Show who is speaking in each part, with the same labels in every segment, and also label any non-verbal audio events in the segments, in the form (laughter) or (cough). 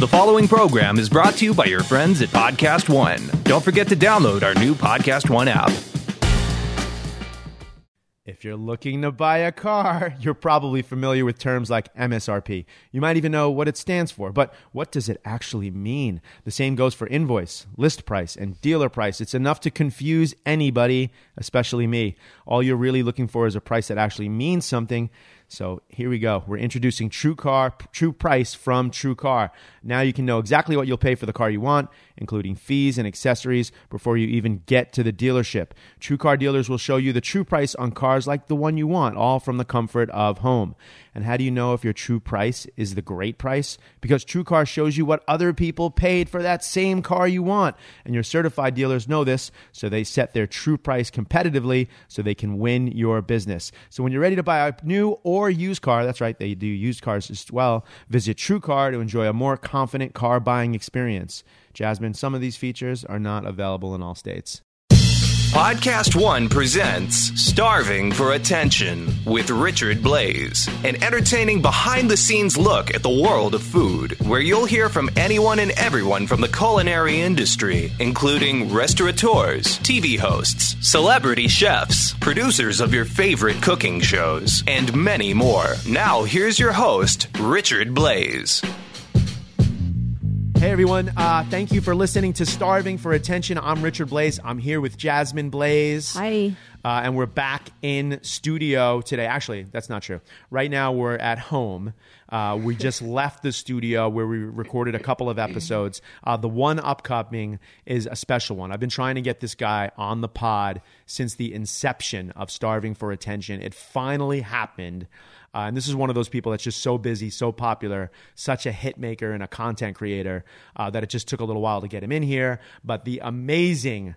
Speaker 1: The following program is brought to you by your friends at PodcastOne. Don't forget to download our new PodcastOne app.
Speaker 2: If you're looking to buy a car, (laughs) you're probably familiar with terms like MSRP. You might even know what it stands for, but what does it actually mean? The same goes for invoice, list price, and dealer price. It's enough to confuse anybody, especially me. All you're really looking for is a price that actually means something. So here we go. We're introducing TrueCar, True Price from TrueCar. Now you can know exactly what you'll pay for the car you want, including fees and accessories, before you even get to the dealership. TrueCar dealers will show you the true price on cars like the one you want, all from the comfort of home. And how do you know if your true price is the great price? Because TrueCar shows you what other people paid for that same car you want. And your certified dealers know this, so they set their true price competitively so they can win your business. So when you're ready to buy a new or used car, that's right, they do used cars as well, visit TrueCar to enjoy a more confident car buying experience. Jasmine, some of these features are not available in all states.
Speaker 1: PodcastOne presents Starving for Attention with Richard Blais, an entertaining behind the scenes look at the world of food, where you'll hear from anyone and everyone from the culinary industry, including restaurateurs, TV hosts, celebrity chefs, producers of your favorite cooking shows, and many more. Now, here's your host, Richard Blais.
Speaker 2: Hey everyone, uh, thank you for listening to Starving for Attention. I'm Richard Blais. I'm here with Jasmine Blais.
Speaker 3: Hi.
Speaker 2: Uh, and we're back in studio today. Actually, that's not true. Right now, we're at home. Uh, we just (laughs) left the studio where we recorded a couple of episodes. Uh, the one upcoming is a special one. I've been trying to get this guy on the pod since the inception of Starving for Attention. It finally happened. Uh, and this is one of those people that's just so busy, so popular, such a hit maker and a content creator uh, that it just took a little while to get him in here. But the amazing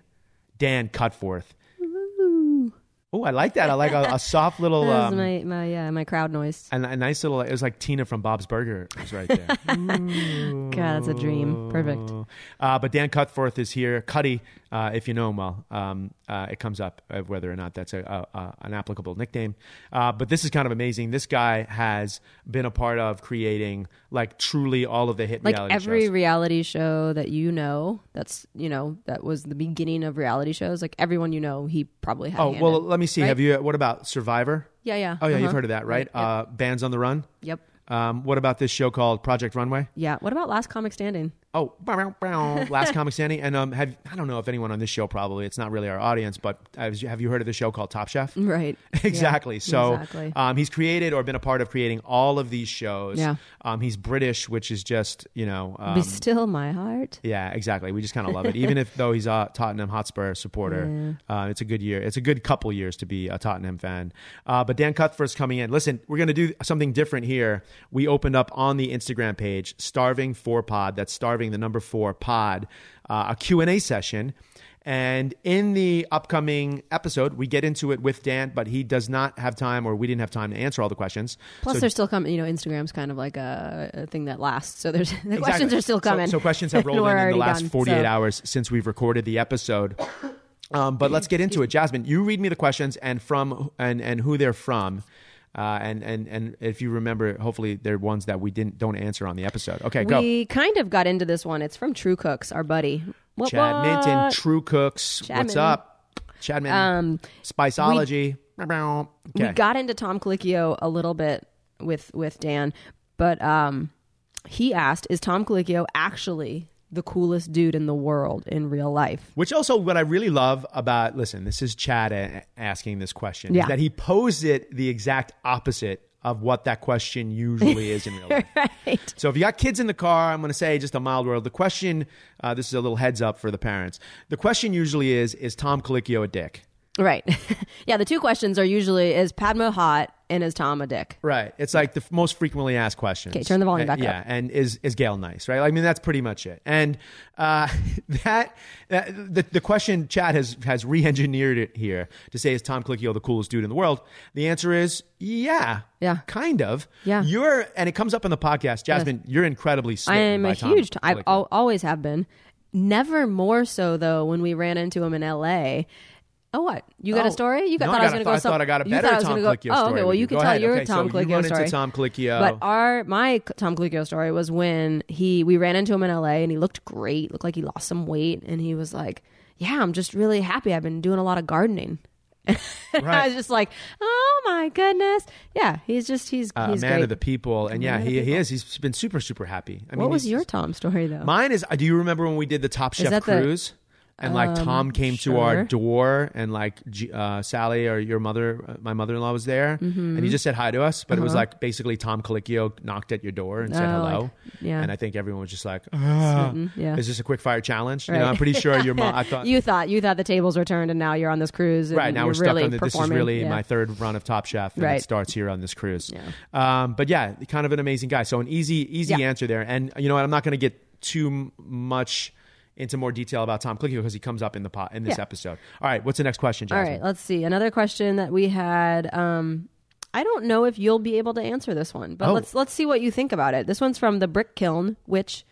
Speaker 2: Dan Cutforth. Oh, I like that. I like a, a soft (laughs) little,
Speaker 3: That was
Speaker 2: um,
Speaker 3: my my yeah my crowd noise.
Speaker 2: and a nice little. It was like Tina from Bob's Burger was right there. (laughs)
Speaker 3: God, that's a dream. Perfect.
Speaker 2: Uh, but Dan Cutforth is here. Cuddy, uh, if you know him well, um, uh, it comes up uh, whether or not that's a, a, a, an applicable nickname. Uh, but this is kind of amazing. This guy has been a part of creating like truly all of the hit
Speaker 3: Like
Speaker 2: reality
Speaker 3: every
Speaker 2: shows.
Speaker 3: reality show that you know, that's you know that was the beginning of reality shows. Like everyone you know, he probably had. a
Speaker 2: Oh well,
Speaker 3: in,
Speaker 2: let me see.
Speaker 3: right?
Speaker 2: Have you? What about Survivor?
Speaker 3: Yeah, yeah.
Speaker 2: Oh yeah, you've
Speaker 3: Uh-huh.
Speaker 2: heard of that, right?
Speaker 3: Yep.
Speaker 2: Uh, Bands on the Run.
Speaker 3: Yep.
Speaker 2: Um, what about this show called Project Runway?
Speaker 3: Yeah. What about Last Comic Standing?
Speaker 2: Oh, bow, bow, last (laughs) comic standing, and um, have I don't know if anyone on this show probably it's not really our audience, but have you have you heard of the show called Top Chef?
Speaker 3: Right. (laughs)
Speaker 2: exactly.
Speaker 3: Yeah,
Speaker 2: so
Speaker 3: exactly.
Speaker 2: Um, he's created or been a part of creating all of these shows.
Speaker 3: Yeah.
Speaker 2: Um, he's British, which is just you know. Um,
Speaker 3: Be still my heart.
Speaker 2: yeah, exactly. We just kind of love it, (laughs) even if though he's a Tottenham Hotspur supporter. Uh, it's a good year. It's a good couple years to be a Tottenham fan. Uh, but Dan Cutforth's coming in. Listen, we're going to do something different here. We opened up on the Instagram page, Starving for Pod. That's starving the number four pod, uh, a Q and A session. And in the upcoming episode, we get into it with Dan, but he does not have time, or we didn't have time to answer all the questions.
Speaker 3: Plus,
Speaker 2: So
Speaker 3: they're still coming. You know, Instagram's kind of like a, a thing that lasts. So there's (laughs) the
Speaker 2: Exactly.
Speaker 3: questions are still coming.
Speaker 2: So, questions have (laughs) rolled in in the last
Speaker 3: done,
Speaker 2: 48
Speaker 3: so-
Speaker 2: hours since we've recorded the episode. Um, but let's get into it. Jasmine, you read me the questions and from and and who they're from. Uh, and and and if you remember, hopefully they're ones that we didn't don't answer on the episode. Okay, go.
Speaker 3: We kind of got into this one. It's from True Cooks, our buddy. What,
Speaker 2: Chad Minton. True Cooks.
Speaker 3: Chad
Speaker 2: What's
Speaker 3: Minton.
Speaker 2: up? Chad Minton.
Speaker 3: Um,
Speaker 2: Spiceology. okay.
Speaker 3: We got into Tom Colicchio a little bit with with Dan, but um, he asked, "Is Tom Colicchio actually the coolest dude in the world in real life?"
Speaker 2: Which also, what I really love about listen, this is Chad a- asking this question, is
Speaker 3: Yeah.
Speaker 2: that he posed it the exact opposite of what that question usually is in real (laughs) life.
Speaker 3: right.
Speaker 2: So if you got kids in the car, I'm going to say just a mild world. The question, uh, this is a little heads up for the parents. The question usually is: Is Tom Colicchio a dick?
Speaker 3: Right. (laughs) yeah. The two questions are usually: Is Padma hot and is Tom a dick?
Speaker 2: Right. It's like the f- most frequently asked questions.
Speaker 3: Okay, turn the volume back
Speaker 2: yeah,
Speaker 3: up.
Speaker 2: Yeah, and is is Gail nice? Right. I mean, that's pretty much it. And uh, (laughs) that, that the the question Chad has has re-engineered it here to say is Tom Colicchio the coolest dude in the world? The answer is yeah.
Speaker 3: Yeah.
Speaker 2: Kind of.
Speaker 3: Yeah.
Speaker 2: You're, and it comes up in the podcast, Jasmine. You're incredibly.
Speaker 3: I am a huge. T- I've
Speaker 2: Colicchio.
Speaker 3: al- always have been. Never more so though when we ran into him in L.A. Oh, what? You got
Speaker 2: Oh.
Speaker 3: a story? You got,
Speaker 2: No,
Speaker 3: thought
Speaker 2: I
Speaker 3: I was going to go.
Speaker 2: I
Speaker 3: some-
Speaker 2: thought I got a
Speaker 3: you
Speaker 2: better
Speaker 3: thought I was
Speaker 2: Tom
Speaker 3: gonna go,
Speaker 2: Colicchio
Speaker 3: Oh,
Speaker 2: story
Speaker 3: okay. Well, you
Speaker 2: you.
Speaker 3: can tell
Speaker 2: ahead.
Speaker 3: your
Speaker 2: Okay, so
Speaker 3: Tom
Speaker 2: you
Speaker 3: Colicchio story.
Speaker 2: Tom Colicchio.
Speaker 3: But our my Tom Colicchio story was when he we ran into him in LA and he looked great, looked like he lost some weight, and he was like, "Yeah, I'm just really happy. I've been doing a lot of gardening." (laughs) And I was just like, "Oh my goodness, yeah." He's just he's
Speaker 2: Uh,
Speaker 3: he's
Speaker 2: man
Speaker 3: great.
Speaker 2: of the people, and yeah, he, he is. He's been super super happy. I mean,
Speaker 3: what was your Tom story though?
Speaker 2: Mine is. Do you remember when we did the Top Chef
Speaker 3: that the-
Speaker 2: cruise? And like Tom came to our door, and like uh, Sally or your mother, uh, my mother-in-law was there,
Speaker 3: Mm-hmm.
Speaker 2: and he just said hi to us. But it was like basically Tom Colicchio knocked at your door and said
Speaker 3: Uh-huh. Oh,
Speaker 2: hello,
Speaker 3: like- yeah.
Speaker 2: and I think everyone was just like, ah.
Speaker 3: Yeah.
Speaker 2: "Is this a quick fire challenge?" You know, I'm pretty sure your mom. (laughs) I thought.
Speaker 3: you thought you thought the tables were turned, and now you're on this cruise. And
Speaker 2: Right now we're stuck
Speaker 3: really
Speaker 2: on the, this is really
Speaker 3: Yeah.
Speaker 2: my third run of Top Chef, and
Speaker 3: Right.
Speaker 2: it starts here on this cruise.
Speaker 3: Yeah.
Speaker 2: Um, but yeah, kind of an amazing guy. So an easy, easy answer there. And you know what? I'm not going to get too much into more detail about Tom Colicchio because he comes up in the pot in this
Speaker 3: Yeah.
Speaker 2: episode. All right, what's the next question,
Speaker 3: All
Speaker 2: Jasmine?
Speaker 3: right, let's see. Another question that we had. Um, I don't know if you'll be able to answer this one, but
Speaker 2: Oh.
Speaker 3: let's let's see what you think about it. This one's from the Brick Kiln, which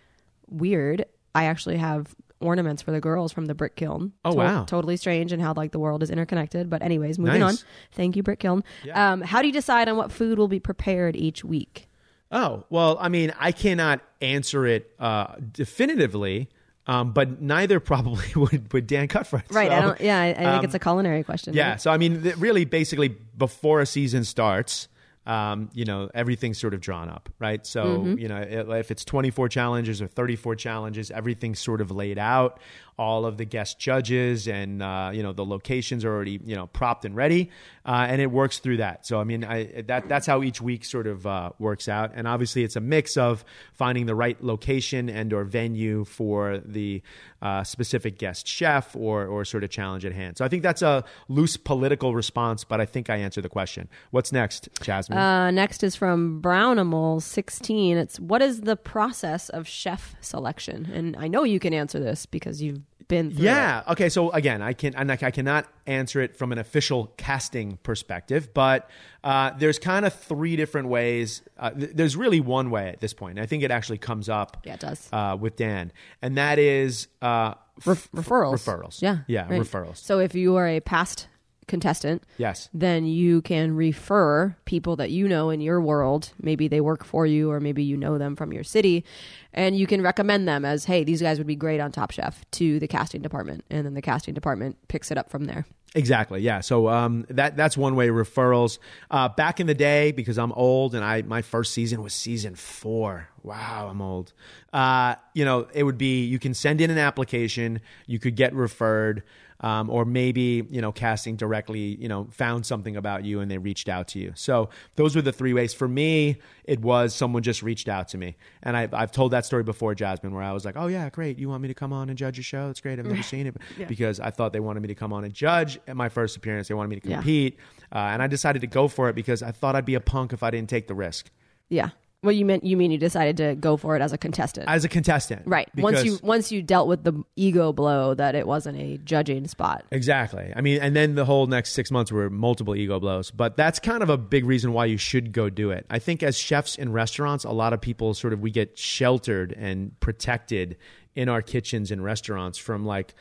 Speaker 3: weird. I actually have ornaments for the girls from the Brick Kiln.
Speaker 2: Oh, wow.
Speaker 3: Totally strange and how like the world is interconnected. But anyways, moving
Speaker 2: Nice.
Speaker 3: on. Thank you, Brick Kiln.
Speaker 2: Yeah.
Speaker 3: Um, how do you decide on what food will be prepared each week?
Speaker 2: Oh, well, I mean, I cannot answer it uh, definitively, um, but neither probably (laughs) would, would Dan Cutforth.
Speaker 3: Right. I don't. Yeah, I, I think
Speaker 2: um,
Speaker 3: it's a culinary question.
Speaker 2: Yeah.
Speaker 3: right?
Speaker 2: So I mean, th- really, basically, before a season starts, um, you know, everything's sort of drawn up, right? So
Speaker 3: Mm-hmm.
Speaker 2: you know, if it's 24 challenges or 34 challenges, everything's sort of laid out. All of the guest judges and uh, you know the locations are already you know propped and ready, uh, and it works through that. So I mean, I, that that's how each week sort of uh, works out. And obviously, it's a mix of finding the right location and or venue for the uh, specific guest chef or or sort of challenge at hand. So I think that's a loose political response, but I think I answered the question. What's next, Jasmine?
Speaker 3: Uh, next is from Brownimal sixteen. It's what is the process of chef selection? And I know you can answer this because you've been through it.
Speaker 2: Yeah. Okay. So again, I can I cannot answer it from an official casting perspective, but uh, there's kind of three different ways. Uh, th- there's really one way at this point. I think it actually comes up.
Speaker 3: Yeah, it does.
Speaker 2: Uh, with Dan, and that is uh, f-
Speaker 3: referrals.
Speaker 2: Referrals.
Speaker 3: Yeah.
Speaker 2: Yeah.
Speaker 3: right.
Speaker 2: Referrals.
Speaker 3: So if you are a past contestant,
Speaker 2: Yes.
Speaker 3: then you can refer people that you know in your world. Maybe they work for you, or maybe you know them from your city, and you can recommend them as, "Hey, these guys would be great on Top Chef" to the casting department, and then the casting department picks it up from there.
Speaker 2: Exactly. Yeah. So um, that that's one way referrals. Uh, back in the day, because I'm old and I my first season was season four. Wow, I'm old. Uh, you know, it would be you can send in an application, you could get referred, um, or maybe you know casting directly you know found something about you and they reached out to you. So those were the three ways. For me, it was someone just reached out to me, and I've I've told that story before, Jasmine, where I was like, oh yeah, great, you want me to come on and judge your show? It's great. I've never (laughs) seen it because I thought they wanted me to come on and judge at my first appearance. They wanted me to
Speaker 3: Yeah.
Speaker 2: compete, uh, and I decided to go for it because I thought I'd be a punk if I didn't take the risk
Speaker 3: Yeah. Well, you meant you mean you decided to go for it as a contestant,
Speaker 2: as a contestant.
Speaker 3: right? Once you once you dealt with the ego blow that it wasn't a judging spot.
Speaker 2: Exactly. I mean, and then the whole next six months were multiple ego blows. But that's kind of a big reason why you should go do it. I think as chefs in restaurants, a lot of people sort of we get sheltered and protected in our kitchens and restaurants from like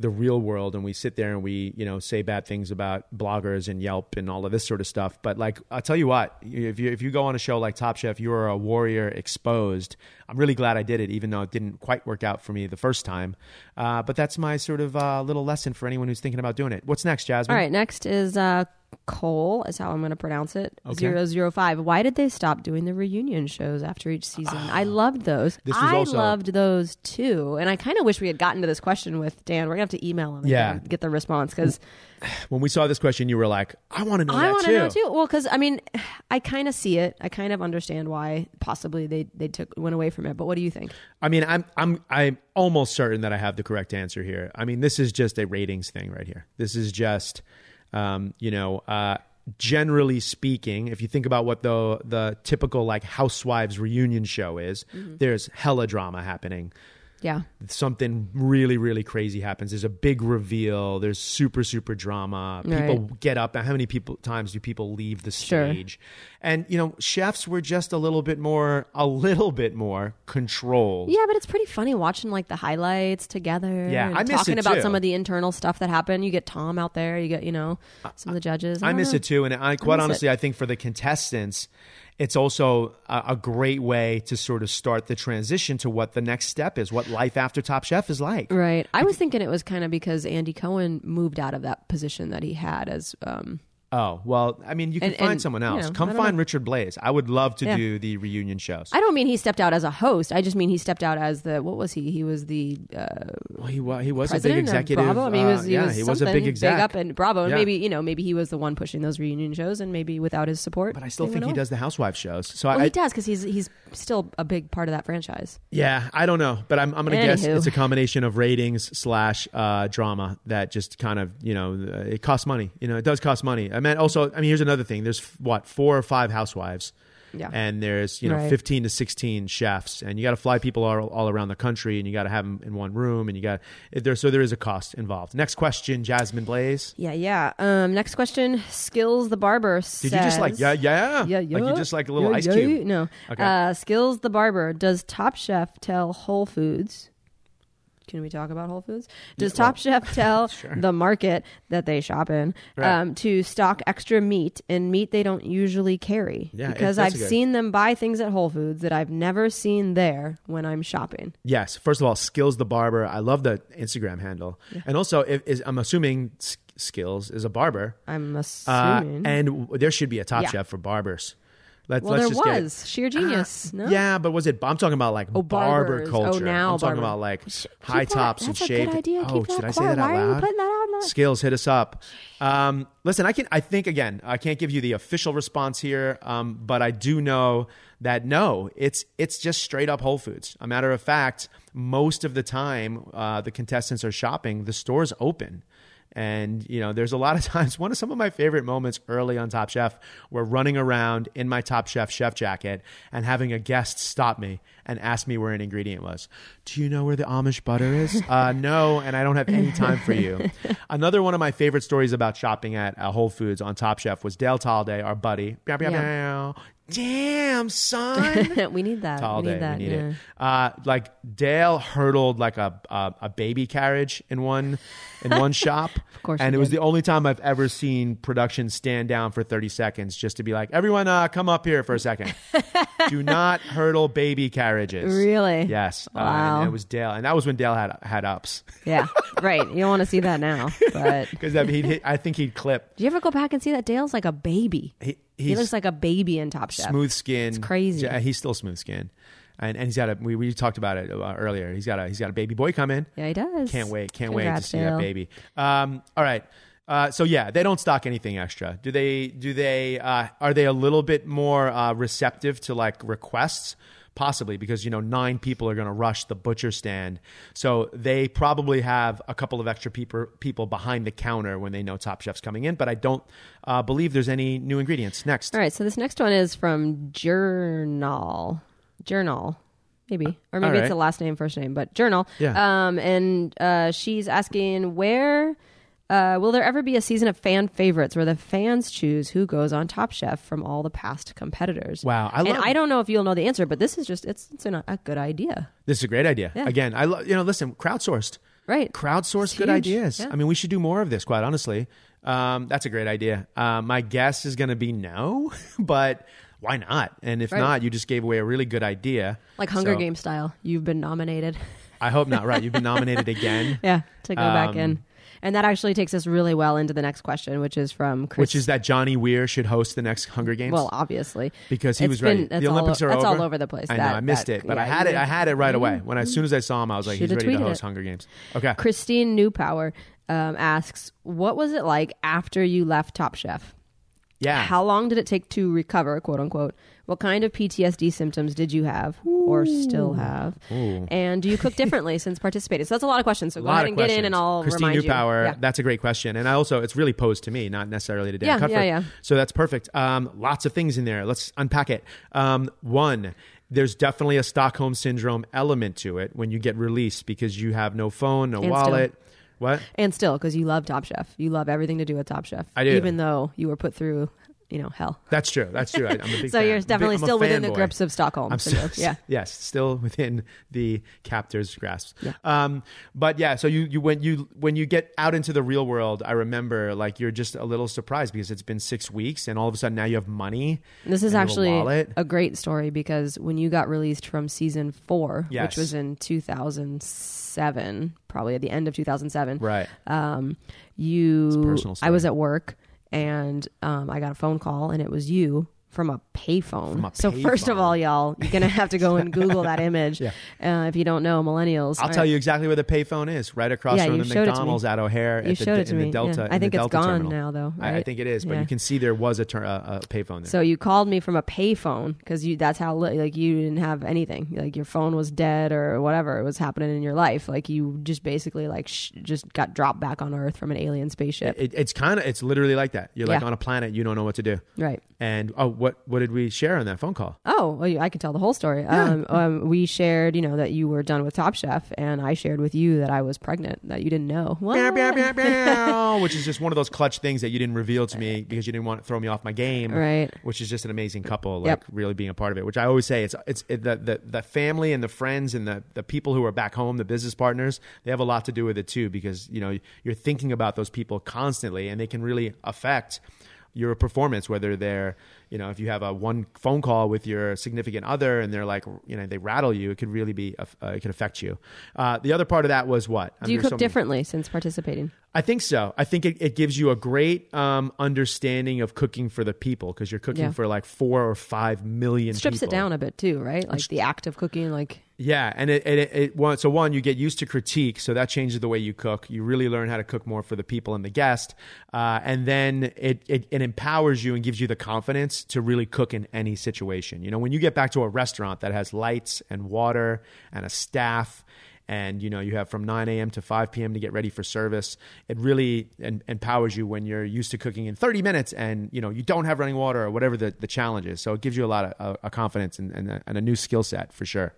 Speaker 2: the real world and we sit there and we you know say bad things about bloggers and Yelp and all of this sort of stuff. But like I'll tell you what if you if you go on a show like Top Chef you are a warrior exposed. I'm really glad I did it even though it didn't quite work out for me the first time. Uh, but that's my sort of uh, little lesson for anyone who's thinking about doing it. What's next Jasmine?
Speaker 3: All right, next is uh, Cole, is how I'm going to pronounce it.
Speaker 2: Okay.
Speaker 3: Zero zero five. Why did they stop doing the reunion shows after each season? I ah. loved those.
Speaker 2: This
Speaker 3: I
Speaker 2: also-
Speaker 3: loved those too, and I kind of wish we had gotten to this question with Dan. We're gonna have to email him.
Speaker 2: Yeah.
Speaker 3: get- the response because (sighs)
Speaker 2: when we saw this question you were like I want to know
Speaker 3: I want to know too. Well, because I mean, I kind of see it. I kind of understand why possibly they they took went away from it. But what do you think?
Speaker 2: I mean, I'm I'm I'm almost certain that I have the correct answer here. I mean, this is just a ratings thing right here. This is just, um, you know, uh, generally speaking, if you think about what the the typical like housewives reunion show is, there's hella drama happening.
Speaker 3: Yeah.
Speaker 2: something really really crazy happens there's a big reveal there's super super drama people
Speaker 3: Right.
Speaker 2: get up how many people times do people leave the
Speaker 3: Sure.
Speaker 2: stage and you know chefs were just a little bit more a little bit more controlled
Speaker 3: Yeah, but it's pretty funny watching like the highlights together.
Speaker 2: Yeah, I miss
Speaker 3: talking about some of the internal stuff that happened. You get Tom out there. You get you know some of the judges.
Speaker 2: I
Speaker 3: don't
Speaker 2: miss
Speaker 3: know.
Speaker 2: it too, and I quite
Speaker 3: miss
Speaker 2: honestly,
Speaker 3: it.
Speaker 2: I think for the contestants, it's also a, a great way to sort of start the transition to what the next step is, what life after Top Chef is like.
Speaker 3: Right. I was thinking it was kind of because Andy Cohen moved out of that position that he had as um
Speaker 2: Oh well, I mean, you can
Speaker 3: And-
Speaker 2: find
Speaker 3: and,
Speaker 2: someone
Speaker 3: you
Speaker 2: else.
Speaker 3: know,
Speaker 2: Come
Speaker 3: don't
Speaker 2: find
Speaker 3: know.
Speaker 2: Richard Blais. I would love to
Speaker 3: Yeah.
Speaker 2: do the reunion shows.
Speaker 3: I don't mean he stepped out as a host. I just mean he stepped out as the what was he? He was the uh,
Speaker 2: well, he wa- he was a big
Speaker 3: president
Speaker 2: executive.
Speaker 3: of Bravo. I mean, he was,
Speaker 2: uh,
Speaker 3: he
Speaker 2: yeah,
Speaker 3: was
Speaker 2: he was a
Speaker 3: something
Speaker 2: big exec.
Speaker 3: up in Bravo. And
Speaker 2: Yeah.
Speaker 3: maybe you know maybe he was the one pushing those reunion shows, and maybe without his support.
Speaker 2: but I still think he does the housewife shows. So
Speaker 3: Well,
Speaker 2: I,
Speaker 3: he does because he's he's still a big part of that franchise.
Speaker 2: Yeah, I don't know, but I'm, I'm going to guess
Speaker 3: Anywho.
Speaker 2: it's a combination of ratings slash uh, drama that just kind of you know uh, it costs money. You know, it does cost money. I mean, also, I mean, here's another thing. There's what four or five housewives.
Speaker 3: Yeah.
Speaker 2: And there's you know
Speaker 3: Right.
Speaker 2: 15 to 16 chefs, and you got to fly people all, all around the country, and you got to have them in one room, and you got there. So there is a cost involved. Next question, Jasmine Blais.
Speaker 3: Yeah, yeah. Um, next question. Skills the barber.
Speaker 2: Did you just like yeah, yeah,
Speaker 3: Yeah, yeah.
Speaker 2: Like you just like a little
Speaker 3: Yeah,
Speaker 2: ice
Speaker 3: yeah.
Speaker 2: cube?
Speaker 3: No.
Speaker 2: Okay.
Speaker 3: Uh, Skills the barber. Does Top Chef tell Whole Foods? Can we talk about Whole Foods? Does
Speaker 2: Yeah, well,
Speaker 3: Top Chef (laughs) tell the market that they shop in
Speaker 2: Right.
Speaker 3: um, to stock extra meat and meat they don't usually carry?
Speaker 2: Yeah,
Speaker 3: because I've
Speaker 2: good-
Speaker 3: seen them buy things at Whole Foods that I've never seen there when I'm shopping.
Speaker 2: Yes. First of all, Skills the barber. I love the Instagram handle, and also if, is, I'm assuming Skills is a barber.
Speaker 3: I'm
Speaker 2: Uh,
Speaker 3: assuming.
Speaker 2: and w- there should be a Top
Speaker 3: Yeah.
Speaker 2: Chef for barbers. Let's,
Speaker 3: well,
Speaker 2: let's
Speaker 3: there
Speaker 2: just get-
Speaker 3: was sheer genius.
Speaker 2: Uh,
Speaker 3: no,
Speaker 2: Yeah, but was it? I'm talking about like
Speaker 3: Oh,
Speaker 2: barber culture.
Speaker 3: Oh, now
Speaker 2: I'm talking
Speaker 3: barber.
Speaker 2: about like
Speaker 3: keep
Speaker 2: high
Speaker 3: that-
Speaker 2: tops and shaved.
Speaker 3: idea.
Speaker 2: Oh, should I say that out
Speaker 3: Why are you
Speaker 2: loud?
Speaker 3: putting that out?
Speaker 2: Skills, hit us up. Um, listen, I can. I think again, I can't give you the official response here, um, but I do know that no, it's it's just straight up Whole Foods. A matter of fact, most of the time, uh, the contestants are shopping. The store's open. And you know, there's a lot of (laughs) times. One of some of my favorite moments early on Top Chef were running around in my Top Chef chef jacket and having a guest stop me and ask me where an ingredient was. Do you know where the Amish butter is? (laughs) uh, no, and I don't have any time for you. Another one of my favorite stories about shopping at uh, Whole Foods on Top Chef was Dale Talde, our buddy. Meow, meow,
Speaker 3: Yeah.
Speaker 2: meow. Damn, son. (laughs)
Speaker 3: we need that.
Speaker 2: All
Speaker 3: we need
Speaker 2: day,
Speaker 3: that.
Speaker 2: we need
Speaker 3: yeah.
Speaker 2: it. Uh, like Dale hurdled like a, a a baby carriage in one in one shop. (laughs) Of
Speaker 3: course
Speaker 2: and it was the only time I've ever seen production stand down for thirty seconds just to be like, everyone, uh, come up here for a second. (laughs) Do not hurdle baby carriages.
Speaker 3: Really?
Speaker 2: Yes. Uh,
Speaker 3: Wow.
Speaker 2: and it was Dale, and that was when Dale had had ups
Speaker 3: Yeah, (laughs) right. You don't want to see that now. But
Speaker 2: because he'd hit, I think he'd clip.
Speaker 3: do you ever go back and see that Dale's like a baby?
Speaker 2: He,
Speaker 3: He looks like a baby in Top Chef.
Speaker 2: smooth skin.
Speaker 3: It's crazy.
Speaker 2: Yeah, he's still smooth skin. And, and he's got a we, we talked about it uh, earlier. He's got a he's got a baby boy coming.
Speaker 3: Yeah, he does.
Speaker 2: Can't wait. Can't
Speaker 3: Congrats,
Speaker 2: wait to see
Speaker 3: Dale.
Speaker 2: that baby. Um, all right. Uh, so yeah, they don't stock anything extra. Do they? Do they? Uh, are they a little bit more uh, receptive to like requests? Possibly because you know nine people are going to rush the butcher stand, so they probably have a couple of extra people people behind the counter when they know Top Chef's coming in. But I don't uh, believe there's any new ingredients. Next,
Speaker 3: All right, so this next one is from Journal. Journal. Maybe. Or maybe
Speaker 2: All
Speaker 3: it's
Speaker 2: right.
Speaker 3: the last name, first name, but Journal.
Speaker 2: Yeah.
Speaker 3: Um, and uh, she's asking where uh, will there ever be a season of fan favorites where the fans choose who goes on Top Chef from all the past competitors?
Speaker 2: Wow, I
Speaker 3: and I don't know if you'll know the answer, but this is just it's it's an, a good idea,
Speaker 2: this is a great idea.
Speaker 3: Yeah.
Speaker 2: Again, I lo- you know listen, crowdsourced.
Speaker 3: right?
Speaker 2: crowdsource
Speaker 3: It's
Speaker 2: good
Speaker 3: huge.
Speaker 2: ideas.
Speaker 3: Yeah.
Speaker 2: I mean, we should do more of this. Quite honestly, um, that's a great idea. Uh, my guess is going to be no, (laughs) but why not? And if
Speaker 3: Right.
Speaker 2: not, you just gave away a really good idea.
Speaker 3: Like Hunger
Speaker 2: So,
Speaker 3: Games style. You've been nominated.
Speaker 2: I hope not. Right? You've been (laughs) nominated again.
Speaker 3: yeah, to go back
Speaker 2: Um,
Speaker 3: in. And that actually takes us really well into the next question, which is from Chris.
Speaker 2: Which is that Johnny Weir should host the next Hunger Games?
Speaker 3: Well, obviously,
Speaker 2: because he
Speaker 3: It's
Speaker 2: was
Speaker 3: been-
Speaker 2: ready. The Olympics
Speaker 3: o-
Speaker 2: are
Speaker 3: that's
Speaker 2: over.
Speaker 3: all over the place.
Speaker 2: I know. I missed
Speaker 3: that-
Speaker 2: it, but I had it. I had it right away. When as soon as I saw him, I was like, he's ready to host
Speaker 3: it.
Speaker 2: Hunger Games. Okay.
Speaker 3: Christine Newpower um, asks, "What was it like after you left Top Chef?
Speaker 2: Yeah.
Speaker 3: How long did it take to recover, quote unquote? What kind of PTSD symptoms did you have or still have? And do you cook differently since participating? So that's a lot of questions. So
Speaker 2: A
Speaker 3: go ahead and get in,
Speaker 2: questions.
Speaker 3: and I'll
Speaker 2: Christine
Speaker 3: remind
Speaker 2: Newpower.
Speaker 3: Yeah.
Speaker 2: that's a great question, and I also it's really posed to me, not necessarily to Dan
Speaker 3: Yeah, yeah, yeah.
Speaker 2: So that's perfect. Um, lots of things in there. Let's unpack it. Um, one, there's definitely a Stockholm syndrome element to it when you get released because you have no phone, no
Speaker 3: And
Speaker 2: wallet. What?
Speaker 3: And still, because you love Top Chef, you love everything to do with Top Chef.
Speaker 2: I do.
Speaker 3: even though you were put through, you know, hell.
Speaker 2: That's true. That's true. I, am a (laughs) big
Speaker 3: So
Speaker 2: fan.
Speaker 3: you're
Speaker 2: I'm a big-
Speaker 3: definitely
Speaker 2: I'm
Speaker 3: still within the grips of Stockholm
Speaker 2: I'm still,
Speaker 3: yeah. (laughs)
Speaker 2: yes, still within the captor's grasp.
Speaker 3: Yeah.
Speaker 2: Um, but yeah, so you, you when you when you get out into the real world, I remember like you're just a little surprised because it's been six weeks and all of a sudden now you have money.
Speaker 3: This is
Speaker 2: have a
Speaker 3: actually a great story because when you got released from season four,
Speaker 2: Yes.
Speaker 3: which was in 2007, probably at the end of 2007,
Speaker 2: right.
Speaker 3: um, you,
Speaker 2: personal
Speaker 3: I was at work and um, I got a phone call and it was you from a payphone.
Speaker 2: A
Speaker 3: so first of all, y'all, you're gonna have to go and (laughs) Google that image
Speaker 2: Yeah.
Speaker 3: uh, if you don't know millennials.
Speaker 2: I'll tell you exactly where the payphone is, right across
Speaker 3: Yeah,
Speaker 2: from the
Speaker 3: showed it.
Speaker 2: McDonald's at O'Hare.
Speaker 3: You
Speaker 2: at the,
Speaker 3: showed it to
Speaker 2: in the
Speaker 3: me,
Speaker 2: Delta.
Speaker 3: yeah. I think it's gone
Speaker 2: terminal.
Speaker 3: now, though,
Speaker 2: I, I think it is, but you can see there was a, ter- a, a payphone there.
Speaker 3: So you called me from a payphone because you that's how like you didn't have anything like your phone was dead or whatever it was happening in your life like you just basically like sh- just got dropped back on Earth from an alien spaceship
Speaker 2: it, it's kind of it's literally like that. You're like on a planet, you don't know what to do.
Speaker 3: right
Speaker 2: And oh, what what did we share on that phone call?
Speaker 3: oh well, I can tell the whole story um, um, we shared you know that you were done with Top Chef and I shared with you that I was pregnant that you didn't know (laughs)
Speaker 2: which is just one of those clutch things that you didn't reveal to me because you didn't want to throw me off my game.
Speaker 3: Right.
Speaker 2: Which is just an amazing couple, like
Speaker 3: Yep.
Speaker 2: really being a part of it. Which I always say, it's it's it, the, the the family and the friends and the the people who are back home, the business partners, they have a lot to do with it too because you know you're thinking about those people constantly and they can really affect your performance whether they're you know if you have a one phone call with your significant other and they're like you know they rattle you it could really be uh, it could affect you uh, the other part of that was what
Speaker 3: do you cook
Speaker 2: so many-
Speaker 3: differently since participating
Speaker 2: I think so. I think it, it gives you a great um, understanding of cooking for the people because you're cooking
Speaker 3: Yeah.
Speaker 2: for like four or five million.
Speaker 3: strips it down a bit too right like the act of cooking like
Speaker 2: Yeah, and it, it, it, it so one you get used to critique, so that changes the way you cook. You really learn how to cook more for the people and the guest, uh, and then it, it it empowers you and gives you the confidence to really cook in any situation. You know, when you get back to a restaurant that has lights and water and a staff. And you know you have from 9 a.m. to 5 p.m. to get ready for service. It really en- empowers you when you're used to cooking in 30 minutes, and you know you don't have running water or whatever the, the challenge is. So it gives you a lot of uh, a confidence and, and, a, and a new skill set for sure.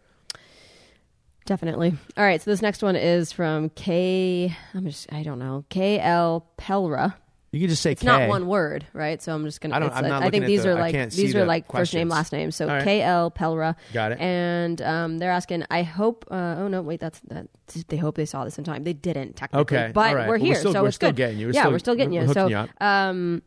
Speaker 3: Definitely. All right. So this next one is from K. I'm just. I don't know. K L Pelra.
Speaker 2: You can just say
Speaker 3: It's
Speaker 2: K.
Speaker 3: not one word, right? So I'm just gonna.
Speaker 2: I don't- I'm
Speaker 3: like-
Speaker 2: not
Speaker 3: I think these
Speaker 2: the-
Speaker 3: are like these are like first name, last name. So
Speaker 2: right.
Speaker 3: K L Pelra.
Speaker 2: Got it.
Speaker 3: And um, they're asking. I hope. Uh, oh no, wait. That's that. They hope they saw this in time. They didn't technically.
Speaker 2: Okay,
Speaker 3: But
Speaker 2: right.
Speaker 3: we're
Speaker 2: Well, we're
Speaker 3: here,
Speaker 2: still-
Speaker 3: so
Speaker 2: we're
Speaker 3: it's
Speaker 2: still
Speaker 3: good.
Speaker 2: getting you. We're
Speaker 3: yeah,
Speaker 2: still-
Speaker 3: we're still getting
Speaker 2: we're
Speaker 3: you. So,
Speaker 2: you
Speaker 3: um,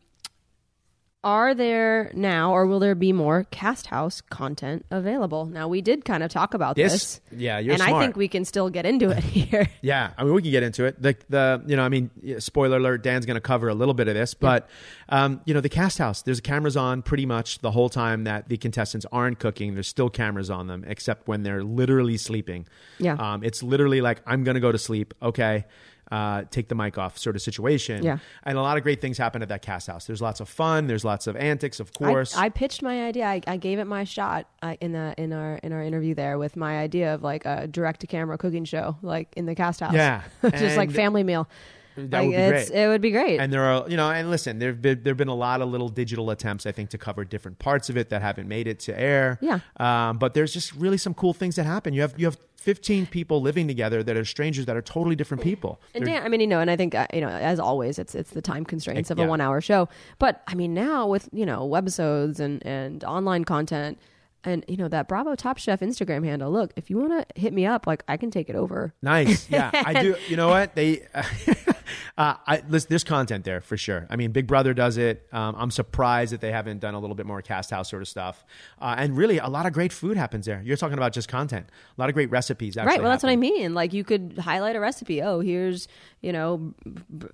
Speaker 3: are there now, or will there be more Cast House content available? Now we did kind of talk about
Speaker 2: This-
Speaker 3: this.
Speaker 2: yeah, you're
Speaker 3: and I think we can still get into it (laughs) here.
Speaker 2: Yeah, I mean, we can get into it. The, the you know, I mean, spoiler alert, Dan's going to cover a little bit of this, but um, you know, the cast house, there's cameras on pretty much the whole time that the contestants aren't cooking. There's still cameras on them, except when they're literally sleeping.
Speaker 3: Yeah.
Speaker 2: um, it's literally like I'm going to go to sleep. Okay. Uh, take the mic off, sort of situation.
Speaker 3: Yeah.
Speaker 2: and a lot of great things happen at that cast house. There's lots of fun. There's lots of antics, of course.
Speaker 3: I, I pitched my idea. I, I gave it my shot uh, in the in our in our interview there with my idea of like a direct to camera cooking show, like in the cast house.
Speaker 2: Yeah, (laughs)
Speaker 3: just like family meal.
Speaker 2: That
Speaker 3: Like,
Speaker 2: would be great.
Speaker 3: It would be great.
Speaker 2: And there are, you know, and listen, there've been there've been a lot of little digital attempts, I think, to cover different parts of it that haven't made it to air.
Speaker 3: Yeah.
Speaker 2: Um, but there's just really some cool things that happen. You have you have 15 people living together that are strangers that are totally different people.
Speaker 3: And
Speaker 2: They're-
Speaker 3: Dan, I mean, you know, and I think uh, you know, as always, it's it's the time constraints of a
Speaker 2: Yeah.
Speaker 3: one-hour show. But I mean, now with you know webisodes and and online content, and you know that Bravo Top Chef Instagram handle. Look, if you want to hit me up, like I can take it over.
Speaker 2: Nice. Yeah, I do. (laughs) You know what? They, uh, (laughs) I, listen, there's content there for sure. I mean, Big Brother does it. Um, I'm surprised that they haven't done a little bit more cast house sort of stuff. Uh, and really, a lot of great food happens there. You're talking about just content. A lot of great recipes. Actually
Speaker 3: Right. Well, that's what I mean. Like you could highlight a recipe. Oh, here's you know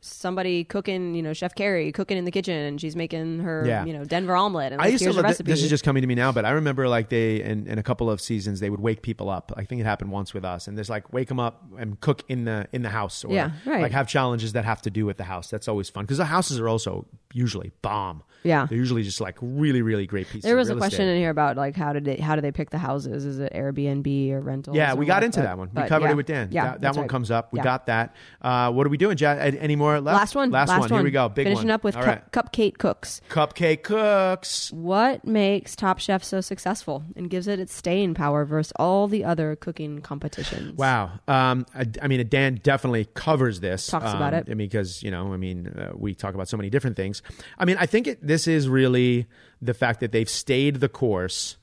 Speaker 3: somebody cooking. You know, Chef Carrie cooking in the kitchen, and she's making her
Speaker 2: Yeah.
Speaker 3: you know Denver omelet. And
Speaker 2: I
Speaker 3: like,
Speaker 2: used to.
Speaker 3: here's a recipe.
Speaker 2: This is just coming to me now, but I remember like they in, in a couple of seasons they would wake people up. I think it happened once with us, and there's like wake them up and cook in the in the house, or
Speaker 3: Yeah, right.
Speaker 2: like have challenges that have to do with the house. That's always fun because the houses are also usually bomb.
Speaker 3: Yeah.
Speaker 2: They're usually just like really, really great pieces.
Speaker 3: There was a question
Speaker 2: estate.
Speaker 3: in here about like how did they how do they pick the houses? Is it Airbnb or rental?
Speaker 2: Yeah, we got into that one. We covered it with Dan.
Speaker 3: Yeah,
Speaker 2: that, that one
Speaker 3: right.
Speaker 2: comes up. We
Speaker 3: Yeah.
Speaker 2: got that. Uh, what are we doing, Jazz? Any more left?
Speaker 3: Last one.
Speaker 2: Last, one. Here we go. Big
Speaker 3: Finishing
Speaker 2: one.
Speaker 3: up with cup,
Speaker 2: right.
Speaker 3: cupcake cooks.
Speaker 2: Cupcake cooks.
Speaker 3: What makes Top Chef so successful and gives it its staying power versus all the other cooking competitions?
Speaker 2: Wow. Um, I, I mean, Dan definitely covers this.
Speaker 3: Talks
Speaker 2: um,
Speaker 3: about it.
Speaker 2: I mean, because you know, I mean, uh, we talk about so many different things. I mean, I think it, this is really the fact that they've stayed the course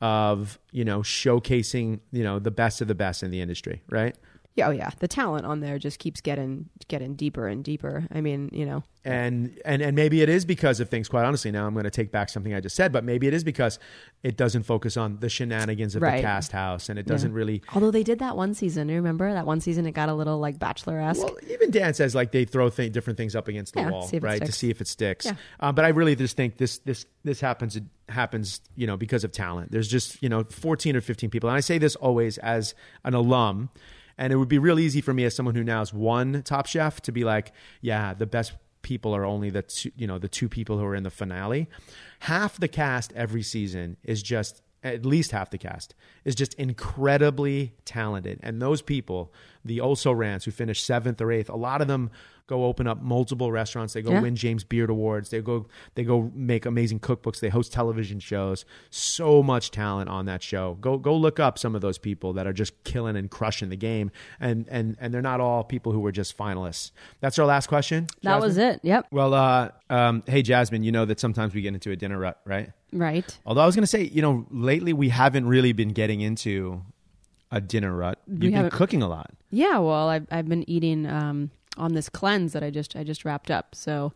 Speaker 2: of you know showcasing you know the best of the best in the industry, right?
Speaker 3: Yeah, oh yeah. The talent on there just keeps getting getting deeper and deeper. I mean, you know,
Speaker 2: and and and maybe it is because of things quite honestly now i'm going to take back something i just said but maybe it is because it doesn't focus on the shenanigans of
Speaker 3: Right.
Speaker 2: the cast house and it doesn't
Speaker 3: Yeah.
Speaker 2: really
Speaker 3: Although they did that one season, you remember that one season? It got a little like bachelor esque.
Speaker 2: well even dan says like they throw th- different things up against the
Speaker 3: Yeah,
Speaker 2: wall
Speaker 3: see if it
Speaker 2: right to see if it sticks
Speaker 3: Yeah.
Speaker 2: um, but i really just think this this this happens it happens you know because of talent there's just you know 14 or 15 people and i say this always as an alum and it would be real easy for me as someone who now is one top chef to be like yeah the best people are only the two, you know the two people who are in the finale. Half the cast every season is just at least half the cast is just incredibly talented. And those people the also rants who finish seventh or eighth a lot of them go open up multiple restaurants they go
Speaker 3: Yeah.
Speaker 2: win james beard awards they go they go make amazing cookbooks they host television shows so much talent on that show go go look up some of those people that are just killing and crushing the game and and and they're not all people who were just finalists that's our last question
Speaker 3: that was it. Yep.
Speaker 2: well uh um hey jasmine you know that sometimes we get into a dinner rut right
Speaker 3: Right.
Speaker 2: Although I was going to say, you know, lately we haven't really been getting into a dinner rut. You've been cooking a lot.
Speaker 3: Yeah. Well, I've I've been eating um, on this cleanse that I just I just wrapped up. So,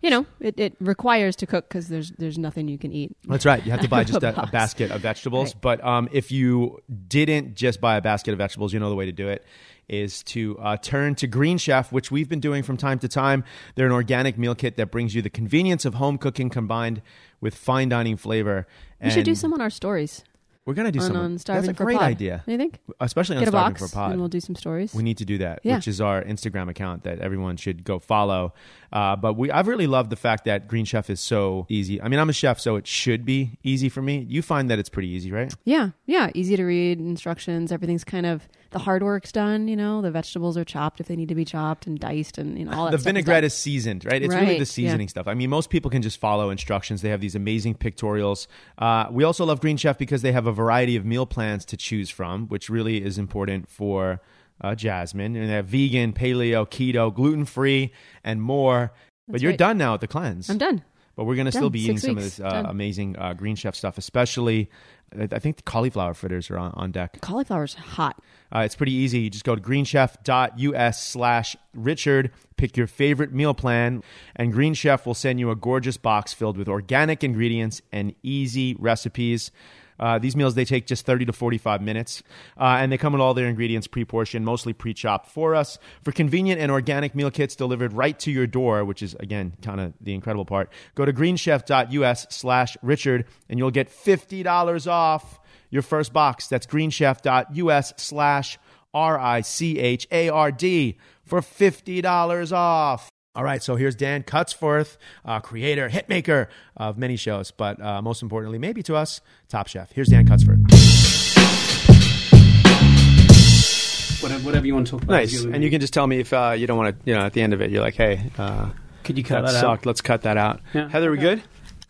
Speaker 3: you know, it, it requires to cook because there's there's nothing you can eat.
Speaker 2: That's right. You have to buy (laughs) just a, a basket of vegetables.
Speaker 3: Right.
Speaker 2: But um, if you didn't just buy a basket of vegetables, you know the way to do it is to uh, turn to Green Chef, which we've been doing from time to time. They're an organic meal kit that brings you the convenience of home cooking combined with fine dining flavor.
Speaker 3: We should do some on our stories
Speaker 2: We're gonna do
Speaker 3: on,
Speaker 2: some.
Speaker 3: on
Speaker 2: That's a
Speaker 3: for
Speaker 2: great
Speaker 3: Pod.
Speaker 2: idea,
Speaker 3: Do you think?
Speaker 2: especially on
Speaker 3: Get a
Speaker 2: Starving
Speaker 3: box
Speaker 2: for Pod.
Speaker 3: and we'll do some stories.
Speaker 2: We need to do that,
Speaker 3: Yeah.
Speaker 2: which is our Instagram account that everyone should go follow. Uh, but we, I've really loved the fact that Green Chef is so easy. I mean, I'm a chef, so it should be easy for me. You find that it's pretty easy, right?
Speaker 3: Yeah, yeah, easy to read instructions. Everything's kind of the hard work's done. You know, the vegetables are chopped if they need to be chopped and diced, and you know all that.
Speaker 2: the
Speaker 3: is
Speaker 2: vinaigrette is seasoned, right? It's really the seasoning
Speaker 3: yeah.
Speaker 2: stuff. I mean, most people can just follow instructions. They have these amazing pictorials. Uh, we also love Green Chef because they have a variety of meal plans to choose from, which really is important for uh, Jasmine. And they have vegan, paleo, keto, gluten free, and more. but you're
Speaker 3: right.
Speaker 2: done now with the cleanse.
Speaker 3: I'm done.
Speaker 2: But we're going to still be eating
Speaker 3: Six
Speaker 2: some of this uh, amazing uh, Green Chef stuff, especially. I think the cauliflower fritters are on, on deck.
Speaker 3: Cauliflower's hot.
Speaker 2: Uh, it's pretty easy. You just go to greenchef.us slash Richard, pick your favorite meal plan, and Green Chef will send you a gorgeous box filled with organic ingredients and easy recipes. Uh, these meals they take just 30 to 45 minutes uh, and they come with all their ingredients pre-portioned mostly pre-chopped for us. For convenient and organic meal kits delivered right to your door which is again kind of the incredible part go to greenchef.us slash richard and you'll get $50 off your first box. That's greenchef.us slash r-i-c-h-a-r-d for $50 off all right, so here's Dan Cutforth, uh, creator, hitmaker of many shows, but uh, most importantly, maybe to us, Top Chef. Here's Dan Cutforth.
Speaker 4: Whatever, whatever you want to talk about.
Speaker 2: Nice, and you can just tell me if uh, you don't want to. You know, at the end of it, you're like, "Hey, uh,
Speaker 4: Could you cut
Speaker 2: that
Speaker 4: that,
Speaker 2: sucked.
Speaker 4: out?
Speaker 2: Let's cut that out."
Speaker 4: Yeah.
Speaker 2: Heather, we good?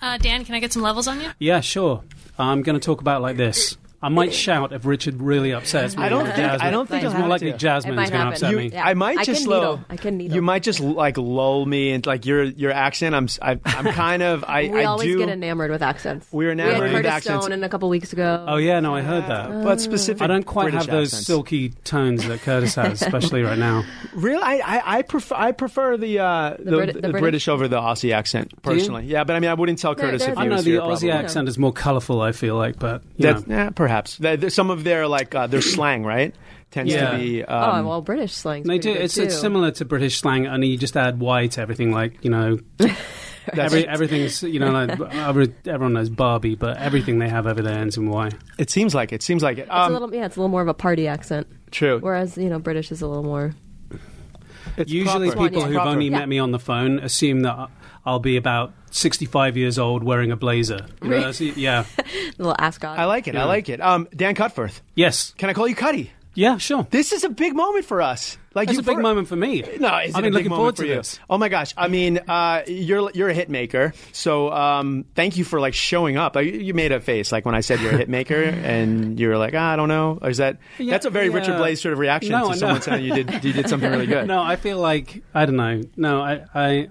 Speaker 5: Uh, Dan, can I get some levels on you?
Speaker 4: Yeah, sure. I'm going to talk about it like this. I might shout if Richard really upsets me.
Speaker 2: I don't think-
Speaker 4: Jasmine.
Speaker 2: I don't think
Speaker 4: it's more likely
Speaker 2: to.
Speaker 4: Jasmine is going to
Speaker 3: happen.
Speaker 4: upset
Speaker 3: You-
Speaker 4: me.
Speaker 3: Yeah.
Speaker 2: I might
Speaker 3: I
Speaker 2: just
Speaker 3: can
Speaker 2: slow.
Speaker 3: needle. I can needle.
Speaker 2: You might just like lull me and like your your accent. I'm s- I, am kind of I (laughs)
Speaker 3: we
Speaker 2: I
Speaker 3: always
Speaker 2: do.
Speaker 3: get enamored with accents.
Speaker 2: We're
Speaker 3: we
Speaker 2: enamored
Speaker 3: had
Speaker 2: with accents.
Speaker 3: Stone in a couple weeks ago.
Speaker 4: Oh yeah, no, I heard that.
Speaker 2: but specific.
Speaker 4: I don't quite
Speaker 2: British
Speaker 4: have those
Speaker 2: accents.
Speaker 4: silky tones that Curtis has, especially right now. (laughs)
Speaker 2: Really, I, I, I prefer I prefer the uh, the,
Speaker 3: Brit-
Speaker 2: the,
Speaker 3: the
Speaker 2: British?
Speaker 3: British?
Speaker 2: over the Aussie accent personally. Yeah, but I mean, I wouldn't tell Curtis
Speaker 3: they're
Speaker 2: if he
Speaker 4: I know the Aussie accent is more colourful. I feel like, but you
Speaker 2: That's,
Speaker 4: know.
Speaker 2: yeah, perhaps. They- they- Some of their like uh, their slang, right, tends
Speaker 4: Yeah.
Speaker 2: to be.
Speaker 3: oh
Speaker 2: Um,
Speaker 3: well, British slang.
Speaker 4: They do. It's, it's similar to British slang, only you just add Y to everything. Like you know, (laughs) every, everything's you know, like everyone knows Barbie, but everything they have over there ends in Y.
Speaker 2: It seems like it. Seems like it.
Speaker 3: It's
Speaker 2: Um,
Speaker 3: a little, yeah, it's a little more of a party accent,
Speaker 2: true.
Speaker 3: whereas you know British is a little more.
Speaker 2: It's
Speaker 4: Usually,
Speaker 2: proper.
Speaker 4: people who've only
Speaker 3: Yeah.
Speaker 4: met me on the phone assume that I'll be about 65 years old wearing a blazer. You know, that's- yeah. (laughs)
Speaker 3: little ascot.
Speaker 2: I like it. I like it. Um, Dan Cutforth,
Speaker 4: Yes.
Speaker 2: can I call you Cuddy?
Speaker 4: Yeah, sure.
Speaker 2: This is a big moment for us. Like
Speaker 4: That's
Speaker 2: you
Speaker 4: a big
Speaker 2: for-
Speaker 4: moment for me.
Speaker 2: No, is it
Speaker 4: I've
Speaker 2: a
Speaker 4: been
Speaker 2: big
Speaker 4: looking
Speaker 2: moment
Speaker 4: forward
Speaker 2: for
Speaker 4: to
Speaker 2: you?
Speaker 4: this.
Speaker 2: Oh my gosh! I mean, uh, you're you're a hit maker, so um, thank you for like showing up. Like, you made a face like when I said you're a hit maker, (laughs) and you're like, ah, I don't know. Or is that
Speaker 4: Yeah,
Speaker 2: that's a very
Speaker 4: yeah.
Speaker 2: Richard Blais sort of reaction
Speaker 4: No,
Speaker 2: to
Speaker 4: no.
Speaker 2: someone saying you did you did something really good. (laughs)
Speaker 4: No, I feel like I don't know. No, I, I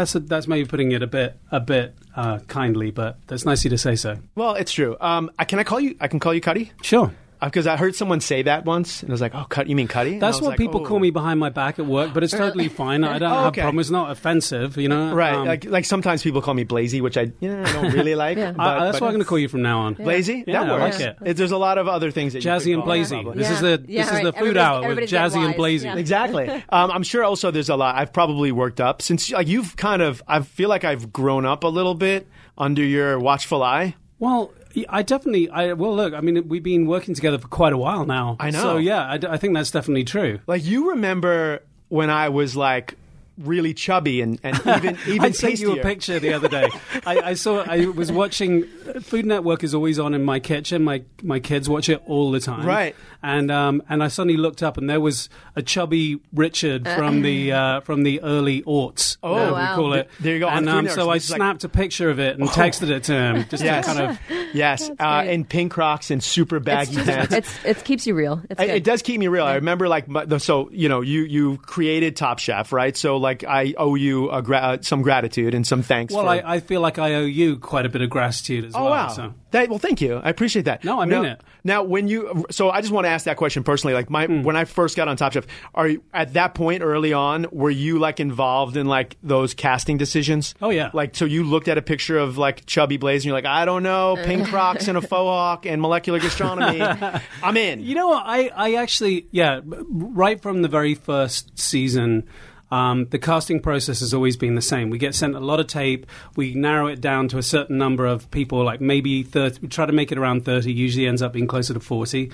Speaker 4: that's a, that's maybe putting it a bit a bit uh, kindly, but that's nice of you to say so.
Speaker 2: Well, it's true. Um, I, can I call you? I can call you Cuddy
Speaker 4: Sure.
Speaker 2: Because I heard someone say that once, and I was like, oh, Cut, you mean Cuddy? And
Speaker 4: That's
Speaker 2: was
Speaker 4: what
Speaker 2: like,
Speaker 4: people
Speaker 2: oh.
Speaker 4: call me behind my back at work, but it's totally (laughs) fine. I don't
Speaker 2: Oh,
Speaker 4: have
Speaker 2: okay.
Speaker 4: a problem. It's not offensive, you know.
Speaker 2: Right,
Speaker 4: Um,
Speaker 2: like like sometimes people call me Blazy, which I yeah, I don't really (laughs) like.
Speaker 3: Yeah.
Speaker 2: but,
Speaker 4: I- that's
Speaker 2: but-
Speaker 4: what I'm going to call you from now on.
Speaker 2: Blazy.
Speaker 4: Yeah,
Speaker 2: that
Speaker 4: I
Speaker 2: works.
Speaker 4: like it.
Speaker 2: There's a lot of other things that
Speaker 4: Jazzy
Speaker 2: could
Speaker 4: and Blazy.
Speaker 2: probably.
Speaker 4: This is the
Speaker 3: Yeah,
Speaker 4: this is
Speaker 3: right.
Speaker 4: the food
Speaker 3: Everybody's-
Speaker 4: hour with Jazzy
Speaker 3: getting
Speaker 4: and. Blazy.
Speaker 3: Yeah.
Speaker 2: Exactly. (laughs) Um, I'm sure also there's a lot. I've probably worked up since like you've kind of. I feel like I've grown up a little bit under your watchful eye.
Speaker 4: Well, I definitely. I well, look. I mean, we've been working together for quite a while now.
Speaker 2: I know.
Speaker 4: So yeah, I think that's definitely true.
Speaker 2: Like you remember when I was like really chubby and, and (laughs) even even
Speaker 4: I sent you a picture the other day. I, I saw. I was watching. Food Network is always on in my kitchen. My my kids watch it all the time.
Speaker 2: Right.
Speaker 4: And um and I suddenly looked up and there was a chubby Richard from the uh, from the early aughts.
Speaker 2: Oh,
Speaker 4: uh,
Speaker 3: wow.
Speaker 4: we call it.
Speaker 2: There you go,
Speaker 4: And um, so
Speaker 2: so
Speaker 4: I
Speaker 2: this is like-
Speaker 4: snapped a picture of it and texted it to him just
Speaker 2: Yes.
Speaker 4: to kind of.
Speaker 2: Yes, uh,
Speaker 3: great.
Speaker 2: in pink Crocs and super
Speaker 3: it's
Speaker 2: baggy
Speaker 3: just,
Speaker 2: pants.
Speaker 3: it's it keeps you real. It's
Speaker 2: I- It does keep me real. I remember, like, my, so you know, you you created Top Chef, right? So, like, I owe you a gra- uh, some gratitude and some thanks.
Speaker 4: Well,
Speaker 2: for,
Speaker 4: I, I feel like I owe you quite a bit of gratitude as
Speaker 2: Oh
Speaker 4: well.
Speaker 2: wow!
Speaker 4: So.
Speaker 2: That, well, thank you. I appreciate that.
Speaker 4: No, I
Speaker 2: now,
Speaker 4: mean it.
Speaker 2: Now, when you, so I just want to ask that question personally. Like, my
Speaker 4: Hmm.
Speaker 2: when I first got on Top Chef, are you at that point early on? Were you like involved in like those casting decisions?
Speaker 4: Oh, yeah.
Speaker 2: Like, so you looked at a picture of like chubby Blais, and you're like, I don't know, pink Crocs and a faux hawk and molecular gastronomy. (laughs) I'm in.
Speaker 4: You know what? I, I actually, yeah, right from the very first season, um, the casting process has always been the same. We get sent a lot of tape. We narrow it down to a certain number of people, like maybe 30. We try to make it around 30. Usually ends up being closer to 40.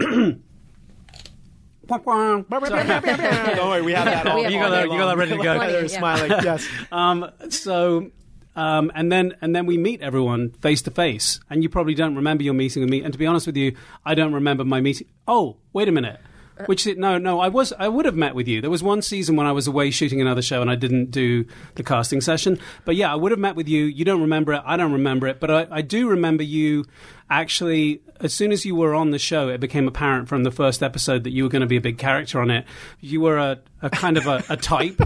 Speaker 4: (clears throat) (laughs)
Speaker 2: Don't worry, we have that all.
Speaker 4: You got that- you got that ready to go.
Speaker 2: They're
Speaker 3: yeah.
Speaker 2: smiling. Yes. (laughs)
Speaker 4: Um, so, um, and then and then we meet everyone face to face, and you probably don't remember your meeting with me. And to be honest with you, I don't remember my meeting. Oh, wait a minute. Uh, Which no, no, I was I would have met with you. There was one season when I was away shooting another show and I didn't do the casting session. But yeah, I would have met with you. You don't remember it. I don't remember it. But I, I do remember you. Actually, as soon as you were on the show, it became apparent from the first episode that you were going to be a big character on it. You were a, a kind of a, a type.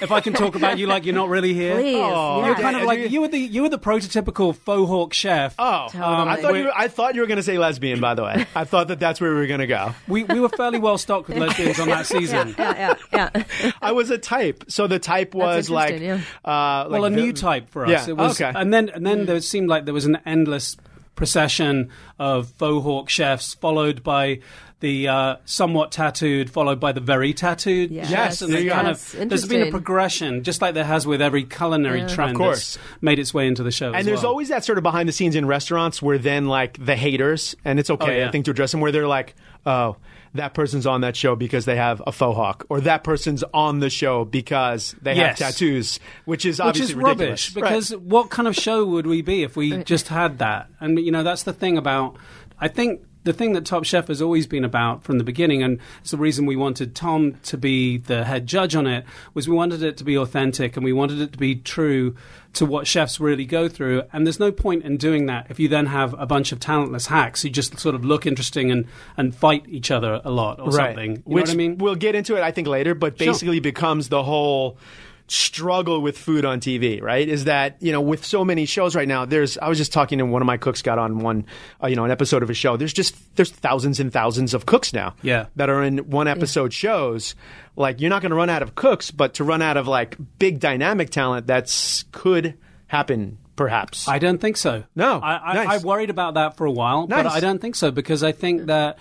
Speaker 4: if I can talk about you like you're not really here.
Speaker 3: Please,
Speaker 2: Oh,
Speaker 3: yeah.
Speaker 4: You're kind of like
Speaker 2: you-
Speaker 4: you were the you were the prototypical faux hawk chef.
Speaker 2: Oh,
Speaker 3: Totally.
Speaker 2: I thought you were, I thought you were going to say lesbian. By the way, I thought that that's where we were going to go.
Speaker 4: We we were fairly well stocked with lesbians on that (laughs) season.
Speaker 3: yeah, yeah, yeah.
Speaker 2: I was a type, so the type was like,
Speaker 3: interesting,
Speaker 2: uh, like
Speaker 4: well, a
Speaker 2: the-
Speaker 4: new type for us.
Speaker 2: Yeah,
Speaker 4: It was,
Speaker 2: okay.
Speaker 4: And then and then there seemed like there was an endless procession of faux hawk chefs, followed by the uh, somewhat tattooed, followed by the very tattooed.
Speaker 3: Yes.
Speaker 2: Yes,
Speaker 4: and
Speaker 2: there
Speaker 4: they
Speaker 2: you go.
Speaker 4: kind
Speaker 3: Yes,
Speaker 4: of there's been a progression, just like there has with every culinary
Speaker 3: Yeah.
Speaker 4: trend.
Speaker 2: Of course.
Speaker 4: that's made its way into the show. as
Speaker 2: And there's
Speaker 4: well.
Speaker 2: always that sort of behind the scenes in restaurants where then like the haters, and it's okay,
Speaker 4: Oh, yeah.
Speaker 2: I think, to address them, where they're like, oh, that person's on that show because they have a faux hawk, or that person's on the show because they
Speaker 4: Yes.
Speaker 2: have tattoos, which is
Speaker 4: which
Speaker 2: obviously
Speaker 4: is
Speaker 2: ridiculous.
Speaker 4: rubbish because what kind of show would we be if we just had that and you know that's the thing about i think the thing that top chef has always been about from the beginning and it's the reason we wanted tom to be the head judge on it was we wanted it to be authentic and we wanted it to be true to what chefs really go through and there's no point in doing that if you then have a bunch of talentless hacks who just sort of look interesting and, and fight each other a lot or
Speaker 2: right.
Speaker 4: something you
Speaker 2: Which
Speaker 4: i mean
Speaker 2: we'll get into it, I think, later, but
Speaker 4: Sure.
Speaker 2: basically becomes the whole struggle with food on TV, right? Is that, you know, with so many shows right now, there's, I was just talking to one of my cooks got on one, uh, you know, an episode of a show. There's just, there's thousands and thousands of cooks now.
Speaker 4: Yeah.
Speaker 2: That are in one episode shows. Like, you're not going to run out of cooks, but to run out of like big dynamic talent, that's could happen perhaps.
Speaker 4: I don't think so.
Speaker 2: No.
Speaker 4: I, I,
Speaker 2: Nice.
Speaker 4: I worried about that for a while, but I don't think so because I think that,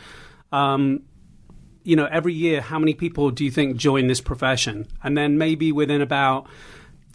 Speaker 4: um, you know, every year, how many people do you think join this profession? And then maybe within about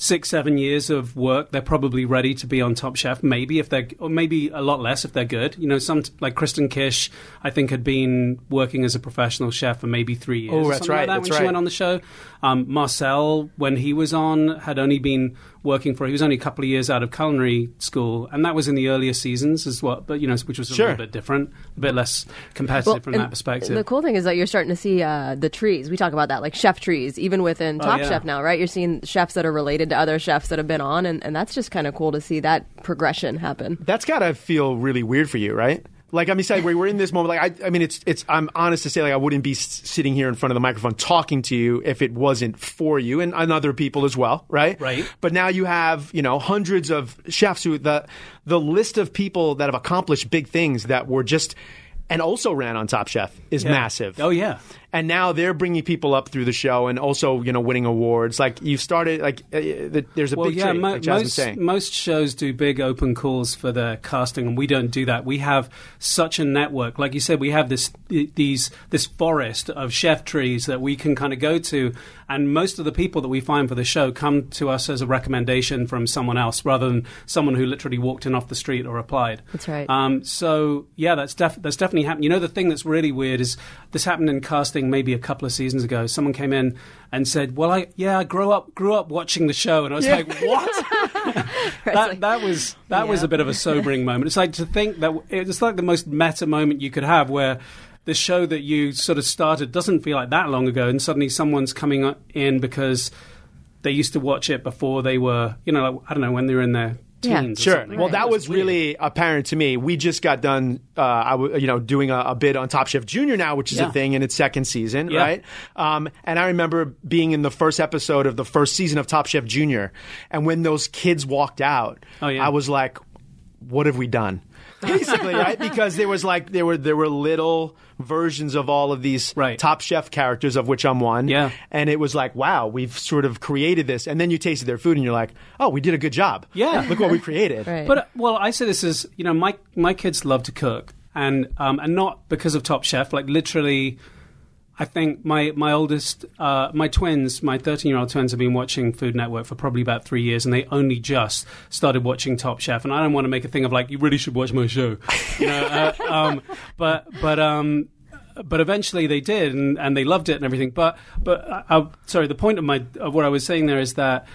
Speaker 4: six, seven years of work, they're probably ready to be on Top Chef. Maybe if they're, or maybe a lot less if they're good. You know, some like Kristen Kish, I think had been working as a professional chef for maybe three years.
Speaker 2: Oh,
Speaker 4: or
Speaker 2: that's
Speaker 4: something like
Speaker 2: right,
Speaker 4: that
Speaker 2: that's
Speaker 4: when she went on the show. Um, Marcel, when he was on, had only been working for. He was only a couple of years out of culinary school, and that was in the earlier seasons as well. But you know, which was a
Speaker 2: Sure.
Speaker 4: little bit different, a bit less competitive from that perspective.
Speaker 3: The cool thing is that you're starting to see uh, the trees. We talk about that, like chef trees, even within Top
Speaker 4: Oh, yeah.
Speaker 3: Chef now, right? You're seeing chefs that are related to other chefs that have been on, and, and that's just kind of cool to see that progression happen.
Speaker 2: That's got to feel really weird for you, right? Like I'm excited. We're in this moment. Like I, I mean, it's it's. I'm honest to say, like I wouldn't be sitting here in front of the microphone talking to you if it wasn't for you and, and other people as well, right?
Speaker 4: Right.
Speaker 2: But now you have you know hundreds of chefs who the the list of people that have accomplished big things that were just and also ran on Top Chef is
Speaker 4: Yeah.
Speaker 2: massive.
Speaker 4: Oh yeah.
Speaker 2: And now they're bringing people up through the show and also you know winning awards. Like you've started like uh, the, there's a
Speaker 4: Well,
Speaker 2: big
Speaker 4: yeah,
Speaker 2: tree,
Speaker 4: mo-
Speaker 2: like
Speaker 4: most
Speaker 2: saying.
Speaker 4: most shows do big open calls for their casting, and we don't do that. We have such a network, like you said, we have this these this forest of chef trees that we can kind of go to, and most of the people that we find for the show come to us as a recommendation from someone else, rather than someone who literally walked in off the street or applied.
Speaker 3: That's right.
Speaker 4: Um, so yeah, that's def- that's definitely happened. You know, the thing that's really weird is this happened in casting maybe a couple of seasons ago. Someone came in and said, "Well, I yeah, I grew up grew up watching the show," and I was like, "What?" (laughs) that that was that was a bit of a sobering moment. It's like to think that it's like the most meta moment you could have where. The show that you sort of started doesn't feel like that long ago, and suddenly someone's coming in because they used to watch it before they were, you know, like, I don't know, when they were in their
Speaker 3: Yeah.
Speaker 4: teens. or
Speaker 2: Sure.
Speaker 4: something.
Speaker 2: Well,
Speaker 4: It
Speaker 2: that was really apparent to me. We just got done, uh, I w- you know, doing a, a bid on Top Chef Junior now, which is
Speaker 4: Yeah.
Speaker 2: a thing in its second season,
Speaker 4: Yeah.
Speaker 2: right? Um, and I remember being in the first episode of the first season of Top Chef Junior, and when those kids walked out,
Speaker 4: Oh, yeah.
Speaker 2: I was like, "What have we done?" (laughs) Basically, right? Because there was like there were there were little versions of all of these
Speaker 4: Right.
Speaker 2: Top Chef characters, of which I'm one.
Speaker 4: Yeah.
Speaker 2: And it was like, wow, we've sort of created this. And then you tasted their food, and you're like, oh, we did a good job.
Speaker 4: Yeah. (laughs)
Speaker 2: Look what we created.
Speaker 3: Right.
Speaker 4: But uh, well, I say this is you know, my my kids love to cook, and um, and not because of Top Chef. Like literally, I think my my oldest, uh, my twins, my thirteen year old twins have been watching Food Network for probably about three years, and they only just started watching Top Chef. And I don't want to make a thing of like you really should watch my show, you know. uh, (laughs) um, but but um, but eventually they did, and, and they loved it and everything. But but uh, uh, sorry, the point of my of what I was saying there is that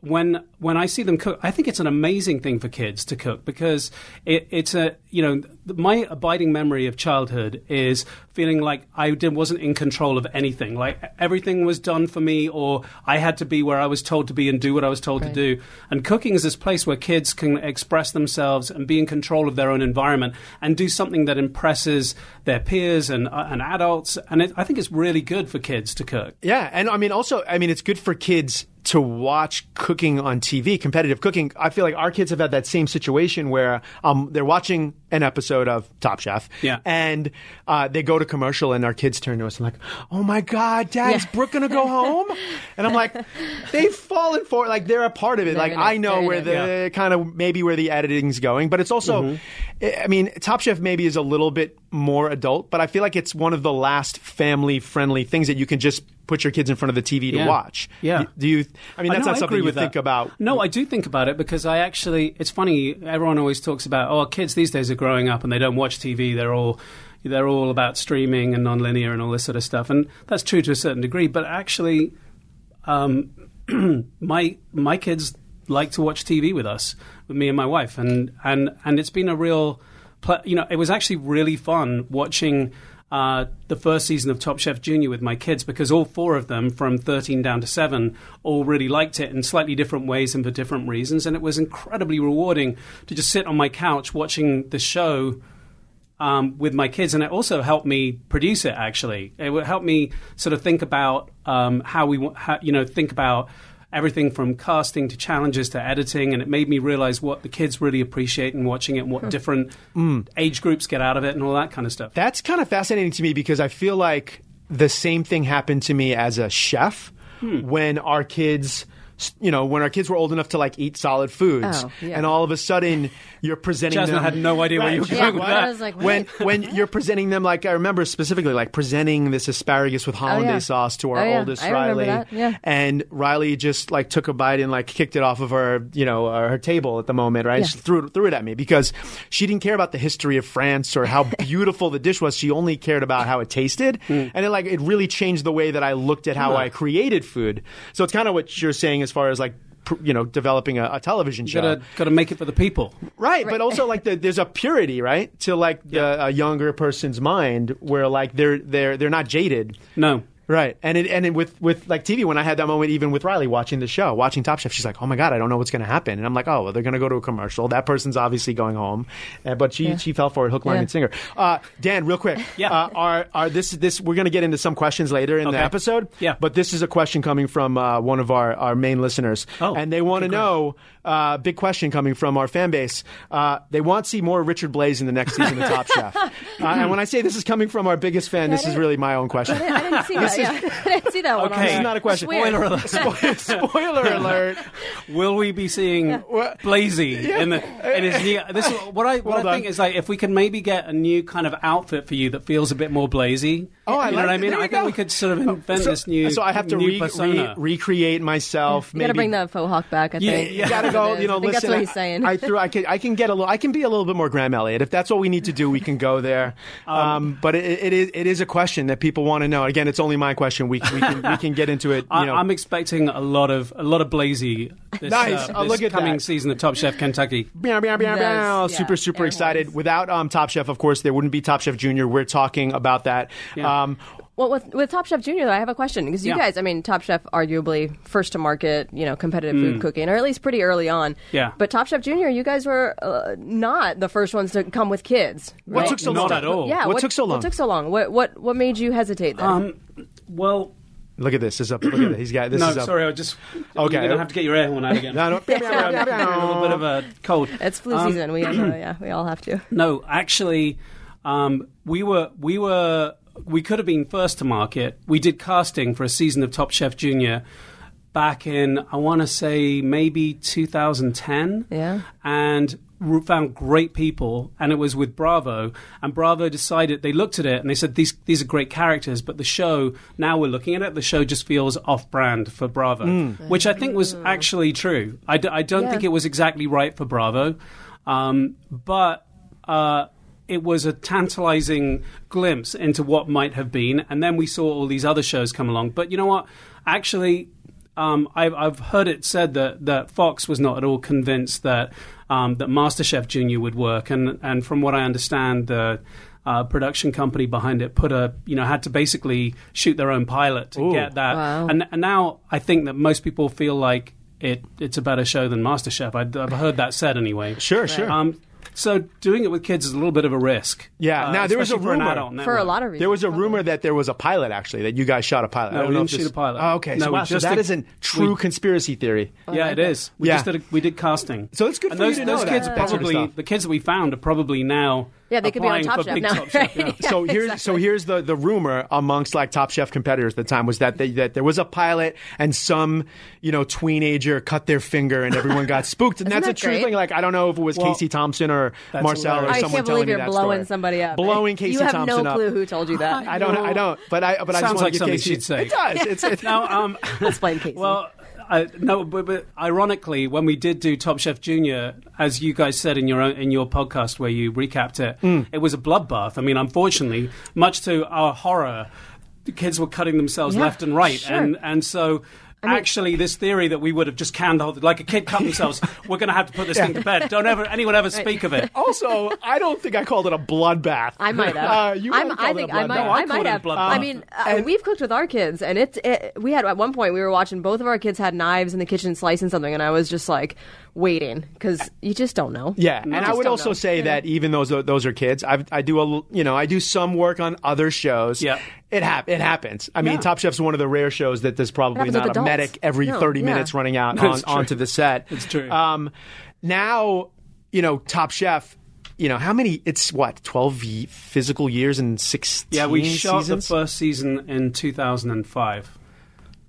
Speaker 4: when when I see them cook, I think it's an amazing thing for kids to cook because it, it's a you know my abiding memory of childhood is feeling like I did, wasn't in control of anything, like everything was done for me, or I had to be where I was told to be and do what I was told
Speaker 3: Right.
Speaker 4: to do. And cooking is this place where kids can express themselves and be in control of their own environment and do something that impresses their peers and uh, and adults. And it, I think it's really good for kids to cook.
Speaker 2: Yeah, and I mean, also, I mean, it's good for kids to watch cooking on TV, competitive cooking. I feel like our kids have had that same situation where um, they're watching an episode of Top Chef,
Speaker 4: Yeah.
Speaker 2: and uh, they go to commercial, and our kids turn to us and like, "Oh my God, Dad, is Brooke gonna go home?" and I'm like, (laughs) "They've fallen for it. Like they're a part of it.
Speaker 3: They're
Speaker 2: like. I know where the
Speaker 4: Yeah.
Speaker 2: kind of maybe where the editing's going, but it's also, I mean, Top Chef maybe is a little bit more adult, but I feel like it's one of the last family-friendly things that you can just put your kids in front of the TV to
Speaker 4: Yeah.
Speaker 2: watch.
Speaker 4: Yeah.
Speaker 2: Do you? I mean, that's
Speaker 4: know,
Speaker 2: not something you think
Speaker 4: that.
Speaker 2: about.
Speaker 4: No, I do think about it because I actually. It's funny. Everyone always talks about oh, kids these days are growing up and they don't watch TV. They're all they're all about streaming and nonlinear and all this sort of stuff, and that's true to a certain degree. But actually, um, (clears throat) my my kids like to watch TV with us, with me and my wife, and and and it's been a real, you know, it was actually really fun watching. Uh, the first season of Top Chef Junior with my kids because all four of them, from 13 down to 7, all really liked it in slightly different ways and for different reasons. And it was incredibly rewarding to just sit on my couch watching the show um, with my kids, and it also helped me produce it. Actually, it would help me sort of think about um, how we, how, you know, think about everything from casting to challenges to editing, and it made me realize what the kids really appreciate in watching it, and what different age groups get out of it, and all that kind of stuff.
Speaker 2: That's kind of fascinating to me because I feel like the same thing happened to me as a chef
Speaker 4: Hmm.
Speaker 2: when our kids you know, when our kids were old enough to like eat solid foods,
Speaker 3: Oh, yeah.
Speaker 2: and all of a sudden you're presenting
Speaker 4: Jasmine
Speaker 2: them.
Speaker 4: had no idea where you were
Speaker 2: She's
Speaker 4: going
Speaker 3: Yeah,
Speaker 4: with
Speaker 3: I was like,
Speaker 2: when when you're presenting them like I remember specifically like presenting this asparagus with hollandaise
Speaker 3: Oh, yeah.
Speaker 2: sauce to our
Speaker 3: Oh, yeah.
Speaker 2: oldest
Speaker 3: I
Speaker 2: Riley,
Speaker 3: that, yeah.
Speaker 2: and Riley just like took a bite and like kicked it off of her you know uh, her table at the moment, right?
Speaker 3: Yeah.
Speaker 2: She threw it, threw it at me because she didn't care about the history of France or how (laughs) beautiful the dish was. She only cared about how it tasted,
Speaker 4: Hmm.
Speaker 2: and it like it really changed the way that I looked at how I created food. So it's kind of what you're saying as far as like. You know, developing a, a television show.
Speaker 4: Gotta, gotta make it for the people.
Speaker 2: Right, but also like the, there's a purity, right, to like the, a younger person's mind where like they're they're they're not jaded.
Speaker 4: No.
Speaker 2: Right, and it, and it, with with like TV, when I had that moment, even with Riley watching the show, watching Top Chef, she's like, "Oh my god, I don't know what's going to happen," and I'm like, "Oh, well, they're going to go to a commercial. That person's obviously going home," uh, but she she fell for it, hook, line,
Speaker 3: Yeah.
Speaker 2: and singer. Uh, Dan, real quick,
Speaker 4: Yeah.
Speaker 2: uh, are are this this we're going to get into some questions later in the episode,
Speaker 4: Yeah.
Speaker 2: but this is a question coming from uh, one of our our main listeners,
Speaker 4: Oh,
Speaker 2: and they want to
Speaker 4: okay, great.
Speaker 2: know. Uh, big question coming from our fan base. Uh, they want to see more Richard Blais in the next season of Top (laughs) Chef. Uh, and when I say this is coming from our biggest fan, this is really my own question.
Speaker 3: I didn't, I didn't see that. Yeah. (laughs) I didn't see that one.
Speaker 4: Okay.
Speaker 2: This is not a question.
Speaker 4: Spoiler alert.
Speaker 2: Spoiler, (laughs) spoiler alert.
Speaker 4: Will we be seeing
Speaker 2: What?
Speaker 4: Blazy in the in his new? This is what I what
Speaker 2: Well
Speaker 4: I
Speaker 2: done.
Speaker 4: think is like if we can maybe get a new kind of outfit for you that feels a bit more Blazy.
Speaker 2: Oh, I
Speaker 4: you
Speaker 2: like
Speaker 4: know what I mean? I
Speaker 2: you
Speaker 4: think
Speaker 2: go.
Speaker 4: we could sort of invent
Speaker 2: So,
Speaker 4: this new.
Speaker 2: so I have to re, re, recreate myself.
Speaker 3: You got to bring the faux hawk back. I think.
Speaker 4: yeah.
Speaker 2: You gotta go. You know,
Speaker 3: I
Speaker 2: listen.
Speaker 3: that's what he's saying.
Speaker 2: I, I threw. I can. I can get a little. I can be a little bit more Graham Elliott if that's what we need to do. We can go there. Um, but it, it is. It is a question that people want to know. Again, it's only my question. We, we can. we can get into it. You
Speaker 4: I,
Speaker 2: know.
Speaker 4: I'm expecting a lot of a lot of Blazy this,
Speaker 2: Nice.
Speaker 4: uh,
Speaker 2: Oh, look at
Speaker 4: coming
Speaker 2: that.
Speaker 4: season of Top Chef Kentucky.
Speaker 2: Meow, meow, meow,
Speaker 3: Yes,
Speaker 2: meow.
Speaker 3: yeah,
Speaker 2: super, super
Speaker 3: air
Speaker 2: excited.
Speaker 3: horns.
Speaker 2: Without um, Top Chef, of course, there wouldn't be Top Chef Junior. We're talking about that.
Speaker 4: Yeah.
Speaker 2: Um,
Speaker 3: Well, with, with Top Chef Junior, though, I have a question because you
Speaker 4: Yeah.
Speaker 3: guys, I mean, Top Chef, arguably first to market, you know, competitive food cooking, or at least pretty early on.
Speaker 4: Mm. Yeah.
Speaker 3: But Top Chef Junior, you guys were uh, not the first ones to come with kids.
Speaker 2: what took so
Speaker 4: Not
Speaker 2: long?
Speaker 4: at all.
Speaker 3: Yeah.
Speaker 2: What, took so long?
Speaker 3: What took so long? What what what made you hesitate then?
Speaker 4: Um, well,
Speaker 2: Look at this. This is up. Look at this. He's got this.
Speaker 4: no,
Speaker 2: is up.
Speaker 4: sorry, I just
Speaker 2: Okay.
Speaker 4: You're gonna have to get your air horn out again.
Speaker 2: No, no. (laughs)
Speaker 4: a little bit of a cold.
Speaker 3: it's flu
Speaker 4: um,
Speaker 3: season. We uh, yeah, we all have to. (clears throat)
Speaker 4: No, actually, um, we were we were we could have been first to market. We did casting for a season of Top Chef Junior back in I want to say maybe 2010.
Speaker 3: Yeah.
Speaker 4: and r- found great people, and it was with Bravo. And Bravo decided they looked at it and they said these these are great characters, but the show now we're looking at it, the show just feels off brand for Bravo, which I think was actually true. I, d- I don't
Speaker 3: Yeah.
Speaker 4: think it was exactly right for Bravo, um, but. Uh, it was a tantalizing glimpse into what might have been, and then we saw all these other shows come along. But you know what? Actually, um, I've, I've heard it said that, that Fox was not at all convinced that um, that MasterChef Junior would work, and and from what I understand, the uh, production company behind it put a you know had to basically shoot their own pilot to
Speaker 2: Ooh.
Speaker 4: get that,
Speaker 3: Wow.
Speaker 4: and and now I think that most people feel like it it's a better show than MasterChef. I, I've heard that said anyway.
Speaker 2: Sure, sure.
Speaker 4: Um, so doing it with kids is a little bit of a risk.
Speaker 2: Yeah.
Speaker 4: Uh,
Speaker 2: Now, there was a
Speaker 4: especially for
Speaker 2: rumor-
Speaker 3: For a lot of reasons.
Speaker 2: There was a
Speaker 3: probably.
Speaker 2: rumor that there was a pilot actually that you guys shot a pilot.
Speaker 4: No,
Speaker 2: I don't
Speaker 4: we didn't
Speaker 2: if
Speaker 4: shoot
Speaker 2: this-
Speaker 4: a pilot.
Speaker 2: Oh, okay,
Speaker 4: No,
Speaker 2: so,
Speaker 4: we
Speaker 2: wow, so
Speaker 4: just
Speaker 2: that
Speaker 4: did-
Speaker 2: isn't true
Speaker 4: we-
Speaker 2: conspiracy theory.
Speaker 4: Yeah,
Speaker 3: like
Speaker 4: it
Speaker 3: it.
Speaker 4: is. We
Speaker 2: Yeah.
Speaker 4: just did. A, we did casting.
Speaker 2: So it's good
Speaker 4: and
Speaker 2: for you
Speaker 4: those,
Speaker 2: to
Speaker 4: those
Speaker 2: know
Speaker 4: kids
Speaker 2: that- that sort of
Speaker 4: probably the kids that we found are probably now.
Speaker 3: Yeah, they could be on Top
Speaker 4: for
Speaker 3: Chef
Speaker 4: big
Speaker 3: now,
Speaker 4: Top Chef,
Speaker 3: right?
Speaker 4: yeah. (laughs)
Speaker 3: Yeah,
Speaker 2: so here's so here's the, the rumor amongst like top chef competitors at the time was that they, that there was a pilot and some you know teenager cut their finger and everyone got (laughs) spooked and
Speaker 3: Isn't
Speaker 2: that's a true
Speaker 3: great?
Speaker 2: thing like I don't know if it was
Speaker 4: Well,
Speaker 2: Casey Thompson or
Speaker 4: that's
Speaker 2: Marcel or
Speaker 4: hilarious.
Speaker 3: I can't
Speaker 2: telling
Speaker 3: believe you're blowing
Speaker 2: story.
Speaker 3: somebody up.
Speaker 2: blowing Casey
Speaker 3: You have
Speaker 2: Thompson
Speaker 3: no
Speaker 2: up.
Speaker 3: clue who told you that.
Speaker 2: I don't I don't but I but I
Speaker 4: Sounds
Speaker 2: just want
Speaker 4: like
Speaker 2: to get
Speaker 4: something
Speaker 2: Casey
Speaker 4: she'd say.
Speaker 2: it does it's, it's (laughs)
Speaker 4: Now, um,
Speaker 3: Let's blame Casey.
Speaker 4: well, I, no, but, but ironically, when we did do Top Chef Junior, as you guys said in your own, in your podcast where you recapped it,
Speaker 2: Mm.
Speaker 4: it was a bloodbath. I mean, unfortunately, much to our horror, the kids were cutting themselves
Speaker 3: Yeah,
Speaker 4: left and right,
Speaker 3: sure.
Speaker 4: and and so. Actually, this theory that we would have just candled like a kid cut themselves, (laughs) we're going to have to put this thing to bed. Don't ever anyone ever speak of it.
Speaker 2: also I don't think I called it a bloodbath
Speaker 3: I might have.
Speaker 2: uh, you
Speaker 3: I'm,
Speaker 2: might have
Speaker 3: I
Speaker 2: called
Speaker 3: think
Speaker 2: it a
Speaker 3: I might.
Speaker 2: bloodbath.
Speaker 4: No, I
Speaker 3: I might
Speaker 4: called it a
Speaker 3: have.
Speaker 4: bloodbath.
Speaker 3: I mean, uh,
Speaker 2: And-
Speaker 3: we've cooked with our kids, and it's. It, we had at one point we were watching both of our kids had knives in the kitchen slicing something, and I was just like waiting because you just don't know.
Speaker 2: Yeah, and I would also
Speaker 3: know.
Speaker 2: say
Speaker 3: Yeah.
Speaker 2: that even those those are kids, I I do a you know I do some work on other shows.
Speaker 4: Yeah.
Speaker 2: it hap- it happens. I mean,
Speaker 4: Yeah.
Speaker 2: Top Chef's one of the rare shows that there's probably not a medic every
Speaker 3: No,
Speaker 2: 30
Speaker 3: yeah.
Speaker 2: minutes running out (laughs) on, onto the set.
Speaker 4: It's true.
Speaker 2: Um, now, you know, Top Chef. You know how many? It's what twelve physical years and sixteen.
Speaker 4: Yeah, we shot
Speaker 2: seasons?
Speaker 4: the first season in 2005.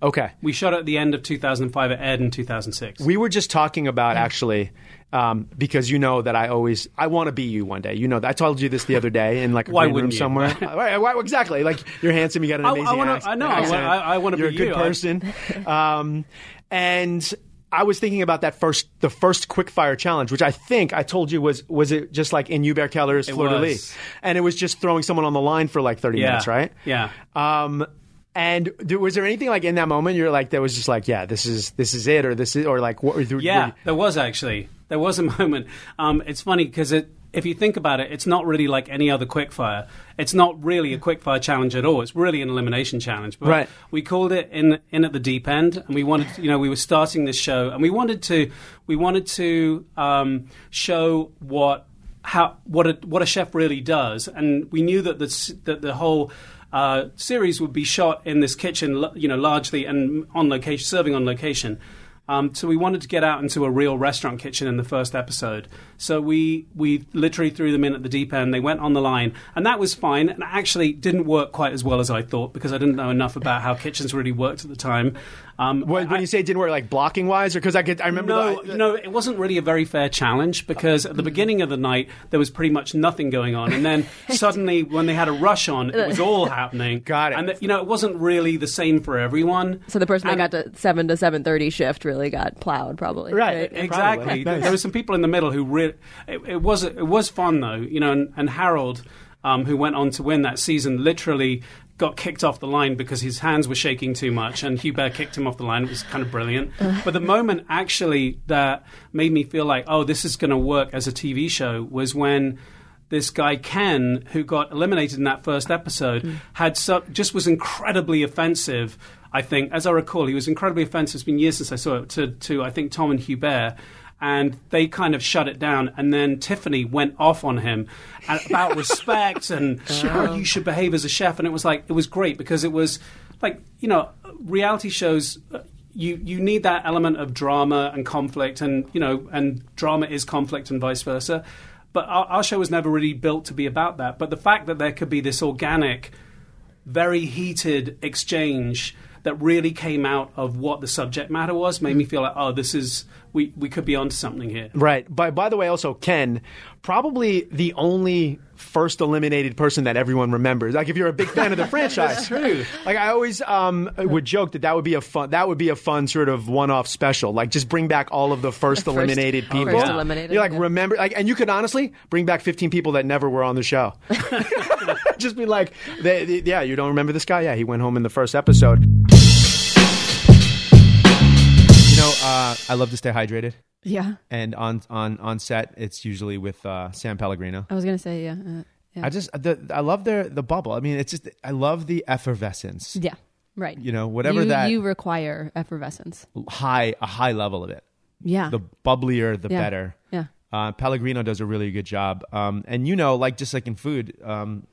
Speaker 2: Okay.
Speaker 4: We shot at the end of 2005. It aired in 2006.
Speaker 2: We were just talking about actually um, because you know that I always I want to be you one day. You know that I told you this the other day in like a
Speaker 4: Why
Speaker 2: green room
Speaker 4: you?
Speaker 2: somewhere. (laughs) Why- why- exactly. Like you're handsome. You got an
Speaker 4: amazing. I-
Speaker 2: I
Speaker 4: wanna-
Speaker 2: act-
Speaker 4: I know, I
Speaker 2: accent,
Speaker 4: I- I wanna
Speaker 2: You're
Speaker 4: be
Speaker 2: a good
Speaker 4: you.
Speaker 2: Person. (laughs) um, and I was thinking about that first the first quick fire challenge, which I think I told you was was it just like in Hubert Keller's Fleur de. Lys, and it was just throwing someone on the line for like 30
Speaker 4: Yeah.
Speaker 2: minutes, right?
Speaker 4: Yeah.
Speaker 2: Um, and was there anything like in that moment you're like that was just like yeah this is this is it or this is or like what you-
Speaker 4: Yeah, there was actually. There was a (laughs) moment. Um, it's funny because it, if you think about it, it's not really like any other quickfire. It's not really a quickfire challenge at all. It's really an elimination challenge. But
Speaker 2: Right.
Speaker 4: We called it in in at the deep end, and we wanted, you know, we were starting this show, and we wanted to we wanted to um, show what how what a what a chef really does, and we knew that the that the whole. Uh, series would be shot in this kitchen, you know, largely and on location, serving on location. Um, so we wanted to get out into a real restaurant kitchen in the first episode. So we we literally threw them in at the deep end. They went on the line, and that was fine. And actually didn't work quite as well as I thought because I didn't know enough about how kitchens really worked at the time. Um,
Speaker 2: when, when
Speaker 4: I-
Speaker 2: you say it didn't work like blocking wise or because I could I remember
Speaker 4: no,
Speaker 2: the,
Speaker 4: no, it wasn't really a very fair challenge because at the beginning of the night there was pretty much nothing going on, and then (laughs) suddenly when they had a rush on, it was all (laughs) happening.
Speaker 2: Got it.
Speaker 4: And you know, it wasn't really the same for everyone.
Speaker 3: So the person
Speaker 4: And-
Speaker 3: that got to seven to seven thirty shift really got plowed, probably.
Speaker 2: Right.
Speaker 4: Exactly.
Speaker 2: Probably. Nice.
Speaker 4: There were some people in the middle who really. It, it was it was fun though, you know. And, and Harold, um, who went on to win that season, literally got kicked off the line because his hands were shaking too much, and Hubert kicked him off the line. It was kind of brilliant. (laughs) Uh. but the moment actually that made me feel like, oh, this is going to work as a TV show was when. This guy Ken, who got eliminated in that first episode, mm. had so, just was incredibly offensive. I think, as I recall, he was incredibly offensive. It's been years since I saw it. To, to I think Tom and Hubert, and they kind of shut it down. And then Tiffany went off on him about respect and (laughs) how you should behave as a chef. And it was like it was great because it was like you know reality shows. uh, You you need that element of drama and conflict, and you know, and drama is conflict and vice versa. But our, our show was never really built to be about that. But the fact that there could be this organic very heated exchange that really came out of what the subject matter was made me feel like oh this is we, we could be onto something here
Speaker 2: Right. By by the way, also Ken, probably the only first eliminated person that everyone remembers. Like if you're a big fan of the (laughs) franchise,
Speaker 4: true.
Speaker 2: Like I always um, would joke that that would be a fun that would be a fun sort of one-off special. Like just bring back all of the first, (laughs)
Speaker 3: First-
Speaker 2: eliminated people.
Speaker 3: first eliminated,
Speaker 2: You're like
Speaker 3: yeah.
Speaker 2: remember like, and you could honestly bring back 15 people that never were on the show. (laughs) just be like, they, they- yeah, you don't remember this guy? Yeah, he went home in the first episode. Know, uh, I love to stay hydrated.
Speaker 3: Yeah.
Speaker 2: and on on on set it's usually with uh, San Pellegrino.
Speaker 3: I was gonna say yeah. Uh, yeah.
Speaker 2: I just the, I love their the bubble. I mean, it's just I love the effervescence.
Speaker 3: yeah. Right.
Speaker 2: You know, whatever
Speaker 3: you,
Speaker 2: that
Speaker 3: you require effervescence.
Speaker 2: high a high level of it.
Speaker 3: Yeah.
Speaker 2: The bubblier, the
Speaker 3: Yeah.
Speaker 2: better.
Speaker 3: yeah.
Speaker 2: Uh, Pellegrino does a really good job. Um, and you know, like just like in food, um,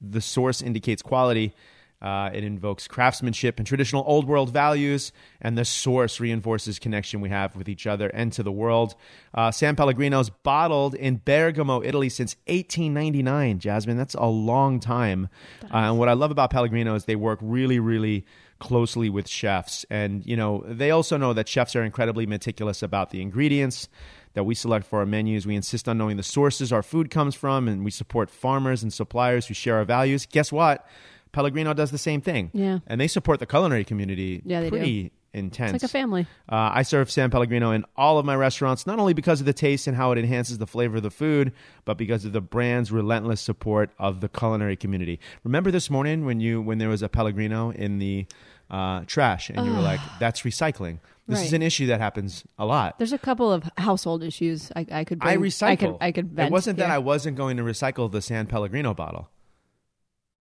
Speaker 2: the source indicates quality. Uh, it invokes craftsmanship and traditional old world values, and the source reinforces connection we have with each other and to the world. Uh, San Pellegrino's bottled in Bergamo, Italy since 1899. Jasmine, that's a long time. Uh, and what I love about Pellegrino is they work really, really closely with chefs. And, you know, they also know that chefs are incredibly meticulous about the ingredients that we select for our menus. We insist on knowing the sources our food comes from, and we support farmers and suppliers who share our values. Guess what? Pellegrino does the same thing.
Speaker 3: Yeah.
Speaker 2: And they support the culinary community
Speaker 3: Yeah, they do.
Speaker 2: pretty intense.
Speaker 3: It's like a family.
Speaker 2: Uh, I serve San Pellegrino in all of my restaurants, not only because of the taste and how it enhances the flavor of the food, but because of the brand's relentless support of the culinary community. Remember this morning when you when there was a Pellegrino in the uh, trash, and you were like, "That's recycling." This is an issue that happens a lot.
Speaker 3: There's a couple of household issues I, I could. Bring,
Speaker 2: I recycle.
Speaker 3: I could. I could.
Speaker 2: It wasn't that. I wasn't going to recycle the San Pellegrino bottle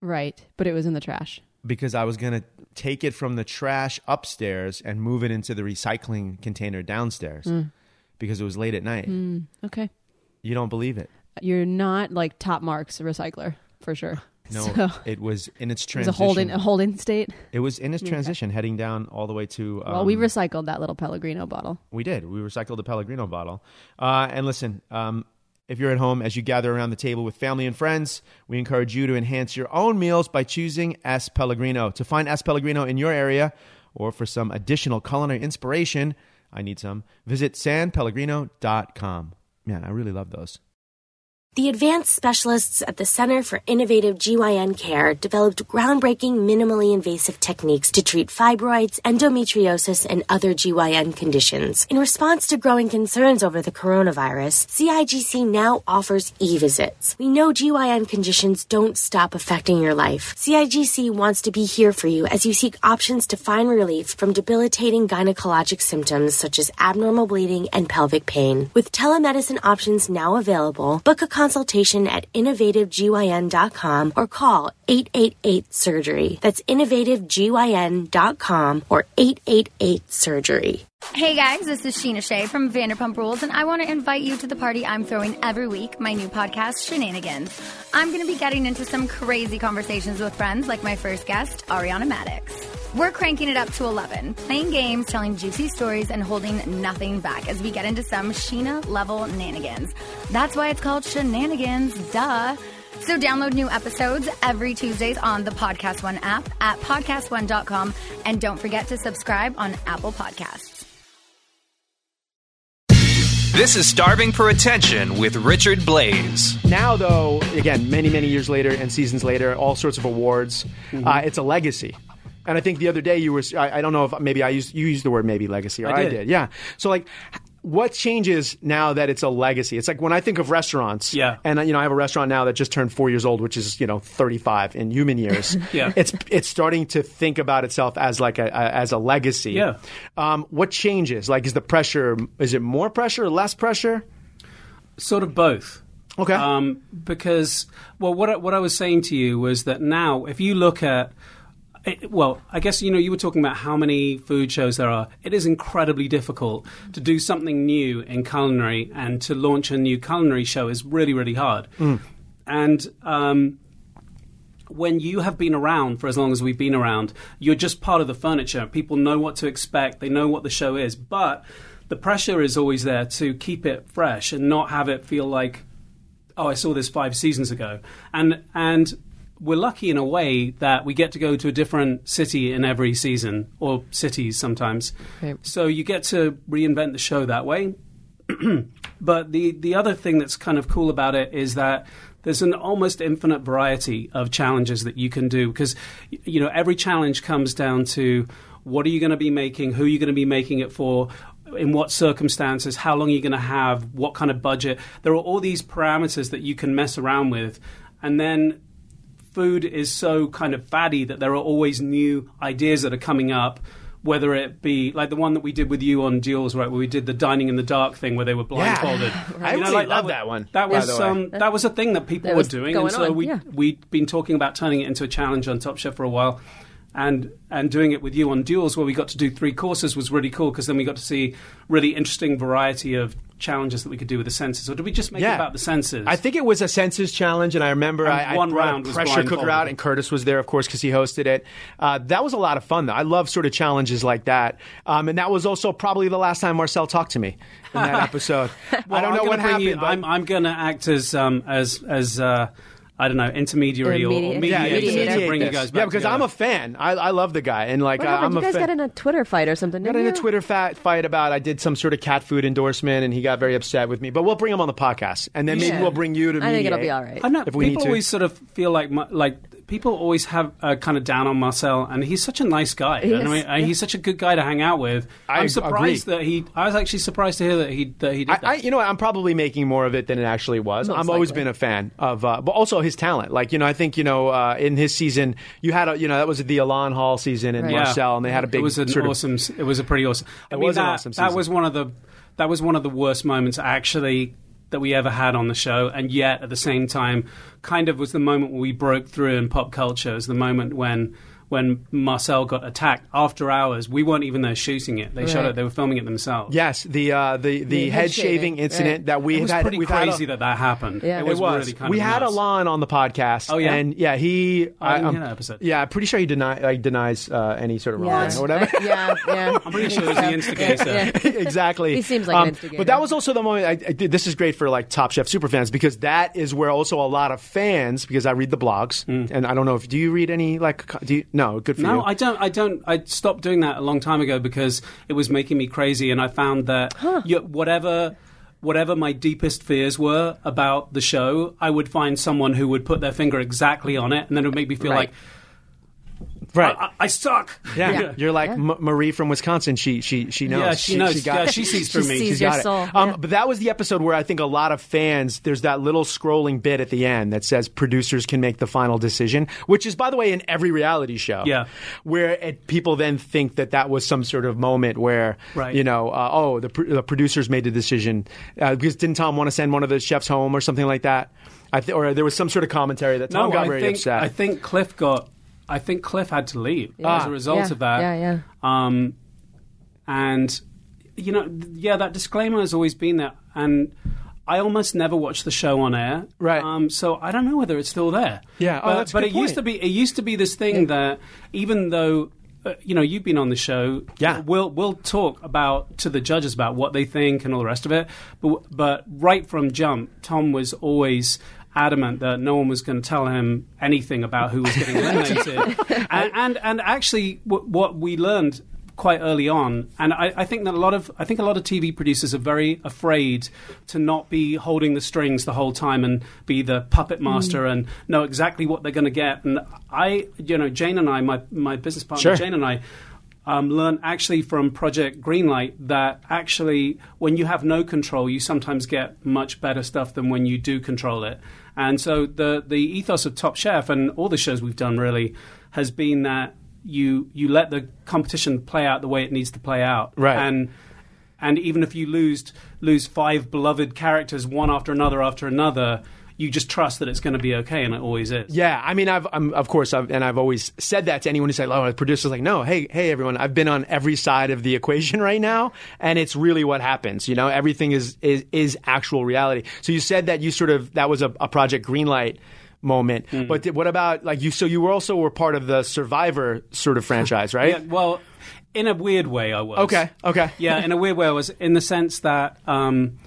Speaker 3: Right, but it was in the trash.
Speaker 2: because I was going to take it from the trash upstairs and move it into the recycling container downstairs
Speaker 3: Mm.
Speaker 2: because it was late at night.
Speaker 3: Okay,
Speaker 2: You don't believe it?
Speaker 3: you're not like top marks recycler for sure. (laughs)
Speaker 2: No,
Speaker 3: So,
Speaker 2: it was in its (laughs)
Speaker 3: it was
Speaker 2: transition.
Speaker 3: a holding a holding state.
Speaker 2: It was in its transition, heading down all the way to. Um,
Speaker 3: well, we recycled that little Pellegrino bottle.
Speaker 2: we did. We recycled the Pellegrino bottle. Uh, and listen, um, if you're at home as you gather around the table with family and friends, we encourage you to enhance your own meals by choosing S Pellegrino. To find S Pellegrino in your area, or for some additional culinary inspiration, I need some, visit sanpellegrino.com. Man, I really love those.
Speaker 6: The advanced specialists at the Center for Innovative GYN Care developed groundbreaking minimally invasive techniques to treat fibroids, endometriosis, and other GYN conditions. In response to growing concerns over the coronavirus, CIGC now offers e-visits. We know GYN conditions don't stop affecting your life. CIGC wants to be here for you as you seek options to find relief from debilitating gynecologic symptoms such as abnormal bleeding and pelvic pain. With telemedicine options now available, book a consultation at innovativegyn.com or call 888-SURGERY. That's innovativegyn.com or 888-SURGERY.
Speaker 7: Hey guys, this is Scheana Shay from Vanderpump Rules, and I want to invite you to the party I'm throwing every week, my new podcast, Scheananigans. I'm going to be getting into some crazy conversations with friends like my first guest, Ariana Madix. We're cranking it up to 11, playing games, telling juicy stories, and holding nothing back as we get into some Scheana level nanigans. That's why it's called Scheananigans, duh. So download new episodes every Tuesdays on the PodcastOne app at podcastone.com, and don't forget to subscribe on Apple Podcasts.
Speaker 1: This is Starving for Attention with Richard Blais.
Speaker 2: Now, though, again, many, many years later and seasons later, all sorts of awards, uh, it's a legacy. And I think the other day you were, I, I don't know if maybe I used, you used the word maybe legacy, or
Speaker 4: I
Speaker 2: I
Speaker 4: did.
Speaker 2: did. Yeah. So, like, what changes now that it's a legacy? It's like when I think of restaurants,
Speaker 4: Yeah.
Speaker 2: and you know, I have a restaurant now that just turned four years old, which is you know thirty five in human years. (laughs)
Speaker 4: Yeah.
Speaker 2: it's it's starting to think about itself as like a, a as a legacy.
Speaker 4: Yeah.
Speaker 2: Um, what changes? Like, is the pressure? Is it more pressure? or Less pressure?
Speaker 4: Sort of both.
Speaker 2: Okay.
Speaker 4: Um, because, well, what I, what I was saying to you was that now, if you look at, it, well, I guess you know you were talking about how many food shows there are. It is incredibly difficult to do something new in culinary, and to launch a new culinary show is really, really hard. And um, when you have been around for as long as we've been around, you're just part of the furniture. People know what to expect, they know what the show is, but the pressure is always there to keep it fresh and not have it feel like, oh, I saw this five seasons ago. And and we're lucky in a way that we get to go to a different city in every season, or cities sometimes.
Speaker 3: Right.
Speaker 4: So you get to reinvent the show that way. (clears throat) But the the other thing that's kind of cool about it is that there's an almost infinite variety of challenges that you can do because you know every challenge comes down to what are you going to be making, who are you going to be making it for, in what circumstances, how long are you going to have, what kind of budget. There are all these parameters that you can mess around with, and then food is so kind of fatty that there are always new ideas that are coming up. Whether it be like the one that we did with you on Duels, right, where we did the dining in the dark thing, where they were blindfolded. (laughs)
Speaker 2: I
Speaker 4: You know,
Speaker 2: really
Speaker 4: like,
Speaker 2: love
Speaker 4: wa-
Speaker 2: that one,
Speaker 4: That was um, that was a thing that people
Speaker 3: That
Speaker 4: were doing, and so
Speaker 3: on,
Speaker 4: we
Speaker 3: yeah.
Speaker 4: we'd been talking about turning it into a challenge on Top Chef for a while, and and doing it with you on Duels, where we got to do three courses, was really cool because then we got to see really interesting variety of challenges that we could do with the senses. Or did we just make it about the senses?
Speaker 2: I think it was a census challenge, and I remember
Speaker 4: And
Speaker 2: I, I
Speaker 4: one
Speaker 2: brought
Speaker 4: round
Speaker 2: pressure cooker out, and Curtis was there, of course, because he hosted it. Uh, that was a lot of fun, though. I love sort of challenges like that, um, and that was also probably the last time Marcel talked to me in that (laughs) episode. I don't know
Speaker 4: I'm
Speaker 2: what
Speaker 4: gonna
Speaker 2: happened.
Speaker 4: you- I'm, I'm going to act as um, as as uh, I don't know intermediary or, or
Speaker 3: Intermediate-
Speaker 2: yeah,
Speaker 4: mediator
Speaker 3: mediator.
Speaker 4: to
Speaker 2: mediate
Speaker 4: bring you guys back
Speaker 2: yeah, because I'm a fan. I, I love the guy, and like
Speaker 3: What
Speaker 2: I-
Speaker 3: happened?
Speaker 2: I'm
Speaker 3: you
Speaker 2: a
Speaker 3: guys
Speaker 2: fan.
Speaker 3: got in a Twitter fight or something?
Speaker 2: got
Speaker 3: didn't
Speaker 2: in a? Twitter fat fight about I did some sort of cat food endorsement, and he got very upset with me. But we'll bring him on the podcast, and then maybe
Speaker 3: Yeah.
Speaker 2: we'll bring you to.
Speaker 3: I think it'll be all right.
Speaker 4: I know
Speaker 2: If we
Speaker 4: people
Speaker 2: need to.
Speaker 4: always sort of feel like my, like people always have uh, kind of down on Marcel, and he's such a nice guy.
Speaker 3: He
Speaker 4: and I mean, and he's such a good guy to hang out with.
Speaker 2: I
Speaker 4: I'm surprised
Speaker 2: agree.
Speaker 4: that he. I was actually surprised to hear that he that he did
Speaker 2: I,
Speaker 4: that.
Speaker 2: I, you know, I'm probably making more of it than it actually was.
Speaker 3: Most
Speaker 2: I'm always
Speaker 3: likely.
Speaker 2: been a fan of, uh, but also his talent. Like, you know, I think you know, uh, in his season, you had, a, you know, that was the Ilan Hall season and
Speaker 3: Right.
Speaker 4: Yeah.
Speaker 2: Marcel, and they had a big
Speaker 4: It was an
Speaker 2: sort of.
Speaker 4: awesome. s- It was a pretty awesome. I mean,
Speaker 2: was an
Speaker 4: that,
Speaker 2: awesome
Speaker 4: That was one of the. That was one of the worst moments actually that we ever had on the show, and yet at the same time, kind of was the moment where we broke through in pop culture. It was the moment when. When Marcel got attacked after hours, we weren't even there shooting it. They shot it. They were filming it themselves.
Speaker 2: Yes, the uh, the the,
Speaker 3: The
Speaker 2: head
Speaker 3: head
Speaker 2: shaving
Speaker 3: shaving,
Speaker 2: incident
Speaker 3: right.
Speaker 2: that we
Speaker 4: it was
Speaker 2: had.
Speaker 4: pretty
Speaker 2: we've had a-
Speaker 4: crazy that that happened.
Speaker 3: Yeah.
Speaker 4: It
Speaker 3: It
Speaker 4: was,
Speaker 2: It was.
Speaker 4: really kind
Speaker 2: we
Speaker 4: of
Speaker 2: had
Speaker 4: nuts.
Speaker 2: Ilan on the podcast.
Speaker 4: Oh, yeah?
Speaker 2: and yeah, he.
Speaker 4: I didn't
Speaker 2: um,
Speaker 4: hear that episode.
Speaker 2: Yeah, I'm pretty sure he deny, like, denies uh, any sort of
Speaker 3: Yeah.
Speaker 2: wrongdoing or whatever.
Speaker 3: I- yeah, yeah. (laughs)
Speaker 4: I'm pretty sure it was the instigator.
Speaker 3: Yeah. (laughs)
Speaker 2: exactly.
Speaker 3: He seems like an
Speaker 2: Um,
Speaker 3: instigator.
Speaker 2: But that was also the moment. I, I did, this is great for like Top Chef super fans because that is where also a lot of fans, because I read the blogs,
Speaker 4: Mm.
Speaker 2: and I don't know if do you read any like do you, No, good for
Speaker 4: No,
Speaker 2: you.
Speaker 4: I don't. I don't. I stopped doing that a long time ago because it was making me crazy, and I found that you, whatever. Whatever my deepest fears were about the show, I would find someone who would put their finger exactly on it, and then it would make me feel
Speaker 3: Right.
Speaker 4: like
Speaker 2: right.
Speaker 4: I, I, I suck.
Speaker 2: yeah.
Speaker 3: Yeah.
Speaker 2: you're like
Speaker 3: Yeah.
Speaker 2: M- Marie from Wisconsin. She she she knows.
Speaker 4: Yeah, she knows.
Speaker 2: got-
Speaker 4: Yeah, she sees through
Speaker 3: She
Speaker 4: me.
Speaker 3: sees
Speaker 2: She's
Speaker 3: your
Speaker 2: got it. Um,
Speaker 3: Yeah.
Speaker 2: But that was the episode where I think a lot of fans, there's that little scrolling bit at the end that says producers can make the final decision, which is, by the way, in every reality show.
Speaker 4: Yeah.
Speaker 2: Where it, people then think that that was some sort of moment where,
Speaker 4: Right.
Speaker 2: you know, uh, oh, the, pr- the producers made the decision. Uh, because didn't Tom want to send one of the chefs home or something like that? I th- or there was some sort of commentary that Tom
Speaker 4: no,
Speaker 2: got
Speaker 4: I
Speaker 2: very
Speaker 4: think
Speaker 2: upset.
Speaker 4: I think Cliff got. I think Cliff had to leave as a result
Speaker 3: Yeah.
Speaker 4: of that.
Speaker 3: Yeah, yeah.
Speaker 4: Um, and you know, th- yeah, that disclaimer has always been there, and I almost never watch the show on air.
Speaker 2: Right.
Speaker 4: Um, so I don't know whether it's still there.
Speaker 2: Yeah. Oh,
Speaker 4: But,
Speaker 2: that's a
Speaker 4: but
Speaker 2: good
Speaker 4: it used to be. It used to be this thing that even though. Uh, you know, you've been on the show.
Speaker 2: Yeah.
Speaker 4: we'll we'll talk about to the judges about what they think and all the rest of it. But but right from jump, Tom was always adamant that no one was going to tell him anything about who was getting (laughs) eliminated. and, and and actually, w- what we learned quite early on, and I, I think that a lot of I think a lot of TV producers are very afraid to not be holding the strings the whole time and be the puppet master and know exactly what they're going to get. And I, you know, Jane and I, my my business partner
Speaker 2: Sure.
Speaker 4: Jane and I. Um, learn actually from Project Greenlight that actually when you have no control, you sometimes get much better stuff than when you do control it. And so the the ethos of Top Chef and all the shows we've done really has been that you you let the competition play out the way it needs to play out,
Speaker 2: Right.
Speaker 4: And and even if you lose lose five beloved characters one after another after another, you just trust that it's going to be okay, and it always is.
Speaker 2: Yeah, I mean, I've I'm, of course, I've, and I've always said that to anyone who said, "Oh, the producer's like, no, hey, hey, everyone, I've been on every side of the equation (laughs) right now, and it's really what happens. You know, everything is is is actual reality." So you said that you sort of that was a, a Project Greenlight moment,
Speaker 4: Mm.
Speaker 2: but did, what about like you? So you were also were part of the Survivor sort of franchise, right?
Speaker 4: Yeah, well, in a weird way, I was.
Speaker 2: Okay, okay.
Speaker 4: yeah, in a weird way, I was in the sense that um,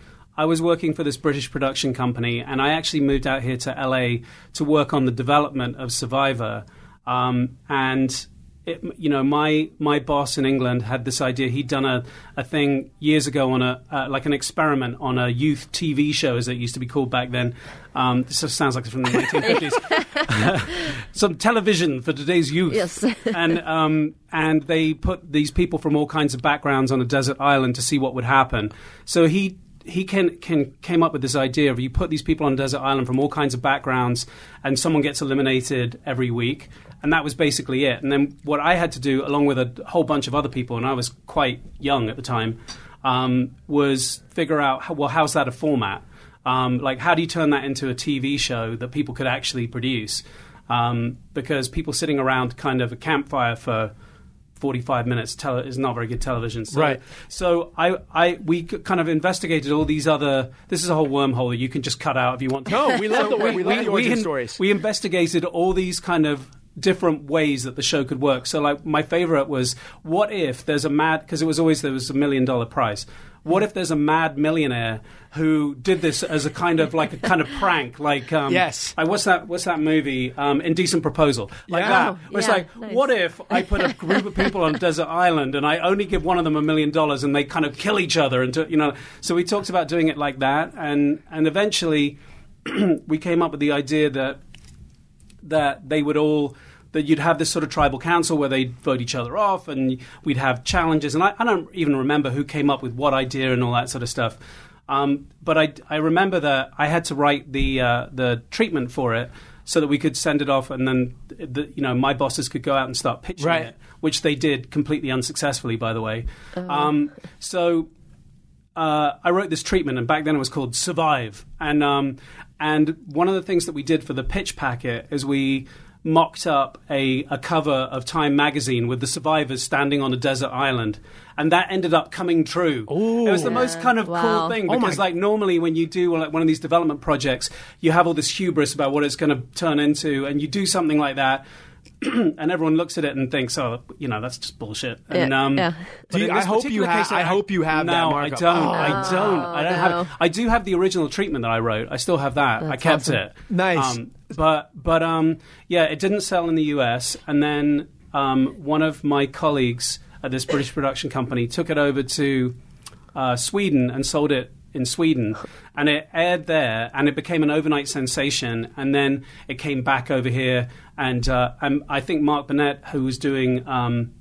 Speaker 4: I was working for this British production company, and I actually moved out here to LA to work on the development of Survivor. Um, and it, you know, my my boss in England had this idea. He'd done a, a thing years ago on a uh, like an experiment on a youth TV show, as it used to be called back then. Um, this sounds like it's from the 1950s. (laughs) Some television for today's youth.
Speaker 3: Yes. (laughs)
Speaker 4: and um, and they put these people from all kinds of backgrounds on a desert island to see what would happen. So he he can, can came up with this idea of you put these people on desert island from all kinds of backgrounds, and someone gets eliminated every week, and that was basically it. And then what I had to do, along with a whole bunch of other people, and I was quite young at the time, um, was figure out how, well how's that a format. Um, like, how do you turn that into a TV show that people could actually produce? Um, because people sitting around kind of a campfire for 45 minutes tele- is not very good television. So,
Speaker 2: Right.
Speaker 4: So I, I, we kind of investigated all these other. This is a whole wormhole that you can just cut out if you want. to.
Speaker 2: No, we love (laughs) the way we love the origin
Speaker 4: in-
Speaker 2: stories.
Speaker 4: We investigated all these kind of different ways that the show could work. So, like, my favorite was what if there's a mad because it was always there was a million dollar prize. What if there's a mad millionaire who did this as a kind of like a kind of (laughs) prank, like um,
Speaker 2: Yes.
Speaker 4: like what's that? What's that movie? Um, Indecent Proposal, like
Speaker 2: Yeah.
Speaker 4: that. Where it's like,
Speaker 3: nice.
Speaker 4: what if I put a group of people on a desert island and I only give one of them a million dollars and they kind of kill each other and you know? So we talked about doing it like that, and and eventually (clears throat) we came up with the idea that that they would all that you'd have this sort of tribal council where they'd vote each other off and we'd have challenges and I, I don't even remember who came up with what idea and all that sort of stuff um, but I, I remember that I had to write the uh, the treatment for it so that we could send it off and then the, you know my bosses could go out and start pitching
Speaker 2: Right.
Speaker 4: it which they did completely unsuccessfully by the way um, so uh, I wrote this treatment, and back then it was called Survive. And um, and one of the things that we did for the pitch packet is we mocked up a, a cover of Time magazine with the survivors standing on a desert island, and that ended up coming true. It was the most kind of
Speaker 3: Wow.
Speaker 4: cool thing
Speaker 2: Oh
Speaker 4: because, like, normally when you do like one of these development projects, you have all this hubris about what it's going to turn into, and you do something like that. (clears throat) and everyone looks at it and thinks, "Oh, you know, that's just bullshit." And, um,
Speaker 3: yeah.
Speaker 4: but
Speaker 2: you- I hope you
Speaker 4: particular
Speaker 2: ha- I hope you have that
Speaker 4: no,
Speaker 2: markup.
Speaker 4: I don't.
Speaker 2: Oh.
Speaker 4: I don't. I don't
Speaker 3: no.
Speaker 4: have. I do have the original treatment that I wrote. I still have that. I kept
Speaker 3: awesome.
Speaker 4: it.
Speaker 2: Nice.
Speaker 4: Um, but but um, yeah, it didn't sell in the U.S. And then um, one of my colleagues at this British production company took it over to uh, Sweden and sold it in Sweden, and it aired there, and it became an overnight sensation. And then it came back over here, and, uh, and I think Mark Burnett, who was doing um,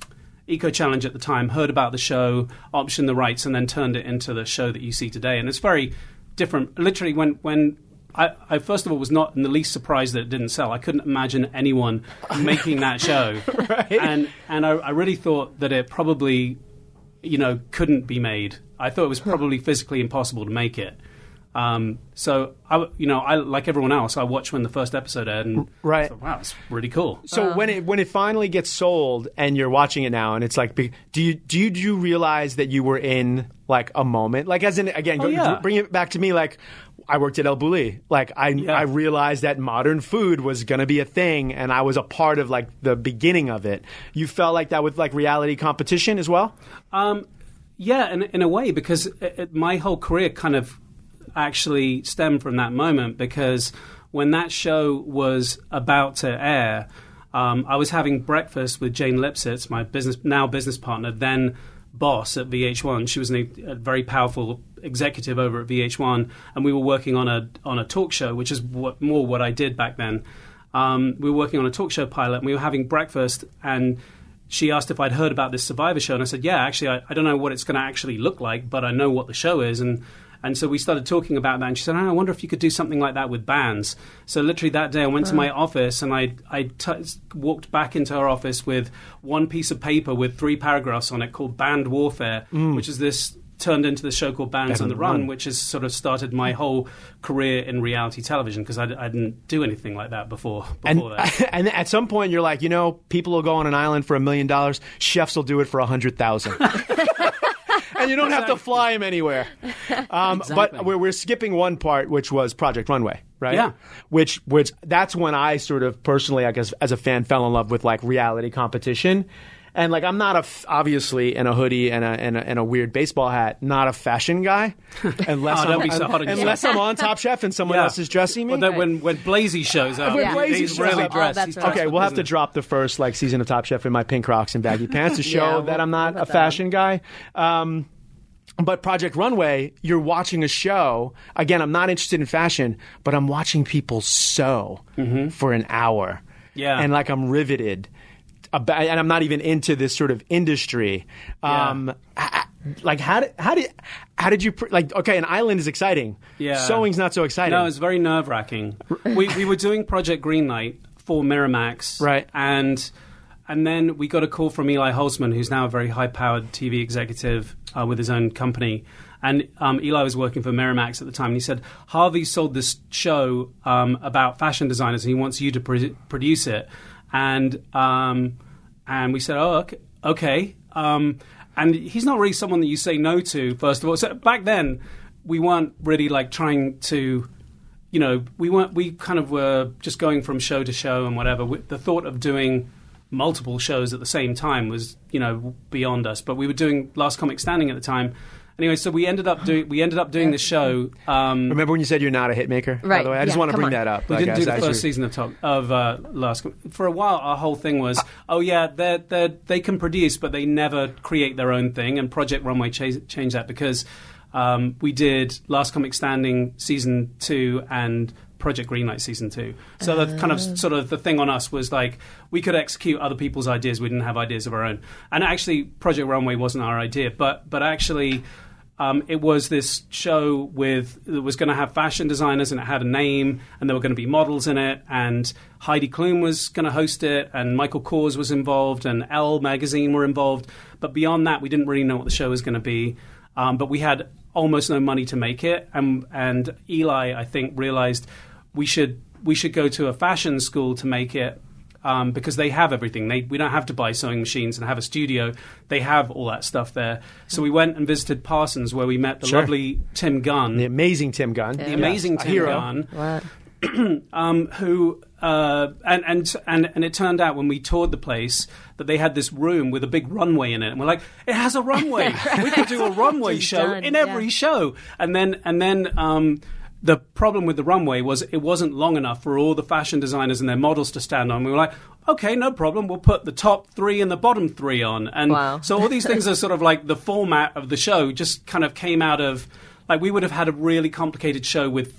Speaker 4: Eco Challenge at the time, heard about the show, optioned the rights, and then turned it into the show that you see today. And it's very different. Literally, when when I, I first of all was not in the least surprised that it didn't sell. I couldn't imagine anyone (laughs) making that show, and and I, I really thought that it probably, you know, couldn't be made. I thought it was probably physically impossible to make it. Um, so I, you know, I like everyone else. I watched when the first episode aired, and
Speaker 2: Right.
Speaker 4: thought, wow, it's really cool.
Speaker 2: So when it when it finally gets sold and you're watching it now and it's like be- do you do you, do you realize that you were in like a moment like as in again
Speaker 4: Oh,
Speaker 2: go,
Speaker 4: yeah.
Speaker 2: bring it back to me like I worked at El Bulli like I
Speaker 4: Yeah.
Speaker 2: I realized that modern food was going to be a thing and I was a part of like the beginning of it you felt like that with like reality competition as well
Speaker 4: Um, yeah, in, in a way, because it, it, my whole career kind of actually stemmed from that moment. Because when that show was about to air, um, I was having breakfast with Jane Lipsitz, my business now business partner, then boss at VH1. She was an, a very powerful executive over at VH1, and we were working on a on a talk show, which is what, more what I did back then. Um, we were working on a talk show pilot, and we were having breakfast, and she asked if I'd heard about this Survivor show, and I said, "Yeah, actually, I, I don't know what it's going to actually look like, but I know what the show is." And and so we started talking about that, and she said, oh, "I wonder if you could do something like that with bands." So literally that day, I went to my office and I I t- walked back into her office with one piece of paper with three paragraphs on it called "Band Warfare," mm. which is this turned into the show called Bands on the Run, which has sort of started my whole career in reality television because I didn't do anything like that before.
Speaker 2: and
Speaker 4: that. (laughs)
Speaker 2: and at some point you're like you know people will go on an island for a million dollars chefs will do it for a hundred thousand (laughs) and you don't have to fly them anywhere um,
Speaker 4: Exactly.
Speaker 2: but we're, we're skipping one part which was project runway right
Speaker 4: Yeah.
Speaker 2: which which that's when i sort of personally i guess as a fan fell in love with like reality competition and like I'm not a f- obviously in a hoodie and a, and a and a weird baseball hat, not a fashion guy, (laughs) unless
Speaker 4: Oh,
Speaker 2: I'm,
Speaker 4: be so hard on
Speaker 2: unless. I'm on Top Chef and someone
Speaker 4: Yeah.
Speaker 2: else is dressing me.
Speaker 4: Well, then when when Blazy shows up,
Speaker 2: When
Speaker 4: he-
Speaker 2: Blazy
Speaker 4: he's
Speaker 2: shows
Speaker 4: really
Speaker 2: up.
Speaker 3: Oh,
Speaker 4: dressed.
Speaker 3: that's
Speaker 4: He's
Speaker 3: right.
Speaker 4: dressed
Speaker 2: Okay, we'll have to drop the first like season of Top Chef in my pink Crocs and baggy pants to (laughs) show
Speaker 3: Yeah, we'll-
Speaker 2: that I'm not
Speaker 3: we'll
Speaker 2: a
Speaker 3: put that
Speaker 2: fashion guy. Um, but Project Runway, you're watching a show. Again, I'm not interested in fashion, but I'm watching people sew for an hour.
Speaker 4: Mm-hmm. Yeah.
Speaker 2: and like I'm riveted. About, and I'm not even into this sort of industry. Um, h- h- like how did how did how did you like? Okay, an island is exciting.
Speaker 4: Yeah.
Speaker 2: sewing's not so exciting.
Speaker 4: No, it's very nerve wracking. we we were doing Project Greenlight for Miramax,
Speaker 2: Right.
Speaker 4: And and then we got a call from Eli Holzman, who's now a very high powered TV executive uh, with his own company. And um, Eli was working for Miramax at the time, and he said Harvey sold this show um, about fashion designers, and he wants you to pro- produce it. And um, and we said, oh, okay. Um, and he's not really someone that you say no to. First of all, so back then we weren't really like trying to you know, we weren't. We kind of were just going from show to show and whatever. We, the thought of doing multiple shows at the same time was, you know, beyond us. But we were doing Last Comic Standing at the time. Anyway, so we ended up doing we ended up doing the show. Um,
Speaker 2: Remember when you said you're not a hit maker? By
Speaker 3: Right,
Speaker 2: the way, I just
Speaker 3: yeah,
Speaker 2: want to bring
Speaker 3: on.
Speaker 2: that up.
Speaker 4: we
Speaker 2: like,
Speaker 4: didn't do the first
Speaker 2: you're-
Speaker 4: season of top of uh, Last. Com- For a while, our whole thing was, oh yeah, they they they can produce, but they never create their own thing. And Project Runway cha- changed that because um, we did Last Comic Standing season two and Project Greenlight season two. So the kind of sort of the thing on us was like we could execute other people's ideas. We didn't have ideas of our own. And actually, Project Runway wasn't our idea, but but actually. Um, it was this show with it was going to have fashion designers and it had a name and there were going to be models in it and Heidi Klum was going to host it and Michael Kors was involved and Elle magazine were involved. But beyond that we didn't really know what the show was going to be. Um, but we had almost no money to make it and and Eli I think realized we should we should go to a fashion school to make it um, because they have everything. They, we don't have to buy sewing machines and have a studio. They have all that stuff there. So we went and visited Parsons, where we met the
Speaker 2: Sure.
Speaker 4: lovely Tim Gunn,
Speaker 2: the
Speaker 4: the,
Speaker 2: amazing Tim Gunn, the
Speaker 4: amazing
Speaker 2: a
Speaker 4: Tim
Speaker 2: hero.
Speaker 4: Gunn, (clears throat) um, who uh, and, and and and it turned out when we toured the place that they had this room with a big runway in it, and we're like, it has a runway. (laughs) We could do a runway show
Speaker 3: done,
Speaker 4: in every
Speaker 3: yeah.
Speaker 4: show, and then and then. Um, the problem with the runway was it wasn't long enough for all the fashion designers and their models to stand on. We were like, okay, no problem. We'll put the top three and the bottom three on. And
Speaker 3: Wow.
Speaker 4: so all these things are sort of like the format of the show just kind of came out of like we would have had a really complicated show with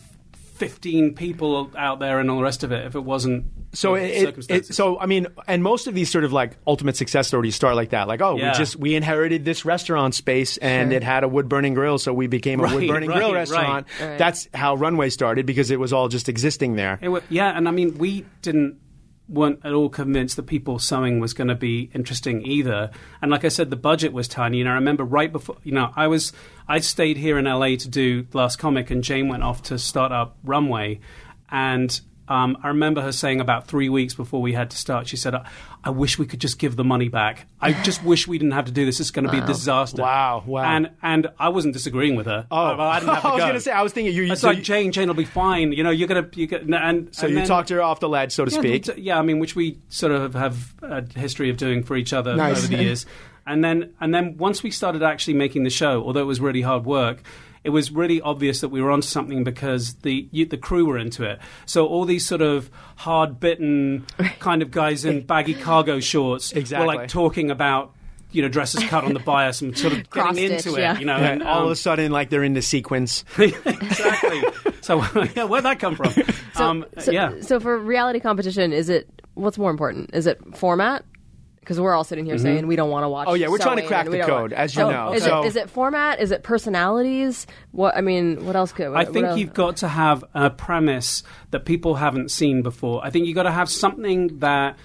Speaker 4: 15 people out there and all the rest of it if it wasn't
Speaker 2: So
Speaker 4: the
Speaker 2: it, it, so I mean, and most of these sort of like ultimate success stories start like that. Like, oh,
Speaker 4: Yeah.
Speaker 2: we just we inherited this restaurant space and
Speaker 3: Sure.
Speaker 2: it had a wood burning grill, so we became a
Speaker 4: Right,
Speaker 2: wood burning
Speaker 4: right,
Speaker 2: grill restaurant.
Speaker 3: Right.
Speaker 2: That's how Runway started because it was all just existing there.
Speaker 4: It wa- yeah, and I mean, we didn't weren't at all convinced that people sewing was going to be interesting either. And like I said, the budget was tiny. And I remember right before, you know, I was I stayed here in LA to do Last Comic, and Jane went off to start up Runway, and. Um, I remember her saying about three weeks before we had to start, she said, I, I wish we could just give the money back. I just wish we didn't have to do this. It's going to be a disaster.
Speaker 2: Wow, wow.
Speaker 4: And, and I wasn't disagreeing with her. Oh, well, I didn't have (laughs) to
Speaker 2: I was gonna say, I was thinking you-
Speaker 4: It's
Speaker 2: so
Speaker 4: like,
Speaker 2: you-
Speaker 4: Jane, Jane will be fine. You know, you're going to, you get, and
Speaker 2: So
Speaker 4: and
Speaker 2: you
Speaker 4: then-
Speaker 2: talked her off the ledge, so to
Speaker 4: yeah,
Speaker 2: speak.
Speaker 4: t- yeah, I mean, which we sort of have a history of doing for each other
Speaker 2: Nice.
Speaker 4: over the years. (laughs) And then, and then once we started actually making the show, although it was really hard work, it was really obvious that we were onto something because the you, the crew were into it. So all these sort of hard bitten kind of guys in (laughs) baggy cargo shorts
Speaker 2: Exactly.
Speaker 4: were like talking about. You know, dresses cut on the bias and sort of (laughs) getting
Speaker 3: Cross-stitch,
Speaker 4: into it.
Speaker 3: yeah.
Speaker 4: You know,
Speaker 2: Yeah,
Speaker 4: and
Speaker 2: all of
Speaker 4: um,
Speaker 2: a sudden, like they're in the sequence. (laughs)
Speaker 4: exactly. So yeah, where'd that come from?
Speaker 3: So,
Speaker 4: um,
Speaker 3: so,
Speaker 4: yeah.
Speaker 3: so for reality competition, is it what's more important? Is it format? Because we're all sitting here mm-hmm. saying we don't want to watch.
Speaker 2: Oh, yeah, we're trying to crack the code,
Speaker 3: want-
Speaker 2: as you
Speaker 3: So
Speaker 2: know.
Speaker 3: Is,
Speaker 2: So-
Speaker 3: it, is it format? Is it personalities? What I mean, what else could?
Speaker 4: I think
Speaker 3: else-
Speaker 4: you've got to have a premise that people haven't seen before. I think you've got to have something that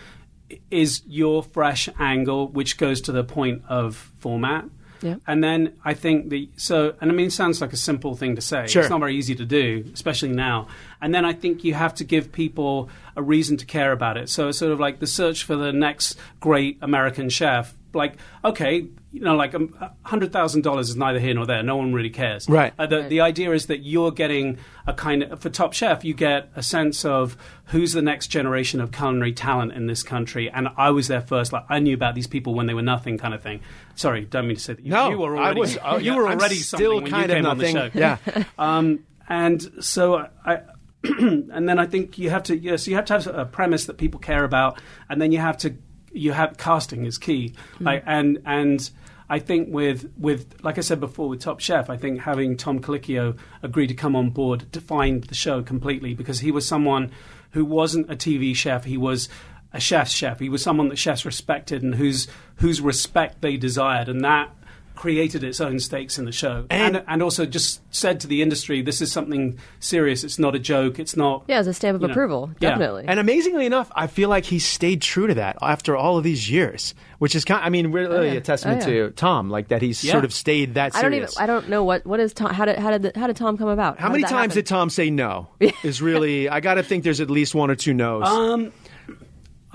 Speaker 4: is your fresh angle, which goes to the point of format.
Speaker 3: Yeah.
Speaker 4: And then I think the so, and I mean, it sounds like a simple thing to say.
Speaker 2: Sure.
Speaker 4: It's not very easy to do, especially now. And then I think you have to give people a reason to care about it. So it's sort of like the search for the next great American chef. Like, okay, you know, like um, hundred thousand dollars is neither here nor there. No one really cares.
Speaker 2: Right.
Speaker 4: Uh, the, the idea is that you're getting a kind of for Top Chef, you get a sense of who's the next generation of culinary talent in this country. And I was there first. Like I knew about these people when they were nothing, kind of thing. Sorry, don't mean to say that. You,
Speaker 2: No,
Speaker 4: you were
Speaker 2: I was- oh, (laughs)
Speaker 4: you
Speaker 2: yeah,
Speaker 4: were
Speaker 2: I'm
Speaker 4: already
Speaker 2: still
Speaker 4: something when
Speaker 2: kind
Speaker 4: you
Speaker 2: of
Speaker 4: came on the
Speaker 2: nothing.
Speaker 4: show.
Speaker 2: Yeah. (laughs)
Speaker 4: Um, and so I. (clears throat) and then I think you have to yes you have to have a premise that people care about, and then you have to you have casting is key, hmm. like, and and I think with with like I said before with Top Chef, I think having Tom Colicchio agree to come on board defined the show completely because he was someone who wasn't a TV chef, he was a chef's chef. He was someone that chefs respected and whose whose respect they desired, and that created its own stakes in the show,
Speaker 2: And-
Speaker 4: and, and also just said to the industry, "This is something serious. It's not a joke. It's not."
Speaker 3: Yeah, as a stamp of
Speaker 4: you know,
Speaker 3: approval,
Speaker 4: yeah.
Speaker 3: definitely.
Speaker 2: And amazingly enough, I feel like he stayed true to that after all of these years, which is kind. I mean, really
Speaker 3: yeah.
Speaker 2: a testament
Speaker 3: Oh, yeah.
Speaker 2: to Tom, like that he's
Speaker 4: Yeah.
Speaker 2: sort of stayed that serious.
Speaker 3: I don't even. I don't know what what is Tom. How did how did the, how did Tom come about?
Speaker 2: How many
Speaker 3: did
Speaker 2: times
Speaker 3: happen?
Speaker 2: did Tom say no? (laughs) is really. I got to think there's at least one or two no's.
Speaker 4: Um,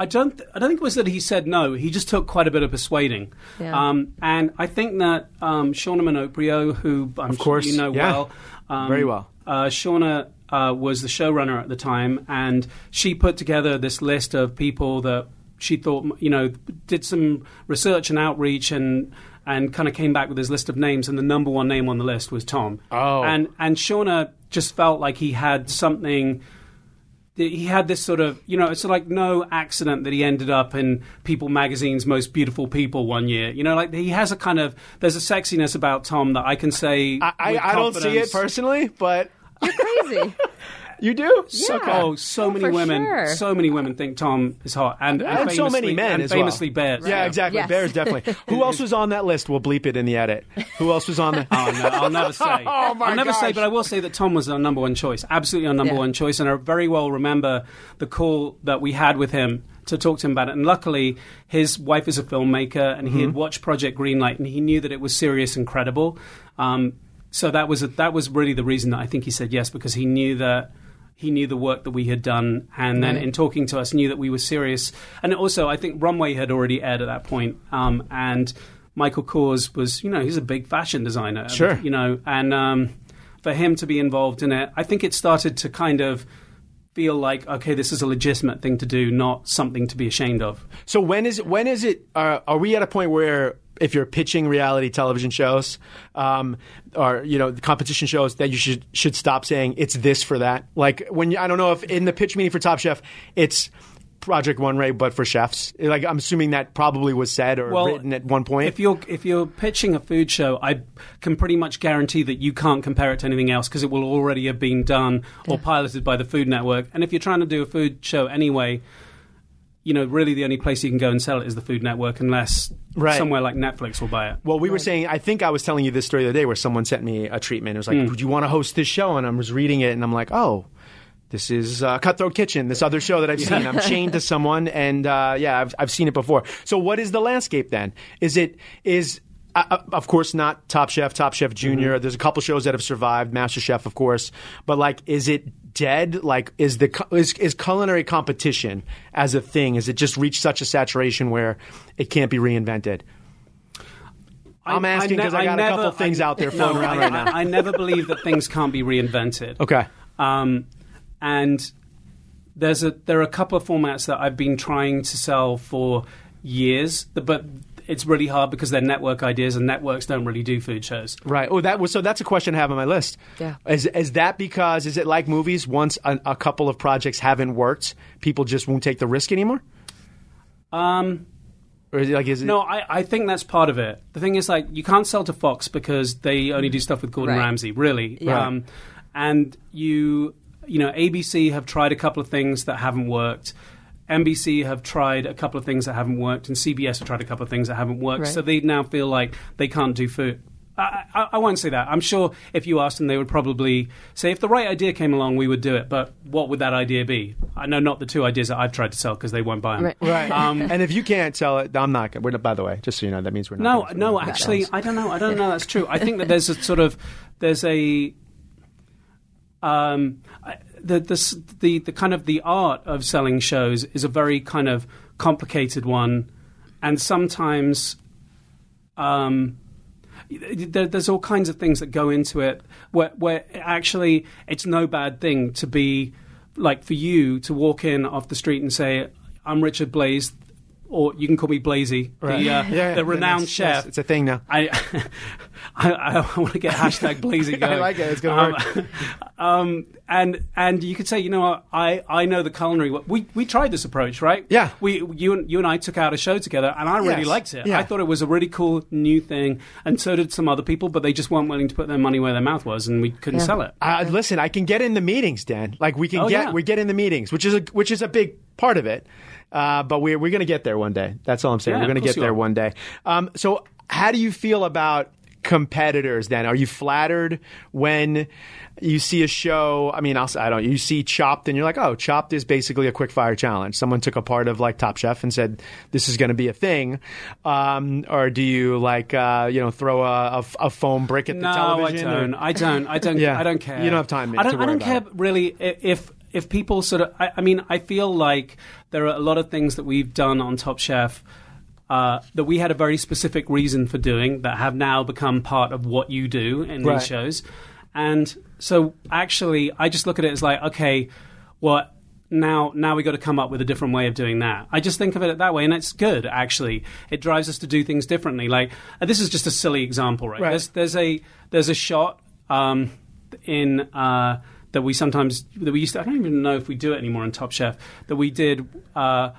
Speaker 4: I don't. Th- I don't think it was that he said no. He just took quite a bit of persuading.
Speaker 3: Yeah.
Speaker 4: Um, and I think that um, Shauna Minoprio, who I'm
Speaker 2: Of course,
Speaker 4: sure you know
Speaker 2: yeah.
Speaker 4: well, um,
Speaker 2: Very well.
Speaker 4: Uh, Shauna uh, was the showrunner at the time, and she put together this list of people that she thought, you know, did some research and outreach and. And kind of came back with his list of names, and the number one name on the list was Tom.
Speaker 2: Oh.
Speaker 4: and and Shauna just felt like he had something he had this sort of, you know, it's like no accident that he ended up in People Magazine's Most Beautiful People one year. You know, like he has a kind of, there's a sexiness about Tom that I can say.
Speaker 2: I, I, I don't see it personally, but
Speaker 3: You're crazy. (laughs)
Speaker 2: you do.
Speaker 4: So,
Speaker 3: Yeah.
Speaker 4: oh, so
Speaker 3: Oh,
Speaker 4: many
Speaker 3: for
Speaker 4: women,
Speaker 3: sure.
Speaker 4: so many women think Tom is hot, and,
Speaker 2: And so many men
Speaker 4: and
Speaker 2: as well.
Speaker 4: famously bears.
Speaker 2: Yeah, exactly.
Speaker 3: Yes.
Speaker 2: Bears definitely. (laughs) Who else was on that list? We'll bleep it in the edit. Who else was on the? (laughs)
Speaker 4: Oh, no, I'll never say. (laughs)
Speaker 2: Oh, my
Speaker 4: I'll never say,
Speaker 2: gosh.
Speaker 4: but I will say that Tom was our number one choice. Absolutely our number
Speaker 3: Yeah.
Speaker 4: one choice. And I very well remember the call that we had with him to talk to him about it. And luckily, his wife is a filmmaker and he
Speaker 2: Mm-hmm.
Speaker 4: had watched Project Greenlight and he knew that it was serious and credible. Um, so that was, a, that was really the reason that I think he said yes, because he knew that. He knew the work that we had done, and then
Speaker 3: Right.
Speaker 4: in talking to us, knew that we were serious. And also, I think Runway had already aired at that point, um, and Michael Kors was, you know, he's a big fashion designer,
Speaker 2: Sure.
Speaker 4: you know, and um, for him to be involved in it, I think it started to kind of feel like, okay, this is a legitimate thing to do, not something to be ashamed of.
Speaker 2: So when is it when is it? Uh, are we at a point where if you're pitching reality television shows, um, or you know, the competition shows, that you should should stop saying it's this for that. Like when you, I don't know if in the pitch meeting for Top Chef, it's. Project Runway, but for chefs. Like I'm assuming that probably was said or
Speaker 4: Well,
Speaker 2: written at one point.
Speaker 4: If you're if you're pitching a food show, I can pretty much guarantee that you can't compare it to anything else because it will already have been done or piloted by the Food Network. And if you're trying to do a food show anyway, you know, really the only place you can go and sell it is the Food Network, unless
Speaker 2: Right.
Speaker 4: somewhere like Netflix will buy it.
Speaker 2: Well, we were saying, I think I was telling you this story the other day where someone sent me a treatment. It was like,
Speaker 4: Hmm.
Speaker 2: Would you want to host this show? And I was reading it and I'm like, Oh, this is uh, Cutthroat Kitchen, this other show that I've seen. I'm chained to someone and uh, yeah, I've, I've seen it before. So, what is the landscape then? Is it, is, uh, uh, of course, not Top Chef, Top Chef Junior.
Speaker 4: Mm-hmm.
Speaker 2: There's a couple shows that have survived, Master Chef, of course. But like, is it dead? Like, is the is, is culinary competition as a thing? Is it just reached such a saturation where it can't be reinvented? I'm asking 'cause I got a
Speaker 4: never-
Speaker 2: couple things out there
Speaker 4: no,
Speaker 2: floating around
Speaker 4: I-
Speaker 2: right now.
Speaker 4: I, I never believe that things can't be reinvented.
Speaker 2: Okay.
Speaker 4: Um, and there's a there are a couple of formats that I've been trying to sell for years, but it's really hard because they're network ideas, and networks don't really do food shows.
Speaker 2: Right. Oh, that was so. That's a question I have on my list.
Speaker 3: Yeah.
Speaker 2: Is is that because is it like movies? Once a, a couple of projects haven't worked, people just won't take the risk anymore.
Speaker 4: Um,
Speaker 2: Or is it like is it?
Speaker 4: no, I, I think that's part of it. The thing is, like, you can't sell to Fox because they only do stuff with Gordon
Speaker 3: Right.
Speaker 4: Ramsay, really.
Speaker 3: Yeah.
Speaker 4: Um, and you, you know, ABC have tried a couple of things that haven't worked. NBC have tried a couple of things that haven't worked, and CBS have tried a couple of things that haven't worked.
Speaker 3: Right.
Speaker 4: So they now feel like they can't do food. I, I, I won't say that. I'm sure if you asked them, they would probably say, if the right idea came along, we would do it. But what would that idea be? I know not the two ideas that I've tried to sell because they won't buy them.
Speaker 3: Right.
Speaker 2: Right. (laughs)
Speaker 4: Um,
Speaker 2: and if you can't sell it, I'm not. gonna- We're not. By the way, just so you know, that means we're not.
Speaker 4: No, no, actually, I don't know. I don't know. (laughs) That's true. I think that there's a sort of there's a um, I- the, the the the kind of the art of selling shows is a very kind of complicated one, and sometimes um, there, there's all kinds of things that go into it where, where actually it's no bad thing to be like for you to walk in off the street and say I'm Richard Blais or you can call me Blazy
Speaker 2: Right.
Speaker 4: the, uh, (laughs)
Speaker 2: Yeah,
Speaker 4: the renowned
Speaker 2: that's-
Speaker 4: chef
Speaker 2: it's a thing now.
Speaker 4: I, (laughs) I, I want to get hashtag (laughs) Blazy going.
Speaker 2: I like it. It's gonna
Speaker 4: um, um, and and you could say, you know, I I know the culinary. We we tried this approach, right?
Speaker 2: Yeah.
Speaker 4: We you and you and I took out a show together, and I really
Speaker 2: Yes.
Speaker 4: liked it.
Speaker 2: Yeah.
Speaker 4: I thought it was a really cool new thing, and so did some other people, but they just weren't willing to put their money where their mouth was, and we couldn't
Speaker 3: Yeah.
Speaker 4: sell it.
Speaker 2: Uh, listen, I can get in the meetings, Dan. Like we can
Speaker 4: Oh,
Speaker 2: get
Speaker 4: yeah.
Speaker 2: we get in the meetings, which is a which is a big part of it. Uh, but we're we're gonna get there one day. That's all I'm saying.
Speaker 4: Yeah,
Speaker 2: we're gonna get there one day. Um, so how do you feel about competitors? Then are you flattered when you see a show? I mean, I'll, I don't. You see Chopped, and you're like, oh, Chopped is basically a quick fire challenge. Someone took a part of like Top Chef and said this is going to be a thing. Um, or do you like uh, you know throw a, a, a foam brick at the
Speaker 4: no,
Speaker 2: television?
Speaker 4: I don't. I don't. I don't. (laughs)
Speaker 2: Yeah.
Speaker 4: I don't care.
Speaker 2: You don't have time
Speaker 4: I don't.
Speaker 2: to
Speaker 4: I don't care
Speaker 2: about
Speaker 4: really if if people sort of. I, I mean, I feel like there are a lot of things that we've done on Top Chef. Uh, that we had a very specific reason for doing that have now become part of what you do in
Speaker 2: Right.
Speaker 4: these shows, and so actually, I just look at it as like, okay, what now? Now we got to come up with a different way of doing that. I just think of it that way, and it's good. Actually, it drives us to do things differently. Like uh, this is just a silly example, right?
Speaker 2: Right.
Speaker 4: There's there's a there's a shot um, in uh, that we sometimes that we used to. I don't even know if we do it anymore in Top Chef. That we did. Uh,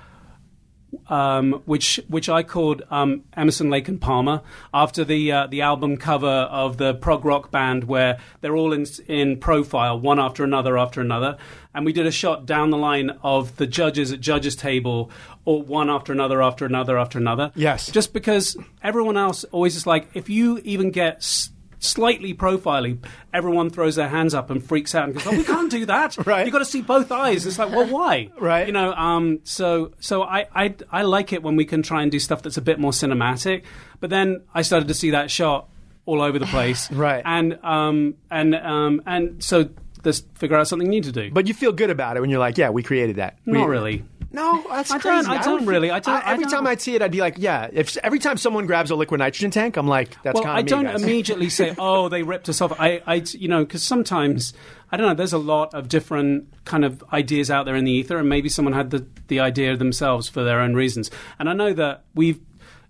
Speaker 4: um, which which I called um, Emerson Lake and Palmer after the uh, the album cover of the prog rock band where they're all in in profile one after another after another, and we did a shot down the line of the judges at judges table or one after another after another after another.
Speaker 2: Yes.
Speaker 4: just because everyone else always is like if you even get. Slightly profiling, everyone throws their hands up and freaks out and goes, "Oh, we can't do that! (laughs)
Speaker 2: Right.
Speaker 4: You've got to see both eyes." It's like, well, why?
Speaker 2: Right.
Speaker 4: You know, um, so so I, I I like it when we can try and do stuff that's a bit more cinematic. But then I started to see that shot all over the place, (laughs)
Speaker 2: Right.
Speaker 4: And um and um and so let's figure out something new to do.
Speaker 2: But you feel good about it when you're like, yeah, we created that.
Speaker 4: not
Speaker 2: We-
Speaker 4: really.
Speaker 2: No, that's
Speaker 4: I
Speaker 2: crazy.
Speaker 4: don't- I don't really. I don't- I
Speaker 2: every
Speaker 4: don't.
Speaker 2: time I'd see it, I'd be like, yeah. If every time someone grabs a liquid nitrogen tank, I'm like, that's
Speaker 4: well,
Speaker 2: kind
Speaker 4: I
Speaker 2: of me,
Speaker 4: don't
Speaker 2: guys.
Speaker 4: immediately say, (laughs) "Oh, they ripped us off." I, I, you know, because sometimes I don't know. There's a lot of different kind of ideas out there in the ether, and maybe someone had the the idea themselves for their own reasons. And I know that we've,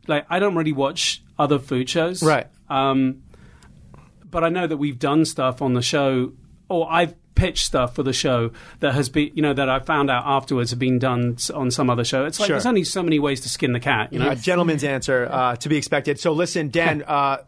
Speaker 4: like I don't really watch other food shows,
Speaker 2: Right.
Speaker 4: Um, but I know that we've done stuff on the show, or I've pitched stuff for the show that has been, you know, that I found out afterwards have been done on some other show. It's like
Speaker 2: Sure.
Speaker 4: there's only so many ways to skin the cat, you know.
Speaker 2: A gentleman's answer uh, to be expected. So listen, Dan, (laughs) uh,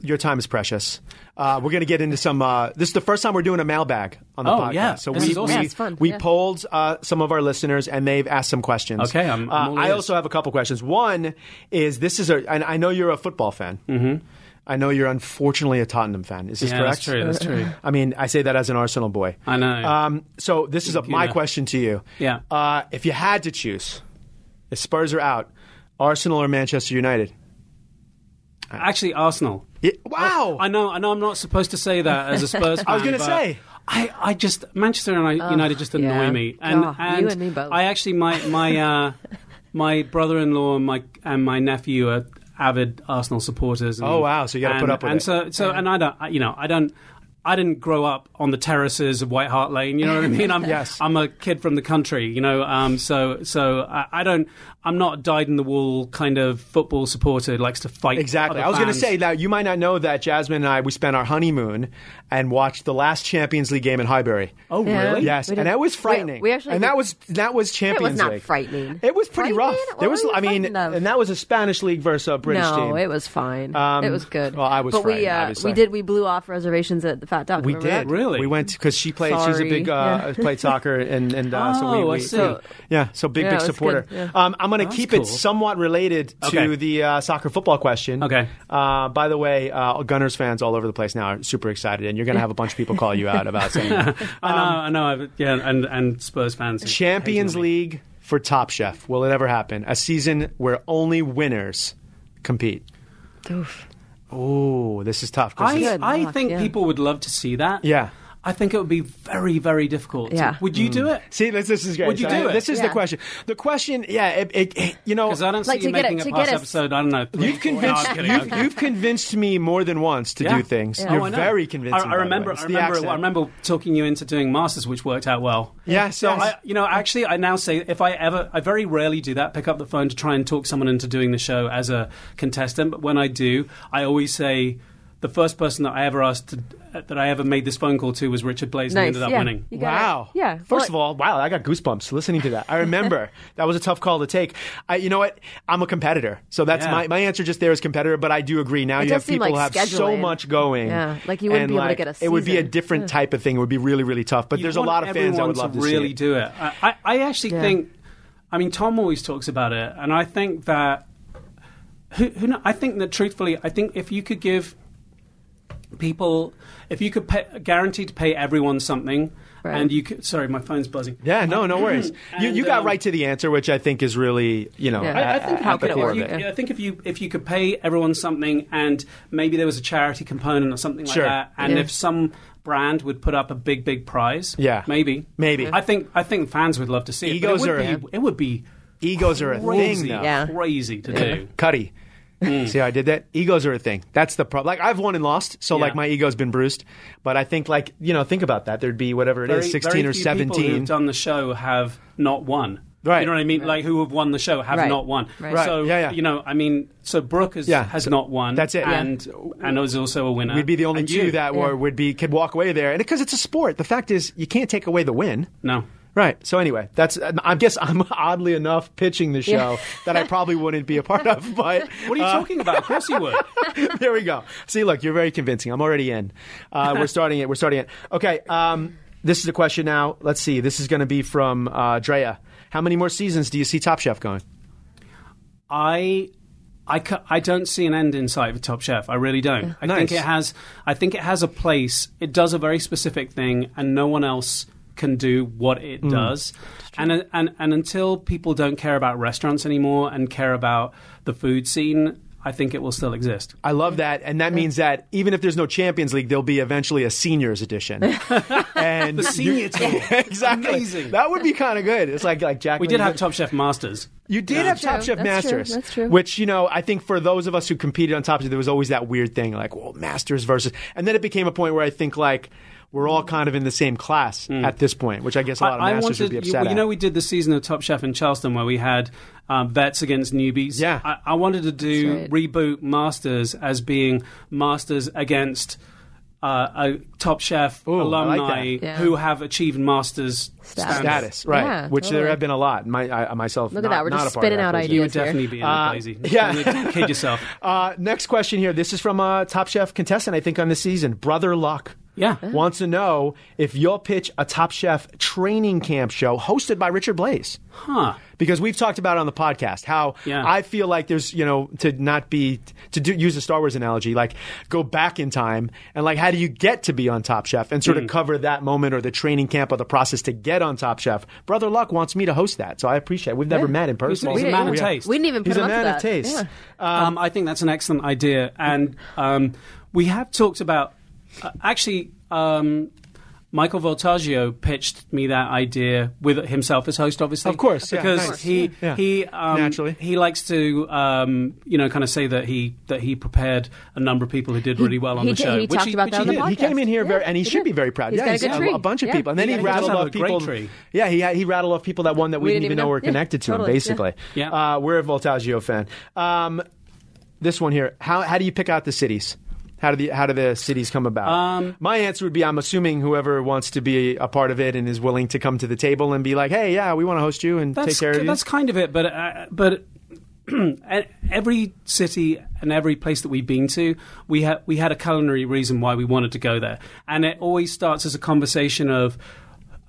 Speaker 2: your time is precious. Uh, we're going to get into some. Uh, this is the first time we're doing a mailbag on the
Speaker 4: Oh,
Speaker 2: podcast.
Speaker 4: yeah.
Speaker 2: So
Speaker 4: This
Speaker 2: we
Speaker 4: is awesome.
Speaker 2: we,
Speaker 3: Yeah, it's fun.
Speaker 2: we
Speaker 3: Yeah.
Speaker 2: polled uh, some of our listeners and they've asked some questions.
Speaker 4: Okay, I'm- I'm
Speaker 2: Uh, I also have a couple questions. One is this is a, and I know you're a football fan. Mm-hmm. I know you're unfortunately a Tottenham fan. Is this
Speaker 4: Yeah,
Speaker 2: correct?
Speaker 4: that's true. That's true. (laughs)
Speaker 2: I mean, I say that as an Arsenal boy.
Speaker 4: I know.
Speaker 2: Um, so this is a, my
Speaker 4: know.
Speaker 2: question to you.
Speaker 4: Yeah.
Speaker 2: Uh, if you had to choose, if Spurs are out, Arsenal or Manchester United?
Speaker 4: Actually, Arsenal.
Speaker 2: Yeah, wow.
Speaker 4: I know, I know. I'm not supposed to say that as a Spurs fan. (laughs)
Speaker 2: I was gonna say.
Speaker 4: I, I just Manchester and I, United just annoy
Speaker 3: yeah.
Speaker 4: me, and,
Speaker 3: Oh,
Speaker 4: and
Speaker 3: you and me both.
Speaker 4: I actually my my uh, (laughs) my brother-in-law and my and my nephew are avid Arsenal supporters. Oh, and,
Speaker 2: Oh, wow. So you gotta put up with
Speaker 4: and
Speaker 2: it.
Speaker 4: so so and I don't you know I don't. I didn't grow up on the terraces of White Hart Lane. You know what I mean? I'm, (laughs)
Speaker 2: Yes.
Speaker 4: I'm a kid from the country. You know, um, so so I, I don't. I'm not dyed in the wool kind of football supporter who likes to fight.
Speaker 2: Exactly.
Speaker 4: other
Speaker 2: I was going to say now you might not know that Jasmine and I we spent our honeymoon and watched the last Champions League game in Highbury.
Speaker 4: Oh,
Speaker 3: Yeah.
Speaker 4: really?
Speaker 2: Yes, and that was frightening.
Speaker 3: we actually
Speaker 2: and that
Speaker 3: did-
Speaker 2: was that was Champions League.
Speaker 3: not
Speaker 2: League.
Speaker 3: frightening.
Speaker 2: It was pretty rough.
Speaker 3: Frightening?
Speaker 2: There was,
Speaker 3: were you
Speaker 2: I mean,
Speaker 3: of?
Speaker 2: and that was a Spanish league versus a British
Speaker 3: no,
Speaker 2: team.
Speaker 3: No, it was fine.
Speaker 2: Um,
Speaker 3: it was good.
Speaker 2: well, I was
Speaker 3: but we uh, we did we blew off reservations at the Fat Duck.
Speaker 2: We did
Speaker 3: that?
Speaker 4: Really?
Speaker 2: We went because she played. She's a big uh,
Speaker 3: Yeah. (laughs)
Speaker 2: played soccer, and and uh, so we,
Speaker 4: Oh, I
Speaker 2: we
Speaker 4: see.
Speaker 2: so- yeah, so big
Speaker 3: Yeah,
Speaker 2: big supporter.
Speaker 3: yeah.
Speaker 2: Um, I'm going to
Speaker 4: That's
Speaker 2: keep
Speaker 4: cool.
Speaker 2: it somewhat related to
Speaker 4: Okay.
Speaker 2: the uh, soccer football question.
Speaker 4: Okay.
Speaker 2: Uh, by the way, uh, Gunners fans all over the place now are super excited, and you're going to have a bunch of people call you out about (laughs) saying that.
Speaker 4: I know, I know. Yeah, and and Spurs fans.
Speaker 2: Champions. League for Top Chef. Will it ever happen? A season where only winners compete.
Speaker 3: Oof.
Speaker 2: Oh, this is tough. 'cause
Speaker 4: I, I
Speaker 3: luck,
Speaker 4: think
Speaker 3: yeah.
Speaker 4: people would love to see that.
Speaker 2: yeah.
Speaker 4: I think it would be very, very difficult.
Speaker 3: Yeah.
Speaker 4: Would you mm. do it?
Speaker 2: See, this, this is great.
Speaker 4: Would you
Speaker 2: So,
Speaker 4: do it?
Speaker 2: This is the question. The question, yeah, it, it, it- you know,
Speaker 4: Because I don't
Speaker 3: Like,
Speaker 4: see you
Speaker 3: to get
Speaker 4: making
Speaker 3: it-
Speaker 4: a
Speaker 3: to
Speaker 4: past
Speaker 3: get us-
Speaker 4: episode. I don't know. three,
Speaker 2: You've convinced
Speaker 4: No, kidding,
Speaker 2: you've, you've convinced me more than once to
Speaker 4: Yeah.
Speaker 2: do things.
Speaker 3: Yeah.
Speaker 2: Oh, You're
Speaker 4: Oh, I
Speaker 2: very convincing.
Speaker 4: I, I remember. I remember. I remember talking you into doing masters, which worked out well.
Speaker 2: Yes,
Speaker 4: So
Speaker 2: yes.
Speaker 4: I, you know, actually, I now say if I ever, I very rarely do that. Pick up the phone to try and talk someone into doing the show as a contestant. But when I do, I always say the first person that I ever asked to, that I ever made this phone call to was Richard Blais, and he ended up
Speaker 3: yeah.
Speaker 4: winning.
Speaker 3: You gotta-
Speaker 2: Wow.
Speaker 3: Yeah.
Speaker 2: First
Speaker 3: Well,
Speaker 2: of all, wow, I got goosebumps listening to that. I remember (laughs) that was a tough call to take. I, you know what? I'm a competitor, so that's
Speaker 4: Yeah.
Speaker 2: my my answer. Just there is competitor, but I do agree. Now
Speaker 3: It
Speaker 2: you have people who
Speaker 3: like
Speaker 2: have so much going.
Speaker 3: Yeah, like you wouldn't
Speaker 2: and,
Speaker 3: be able to get a
Speaker 2: It would be a different
Speaker 3: Yeah.
Speaker 2: type of thing. It would be really really tough. But
Speaker 4: You
Speaker 2: there's a lot of fans that
Speaker 4: everyone
Speaker 2: would love to,
Speaker 4: really
Speaker 2: see it.
Speaker 4: do it. I, I, I actually
Speaker 3: Yeah.
Speaker 4: think. I mean, Tom always talks about it, and I think that. Who, who I think that truthfully, I think if you could give people, if you could pay, guarantee to pay everyone something,
Speaker 3: Right.
Speaker 4: and you could. Sorry, my phone's buzzing.
Speaker 2: Yeah, no, no (clears throat) worries. you
Speaker 4: And,
Speaker 2: you got
Speaker 4: um,
Speaker 2: right to the answer, which I think is really you know,
Speaker 3: yeah.
Speaker 4: I, I think
Speaker 3: How could it work?
Speaker 4: you.
Speaker 3: Yeah.
Speaker 4: I think if you if you could pay everyone something, and maybe there was a charity component or something like
Speaker 2: Sure.
Speaker 4: that, and
Speaker 3: Yeah.
Speaker 4: if some brand would put up a big big prize,
Speaker 2: Yeah.
Speaker 4: maybe,
Speaker 2: Maybe.
Speaker 4: I think I think fans would love to see it.
Speaker 2: Egos
Speaker 4: it
Speaker 2: are-
Speaker 4: would be, it would be
Speaker 2: Egos are a
Speaker 4: crazy,
Speaker 2: thing, though.
Speaker 3: Yeah.
Speaker 4: crazy to do.
Speaker 2: Cuddy. Mm. See how I did that? Egos are a thing. That's the problem. Like I've won and lost, so
Speaker 4: Yeah.
Speaker 2: like my ego's been bruised. But I think like you know, think about that. There'd be whatever it is,
Speaker 4: Very-
Speaker 2: sixteen
Speaker 4: very
Speaker 2: or
Speaker 4: few People
Speaker 2: seventeen.
Speaker 4: who've done the show have not won.
Speaker 2: Right.
Speaker 4: You know what I mean? Like who have won the show have
Speaker 3: Right.
Speaker 4: not won.
Speaker 3: Right.
Speaker 2: Right.
Speaker 4: So
Speaker 2: Yeah, yeah.
Speaker 4: you know, I mean, so Brooke has,
Speaker 2: Yeah.
Speaker 4: has
Speaker 2: So
Speaker 4: not won.
Speaker 2: that's it.
Speaker 4: And and was also a winner.
Speaker 2: We'd be the only
Speaker 4: And
Speaker 2: two
Speaker 4: you.
Speaker 2: that were, would be could walk away there, and because it's a sport. The fact is, you can't take away the win.
Speaker 4: no.
Speaker 2: Right. So anyway, that's I guess I'm (laughs) oddly enough pitching the show that I probably wouldn't be a part of. (laughs) But
Speaker 4: What are you
Speaker 2: uh,
Speaker 4: talking about? Of course you would. (laughs)
Speaker 2: there we go. See, look, you're very convincing. I'm already in. Uh, we're starting it. We're starting it. Okay. Um, this is a question now. Let's see. This is going to be from uh, Drea. How many more seasons do you see Top Chef going?
Speaker 4: I. I, ca- I don't see an end in sight for Top Chef. I really don't. I
Speaker 2: Nice.
Speaker 4: think it has. I think it has a place. It does a very specific thing, and no one else can do what it mm. does. And uh, and and until people don't care about restaurants anymore and care about the food scene, I think it will still exist.
Speaker 2: I love that, and that means that even if there's no Champions League, there'll be eventually a seniors edition. (laughs) and
Speaker 4: The senior (laughs)
Speaker 2: you-
Speaker 4: tour.
Speaker 2: exactly.
Speaker 4: Amazing.
Speaker 2: That would be kind of good. It's like like Jack.
Speaker 4: We did have Top Chef Masters.
Speaker 2: You did
Speaker 4: Yeah.
Speaker 2: have
Speaker 3: True.
Speaker 2: Top Chef
Speaker 3: That's true.
Speaker 2: Masters,
Speaker 3: That's true.
Speaker 2: which you know I think for those of us who competed on Top Chef, there was always that weird thing like, well, Masters versus, and then it became a point where I think like we're all kind of in the same class at this point, which I guess a lot of
Speaker 4: I, I
Speaker 2: Masters
Speaker 4: wanted,
Speaker 2: would be upset
Speaker 4: well, you
Speaker 2: at.
Speaker 4: know, we did the season of Top Chef in Charleston where we had um, vets against newbies.
Speaker 2: Yeah.
Speaker 4: I, I wanted to do
Speaker 3: That's
Speaker 4: reboot Masters as being Masters against uh, a Top Chef
Speaker 2: Ooh, I like
Speaker 4: alumni.
Speaker 3: Yeah.
Speaker 4: who have achieved Masters
Speaker 3: Status.
Speaker 2: status, right?
Speaker 3: Yeah,
Speaker 2: which
Speaker 3: totally.
Speaker 2: there have been a lot. My, I, myself,
Speaker 3: Look at
Speaker 2: not-
Speaker 3: that. We're
Speaker 2: not
Speaker 3: just
Speaker 2: a part of
Speaker 3: spinning out
Speaker 2: ideas.
Speaker 4: You would
Speaker 3: here.
Speaker 4: definitely be in
Speaker 2: Uh,
Speaker 4: the lazy. (laughs)
Speaker 2: yeah.
Speaker 4: Don't need to kid yourself. (laughs)
Speaker 2: Uh, next question here. This is from a Top Chef contestant, I think, on the season. Brother Luck.
Speaker 4: Yeah.
Speaker 2: Wants to know if you'll pitch a Top Chef training camp show hosted by Richard Blais.
Speaker 4: Huh.
Speaker 2: Because we've talked about it on the podcast how
Speaker 4: Yeah.
Speaker 2: I feel like there's, you know, to not be, to do, use a Star Wars analogy, like go back in time and like how do you get to be on Top Chef and sort
Speaker 4: Hmm.
Speaker 2: of cover that moment or the training camp or the process to get on Top Chef. Brother Luck wants me to host that. So I appreciate it. We've never
Speaker 3: Yeah.
Speaker 2: met in person.
Speaker 4: He's a
Speaker 3: We
Speaker 4: man
Speaker 3: didn't-
Speaker 4: of taste.
Speaker 3: We didn't even put
Speaker 2: He's
Speaker 3: him
Speaker 2: a
Speaker 3: up to
Speaker 2: man of
Speaker 3: that.
Speaker 2: taste.
Speaker 3: Yeah.
Speaker 4: Um, I think that's an excellent idea, and um, we have talked about. Uh, actually, um, Michael Voltaggio pitched me that idea with himself as host, obviously.
Speaker 2: Of course, yeah,
Speaker 4: because
Speaker 2: nice.
Speaker 4: he
Speaker 2: Yeah.
Speaker 4: he um,
Speaker 2: Naturally.
Speaker 4: he likes to um, you know kind of say that he that he prepared a number of people who did really well on
Speaker 3: he
Speaker 4: the
Speaker 3: did-
Speaker 4: show.
Speaker 3: he
Speaker 4: which
Speaker 3: talked about
Speaker 4: which
Speaker 3: that on
Speaker 4: he
Speaker 3: the
Speaker 4: did.
Speaker 2: He came in here
Speaker 3: Yeah,
Speaker 2: very, and he,
Speaker 3: he
Speaker 2: should
Speaker 3: did.
Speaker 2: be very proud.
Speaker 3: He's
Speaker 2: yeah,
Speaker 3: got a
Speaker 2: he's
Speaker 3: good
Speaker 2: a,
Speaker 3: tree.
Speaker 2: a bunch of
Speaker 3: Yeah.
Speaker 2: people, and then
Speaker 3: He
Speaker 2: he, rattled off
Speaker 4: a great
Speaker 2: people.
Speaker 4: tree.
Speaker 2: Yeah, he he rattled off people that won that we,
Speaker 3: We
Speaker 2: didn't
Speaker 3: didn't
Speaker 2: even
Speaker 3: even
Speaker 2: know
Speaker 3: know.
Speaker 2: were
Speaker 3: Yeah,
Speaker 2: connected to him. Basically,
Speaker 4: yeah.
Speaker 2: Uh, we're a Voltaggio fan. Um, this one here. How how do you pick out the cities? How do the how do the cities come about?
Speaker 4: Um,
Speaker 2: My answer would be: I'm assuming whoever wants to be a part of it and is willing to come to the table and be like, "Hey, yeah, we want to host you and take care of you."
Speaker 4: That's kind of it, but uh, but (clears throat) every city and every place that we've been to, we had we had a culinary reason why we wanted to go there, and it always starts as a conversation of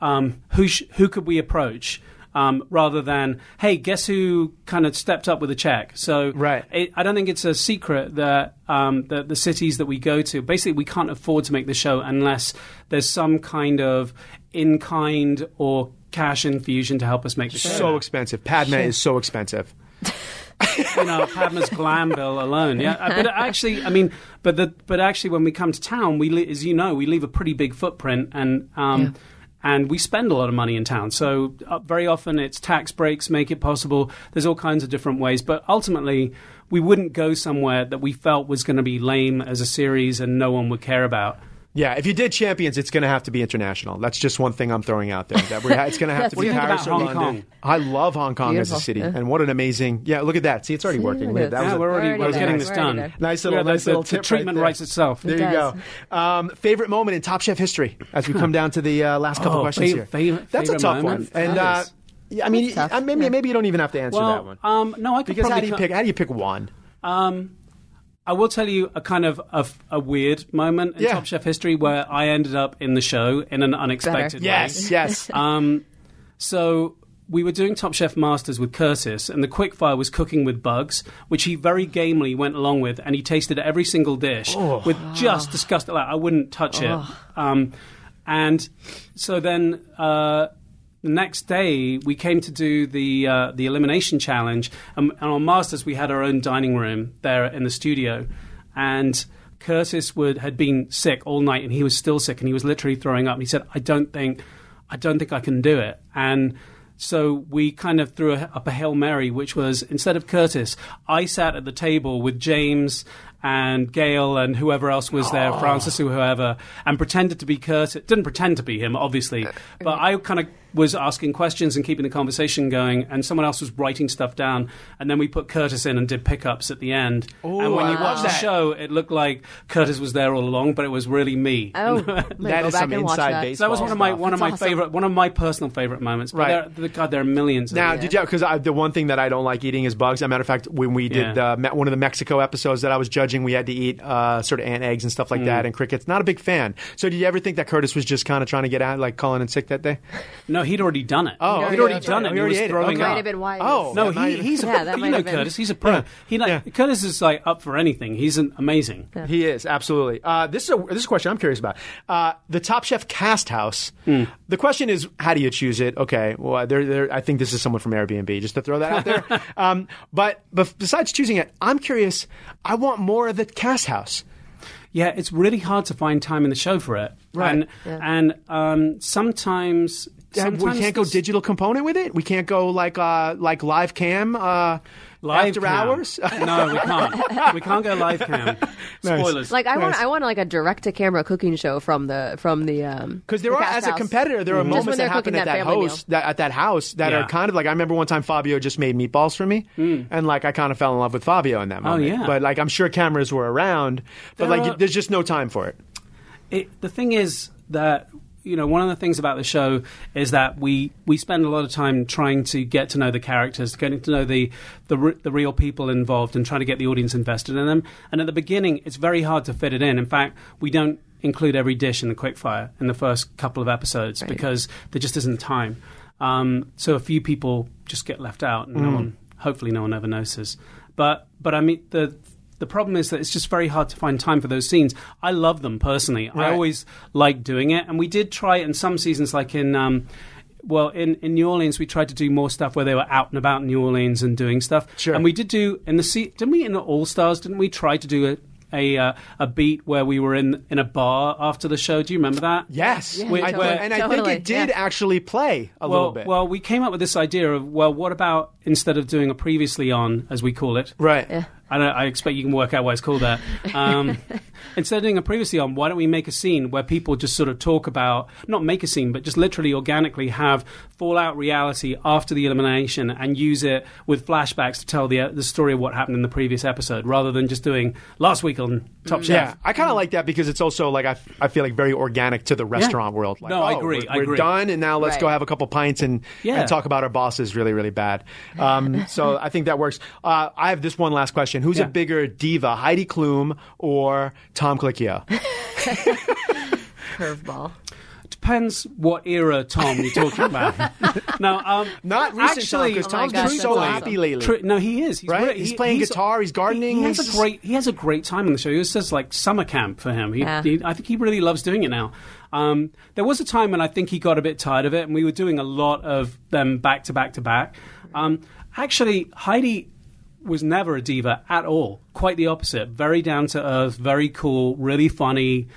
Speaker 4: um, who sh- who could we approach. Um, rather than, hey, guess who kind of stepped up with a check? So,
Speaker 2: Right.
Speaker 4: it, I don't think it's a secret that um, that the cities that we go to, basically, we can't afford to make the show unless there's some kind of in kind or cash infusion to help us make the show.
Speaker 2: so expensive. Padma is so expensive. (laughs)
Speaker 4: you know, Padma's glam bill alone. Yeah, Uh, but actually, I mean, but the but actually, when we come to town, we as you know, we leave a pretty big footprint, and um, and we spend a lot of money in town. So uh, very often, it's tax breaks make it possible. There's all kinds of different ways, but ultimately. We wouldn't go somewhere that we felt was going to be lame as a series and no one would care about.
Speaker 2: Yeah, if you did champions, it's going to have to be international. That's just one thing I'm throwing out there. That we're, it's going to have to be
Speaker 3: do you
Speaker 4: think
Speaker 2: Paris or
Speaker 4: Hong
Speaker 2: London.
Speaker 4: Kong?
Speaker 2: I love Hong Kong as a city,
Speaker 3: yeah.
Speaker 2: and what an amazing. Yeah, look at that. See, it's already working.
Speaker 3: at
Speaker 2: at that.
Speaker 3: this.
Speaker 2: was
Speaker 4: we're already,
Speaker 3: already
Speaker 4: we're getting this done.
Speaker 2: Nice little,
Speaker 4: Yeah,
Speaker 2: nice little
Speaker 4: the treatment
Speaker 2: right there.
Speaker 4: writes itself.
Speaker 2: There
Speaker 3: It
Speaker 2: you
Speaker 3: does.
Speaker 2: go. Um, favorite moment in Top Chef history as we come down to the uh, last couple
Speaker 4: Oh,
Speaker 2: questions
Speaker 4: fav-
Speaker 2: here.
Speaker 4: favorite-
Speaker 2: That's a tough
Speaker 4: moment?
Speaker 2: one, and uh, I mean, maybe
Speaker 3: yeah.
Speaker 2: maybe you don't even have to answer that one
Speaker 4: um, no, I could
Speaker 2: because how do you pick? How do you pick one?
Speaker 4: Um, I will tell you a kind of a, a weird moment in
Speaker 2: Yeah.
Speaker 4: Top Chef history where I ended up in the show in an unexpected way.
Speaker 2: Yes, yes. (laughs)
Speaker 4: Um, so we were doing Top Chef Masters with Curtis, and the quickfire was cooking with bugs, which he very gamely went along with, and he tasted every single dish with just disgust. Like I wouldn't touch it. Um, and so then. Uh, the next day, we came to do the uh, the elimination challenge, um, and on Masters we had our own dining room there in the studio, and Curtis would had been sick all night, and he was still sick, and he was literally throwing up. And he said, "I don't think, I don't think I can do it." And so we kind of threw a, up a hail mary, which was instead of Curtis, I sat at the table with James and Gail and whoever else was there, Francis or whoever, and pretended to be Curtis. Didn't pretend to be him, obviously, but I kind of was asking questions and keeping the conversation going, and someone else was writing stuff down, and then we put Curtis in and did pickups at the end. and when you
Speaker 2: wow.
Speaker 4: watch the show, it looked like Curtis was there all along, but it was really me.
Speaker 3: Oh, I'm (laughs)
Speaker 2: That
Speaker 3: go
Speaker 2: is
Speaker 3: back
Speaker 2: some inside
Speaker 3: that.
Speaker 2: baseball.
Speaker 4: So that was one of my
Speaker 2: stuff.
Speaker 4: one of
Speaker 3: That's
Speaker 4: my
Speaker 3: awesome.
Speaker 4: favorite, one of my personal favorite moments. But
Speaker 2: Right.
Speaker 4: there, God, there are millions. Of
Speaker 2: Now,
Speaker 4: them.
Speaker 2: did you? Because the one thing that I don't like eating is bugs. As a matter of fact, when we did
Speaker 4: Yeah.
Speaker 2: uh, me- one of the Mexico episodes that I was judging, we had to eat uh, sort of ant eggs and stuff like
Speaker 4: Mm.
Speaker 2: that, and crickets. Not a big fan. So, did you ever think that Curtis was just kind of trying to get out, like calling in sick that day?
Speaker 4: No, he'd already done it.
Speaker 2: Oh,
Speaker 4: he'd already done it.
Speaker 2: He
Speaker 4: He, was
Speaker 2: ate it.
Speaker 4: throwing
Speaker 2: Okay.
Speaker 3: Might
Speaker 4: up.
Speaker 3: have been why.
Speaker 2: Oh.
Speaker 4: No,
Speaker 2: Yeah, not
Speaker 4: he,
Speaker 2: even-
Speaker 4: he's a
Speaker 3: Yeah, that
Speaker 4: you
Speaker 3: might
Speaker 4: know
Speaker 3: have been-
Speaker 4: Curtis. He's a pro.
Speaker 2: Yeah.
Speaker 4: He like
Speaker 2: Yeah.
Speaker 4: Curtis is like up for anything. He's an amazing.
Speaker 2: He is absolutely. Uh, this is a this is a question I'm curious about. Uh, the Top Chef Cast House.
Speaker 4: Hmm.
Speaker 2: The question is, how do you choose it? Okay, well, there, there. I think this is someone from Airbnb, just to throw that out there. (laughs) um, but but besides choosing it, I'm curious. I want more of the Cast House.
Speaker 4: yeah, it's really hard to find time in the show for it.
Speaker 2: Right.
Speaker 4: And and um, sometimes.
Speaker 2: Yeah, we can't go
Speaker 4: this-
Speaker 2: digital component with it. We can't go like uh, like live cam uh,
Speaker 4: Live
Speaker 2: after
Speaker 4: cam.
Speaker 2: hours. (laughs)
Speaker 4: no, we can't. We can't go live cam. (laughs) Spoilers.
Speaker 3: Like I want,
Speaker 2: Nice.
Speaker 3: I want like a direct to camera cooking show from the from the um
Speaker 2: Because there
Speaker 3: the
Speaker 2: are,
Speaker 3: cast
Speaker 2: as a competitor, there are
Speaker 3: Just when
Speaker 2: moments
Speaker 3: they're
Speaker 2: that happen at
Speaker 3: that
Speaker 2: that
Speaker 3: family
Speaker 2: host, that, at that house, that
Speaker 4: Yeah.
Speaker 2: are kind of like. I remember one time Fabio just made meatballs for me, and like I kind of fell in love with Fabio in that moment.
Speaker 4: Hmm. yeah.
Speaker 2: But like I'm sure cameras were around, but
Speaker 4: There
Speaker 2: like
Speaker 4: are-
Speaker 2: there's just no time for it.
Speaker 4: it, the thing is that you know one of the things about the show is that we we spend a lot of time trying to get to know the characters, getting to know the the, re- the real people involved, and trying to get the audience invested in them. And at the beginning, it's very hard to fit it in. In fact, we don't include every dish in the quickfire in the first couple of episodes because there just isn't time. Um, so a few people just get left out, and no one, hopefully, no one ever notices. But but I mean the. The problem is that it's just very hard to find time for those scenes. I love them personally. I always like doing it, and we did try it in some seasons, like in. Um, well, in, in New Orleans, we tried to do more stuff where they were out and about New Orleans and doing stuff.
Speaker 2: Sure.
Speaker 4: And we did do in the se- didn't we in the All Stars? Didn't we try to do a a, uh, a beat where we were in in a bar after the show? Do you remember that?
Speaker 2: Yes,
Speaker 3: Yeah,
Speaker 2: I-
Speaker 3: totally.
Speaker 2: and I think it did
Speaker 3: yeah.
Speaker 2: actually play a
Speaker 4: well,
Speaker 2: little bit.
Speaker 4: well, we came up with this idea of well, what about instead of doing a previously on, as we call it,
Speaker 2: right.
Speaker 3: Yeah.
Speaker 4: I, I expect you can work out why it's called that. Um, (laughs) instead of doing a previously on, why don't we make a scene where people just sort of talk about, not make a scene, but just literally organically have fallout reality after the elimination and use it with flashbacks to tell the, uh, the story of what happened in the previous episode rather than just doing last week on Top Chef.
Speaker 2: Yeah, I kind of like that because it's also like I, I feel like very organic to the restaurant world. Like,
Speaker 4: No, I
Speaker 2: oh,
Speaker 4: agree,
Speaker 2: We're,
Speaker 4: I
Speaker 2: we're
Speaker 4: agree.
Speaker 2: done, and now let's
Speaker 3: Right.
Speaker 2: go have a couple pints and,
Speaker 4: Yeah.
Speaker 2: and talk about our bosses really, really bad. Um, so I think that works. Uh, I have this one last question: Who's
Speaker 4: Yeah.
Speaker 2: a bigger diva, Heidi Klum or Tom Colicchio?
Speaker 3: curveball.
Speaker 4: Depends what era, Tom, you're talking about. (laughs) no, um,
Speaker 2: Not recent
Speaker 4: actually,
Speaker 2: because
Speaker 3: Oh my
Speaker 2: Tom's
Speaker 3: gosh,
Speaker 2: been so
Speaker 3: awesome.
Speaker 2: happy lately.
Speaker 4: Tru- no, he is. He's
Speaker 2: Right?
Speaker 4: great.
Speaker 2: He's
Speaker 4: He-
Speaker 2: playing guitar, he's gardening,
Speaker 4: He, has
Speaker 2: he's-
Speaker 4: a great. He has a great time on the show. It says like summer camp for him. He,
Speaker 3: Yeah.
Speaker 4: he- I think he really loves doing it now. Um, there was a time when I think he got a bit tired of it, and we were doing a lot of them back to back to back. Um, actually, Heidi was never a diva at all. Quite the opposite. Very down to earth, very cool, really funny,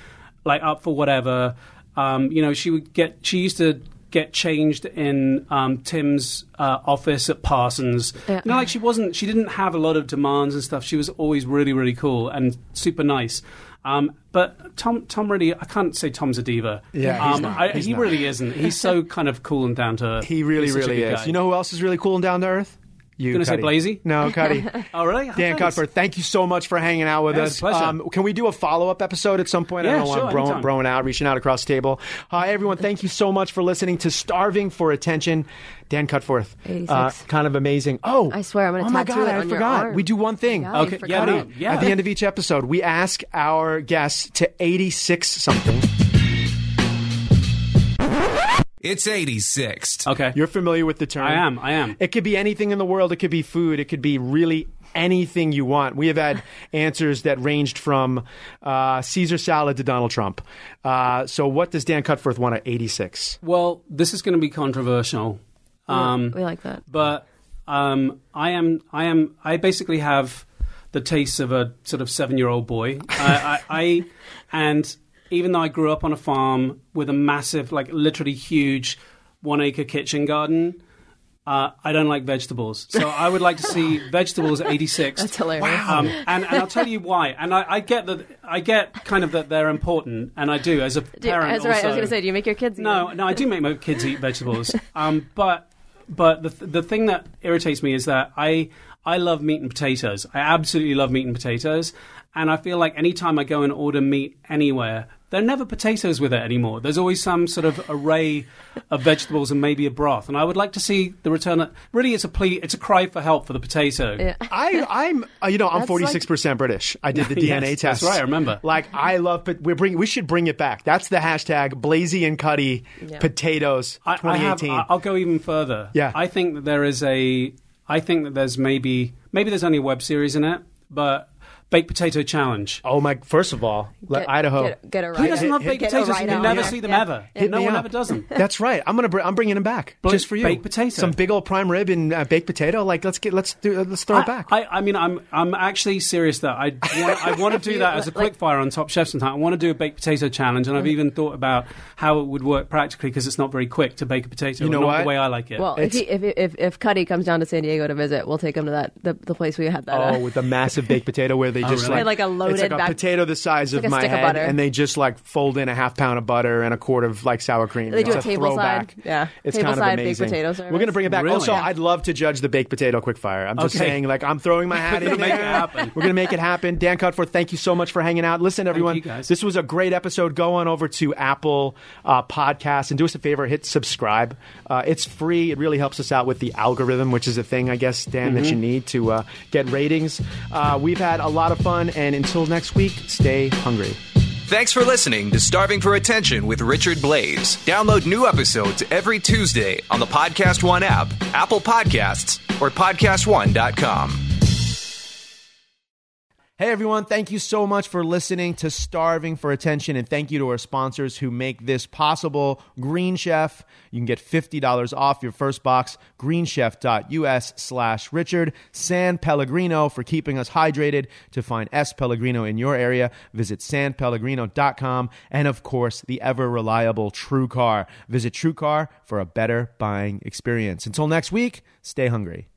Speaker 4: like up for whatever. Um, you know, she would get. She used to get changed in um, Tim's uh, office at Parsons.
Speaker 3: Yeah.
Speaker 4: You know, like she wasn't. She didn't have a lot of demands and stuff. She was always really, really cool and super nice. Um, but Tom, Tom really, I can't say Tom's a diva.
Speaker 2: Yeah,
Speaker 4: um. I, he
Speaker 2: not.
Speaker 4: really isn't. He's so kind of cool and down to earth. (laughs)
Speaker 2: He really,
Speaker 4: He's such a
Speaker 2: really is.
Speaker 4: guy.
Speaker 2: You know who else is really cool and down to earth? You
Speaker 4: Gonna say
Speaker 2: Cuddy.
Speaker 4: Blazy?
Speaker 2: No, Cuddy. (laughs)
Speaker 4: Oh, really?
Speaker 2: Dan
Speaker 4: Thanks.
Speaker 2: Cutforth, thank you so much for hanging out with
Speaker 4: Yeah,
Speaker 2: us.
Speaker 4: it's a pleasure.
Speaker 2: Um, can we do a follow up episode at some point? I
Speaker 4: Yeah,
Speaker 2: don't want
Speaker 4: sure,
Speaker 2: bro-
Speaker 4: anytime.
Speaker 2: broing out, reaching out across the table. Hi, everyone. Thank you so much for listening to Starving for Attention. Dan Cutforth,
Speaker 3: 86.
Speaker 2: uh, kind of amazing. Oh,
Speaker 3: I swear, I'm gonna
Speaker 2: oh my
Speaker 3: tattoo
Speaker 2: God, I forgot. We do one thing.
Speaker 3: Yeah,
Speaker 4: Okay,
Speaker 3: I
Speaker 4: yeah,
Speaker 3: forgot.
Speaker 4: yeah.
Speaker 2: At the end of each episode, we ask our guests to 86 something.
Speaker 1: It's 86.
Speaker 4: Okay.
Speaker 2: You're familiar with the term.
Speaker 4: I am. I am.
Speaker 2: It could be anything in the world. It could be food. It could be really anything you want. We have had (laughs) answers that ranged from uh, Caesar salad to Donald Trump. Uh, so, what does Dan Cutforth want at 86?
Speaker 4: Well, this is going to be controversial. Um,
Speaker 3: we like that.
Speaker 4: but um, I am I am I basically have the taste of a sort of seven year old boy. I, I, I and even though I grew up on a farm with a massive, like literally huge, one acre kitchen garden. Uh, I don't like vegetables, so I would like to see (laughs) vegetables at 86.
Speaker 3: That's hilarious.
Speaker 4: Um, and, and I'll tell you why. And I, I get that. I get kind of that they're important, and I do as a
Speaker 3: Do,
Speaker 4: parent.
Speaker 3: that's right. I was going to say, do you make your kids? eat
Speaker 4: No, no, I do make my kids eat vegetables. Um, but but the the thing that irritates me is that I I love meat and potatoes. I absolutely love meat and potatoes, and I feel like anytime I go and order meat anywhere, there are never potatoes with it anymore. There's always some sort of array of vegetables and maybe a broth. And I would like to see the return. Of, really, it's a plea. It's a cry for help for the potato.
Speaker 3: Yeah. (laughs)
Speaker 2: I, I'm, uh, you know, I'm
Speaker 3: That's
Speaker 2: 46 percent British. I did the (laughs)
Speaker 4: Yes,
Speaker 2: DNA test.
Speaker 4: that's right, I remember.
Speaker 2: Like, I love, but we're bring, we should bring it back. That's the hashtag Blazy and Cuddy
Speaker 3: Yeah.
Speaker 2: potatoes
Speaker 4: I, I have,
Speaker 2: 2018.
Speaker 4: I- I'll go even further.
Speaker 2: Yeah.
Speaker 4: I think that there is a. I think that there's maybe maybe there's only a web series in it, but baked potato challenge.
Speaker 8: Oh my! First of all, let
Speaker 3: Get-
Speaker 8: Idaho.
Speaker 3: Get, get a
Speaker 4: Who doesn't love baked
Speaker 3: Get
Speaker 4: potatoes?
Speaker 3: right
Speaker 4: you
Speaker 3: out.
Speaker 4: never
Speaker 3: Yeah.
Speaker 4: see them
Speaker 3: Yeah.
Speaker 4: ever.
Speaker 3: Yeah.
Speaker 4: no
Speaker 8: me
Speaker 4: one
Speaker 8: up.
Speaker 4: ever does them.
Speaker 8: That's right. I'm gonna br- I'm bringing them back
Speaker 4: Bl-
Speaker 8: just for you.
Speaker 4: baked potato.
Speaker 8: Some big old prime rib and uh, baked potato. Like let's get let's do let's throw it back.
Speaker 4: I, I mean, I'm I'm actually serious that I want, I want to do (laughs) that as a quick fire on Top Chef sometime. I want to do a baked potato challenge, and I've even thought about how it would work practically because it's not very quick to bake a potato.
Speaker 8: You know
Speaker 4: not
Speaker 8: what?
Speaker 4: the way I like it.
Speaker 3: Well, if,
Speaker 8: It's-
Speaker 3: he, if if if Cuddy comes down to San Diego to visit, we'll take him to that the, the place we had that.
Speaker 8: Oh,
Speaker 3: uh,
Speaker 8: with the massive baked (laughs) potato where they just
Speaker 4: really?
Speaker 8: like,
Speaker 3: Like a loaded
Speaker 8: it's like a
Speaker 3: back-
Speaker 8: potato the size of
Speaker 3: like
Speaker 8: my
Speaker 3: stick of
Speaker 8: head, and they just like fold in a half pound of butter and a quart of like sour cream.
Speaker 3: They do
Speaker 8: it's
Speaker 3: a tableside-
Speaker 8: throwback.
Speaker 3: yeah,
Speaker 8: it's kind of
Speaker 3: tableside baked
Speaker 8: amazing.
Speaker 3: potato
Speaker 8: We're gonna bring it back.
Speaker 4: Really?
Speaker 8: Also,
Speaker 4: Yeah.
Speaker 8: I'd love to judge the baked potato quickfire. I'm just
Speaker 4: Okay.
Speaker 8: saying, like I'm throwing my hat
Speaker 4: We're
Speaker 8: in
Speaker 4: gonna make
Speaker 8: there.
Speaker 4: it happen.
Speaker 8: We're gonna make it happen. Dan Cutforth, thank you so much for hanging out. Listen, everyone,
Speaker 4: you, guys.
Speaker 8: this was a great episode. Go on over to Apple uh, Podcasts and do us a favor, hit subscribe. Uh, it's free. It really helps us out with the algorithm, which is a thing, I guess, Dan, that
Speaker 4: Mm-hmm.
Speaker 8: you need to uh, get ratings. Uh, we've had a lot of fun, and until next week, stay hungry.
Speaker 1: Thanks for listening to Starving for Attention with Richard Blais. Download new episodes every Tuesday on the PodcastOne app, Apple Podcasts, or PodcastOne.com.
Speaker 2: Hey everyone, thank you so much for listening to Starving for Attention and thank you to our sponsors who make this possible. Green Chef, you can get $50 off your first box, greenchef.us slash Richard. San Pellegrino for keeping us hydrated. To find S. Pellegrino in your area, visit sanpellegrino.com. And of course, the ever reliable TrueCar. Visit TrueCar for a better buying experience. Until next week, stay hungry.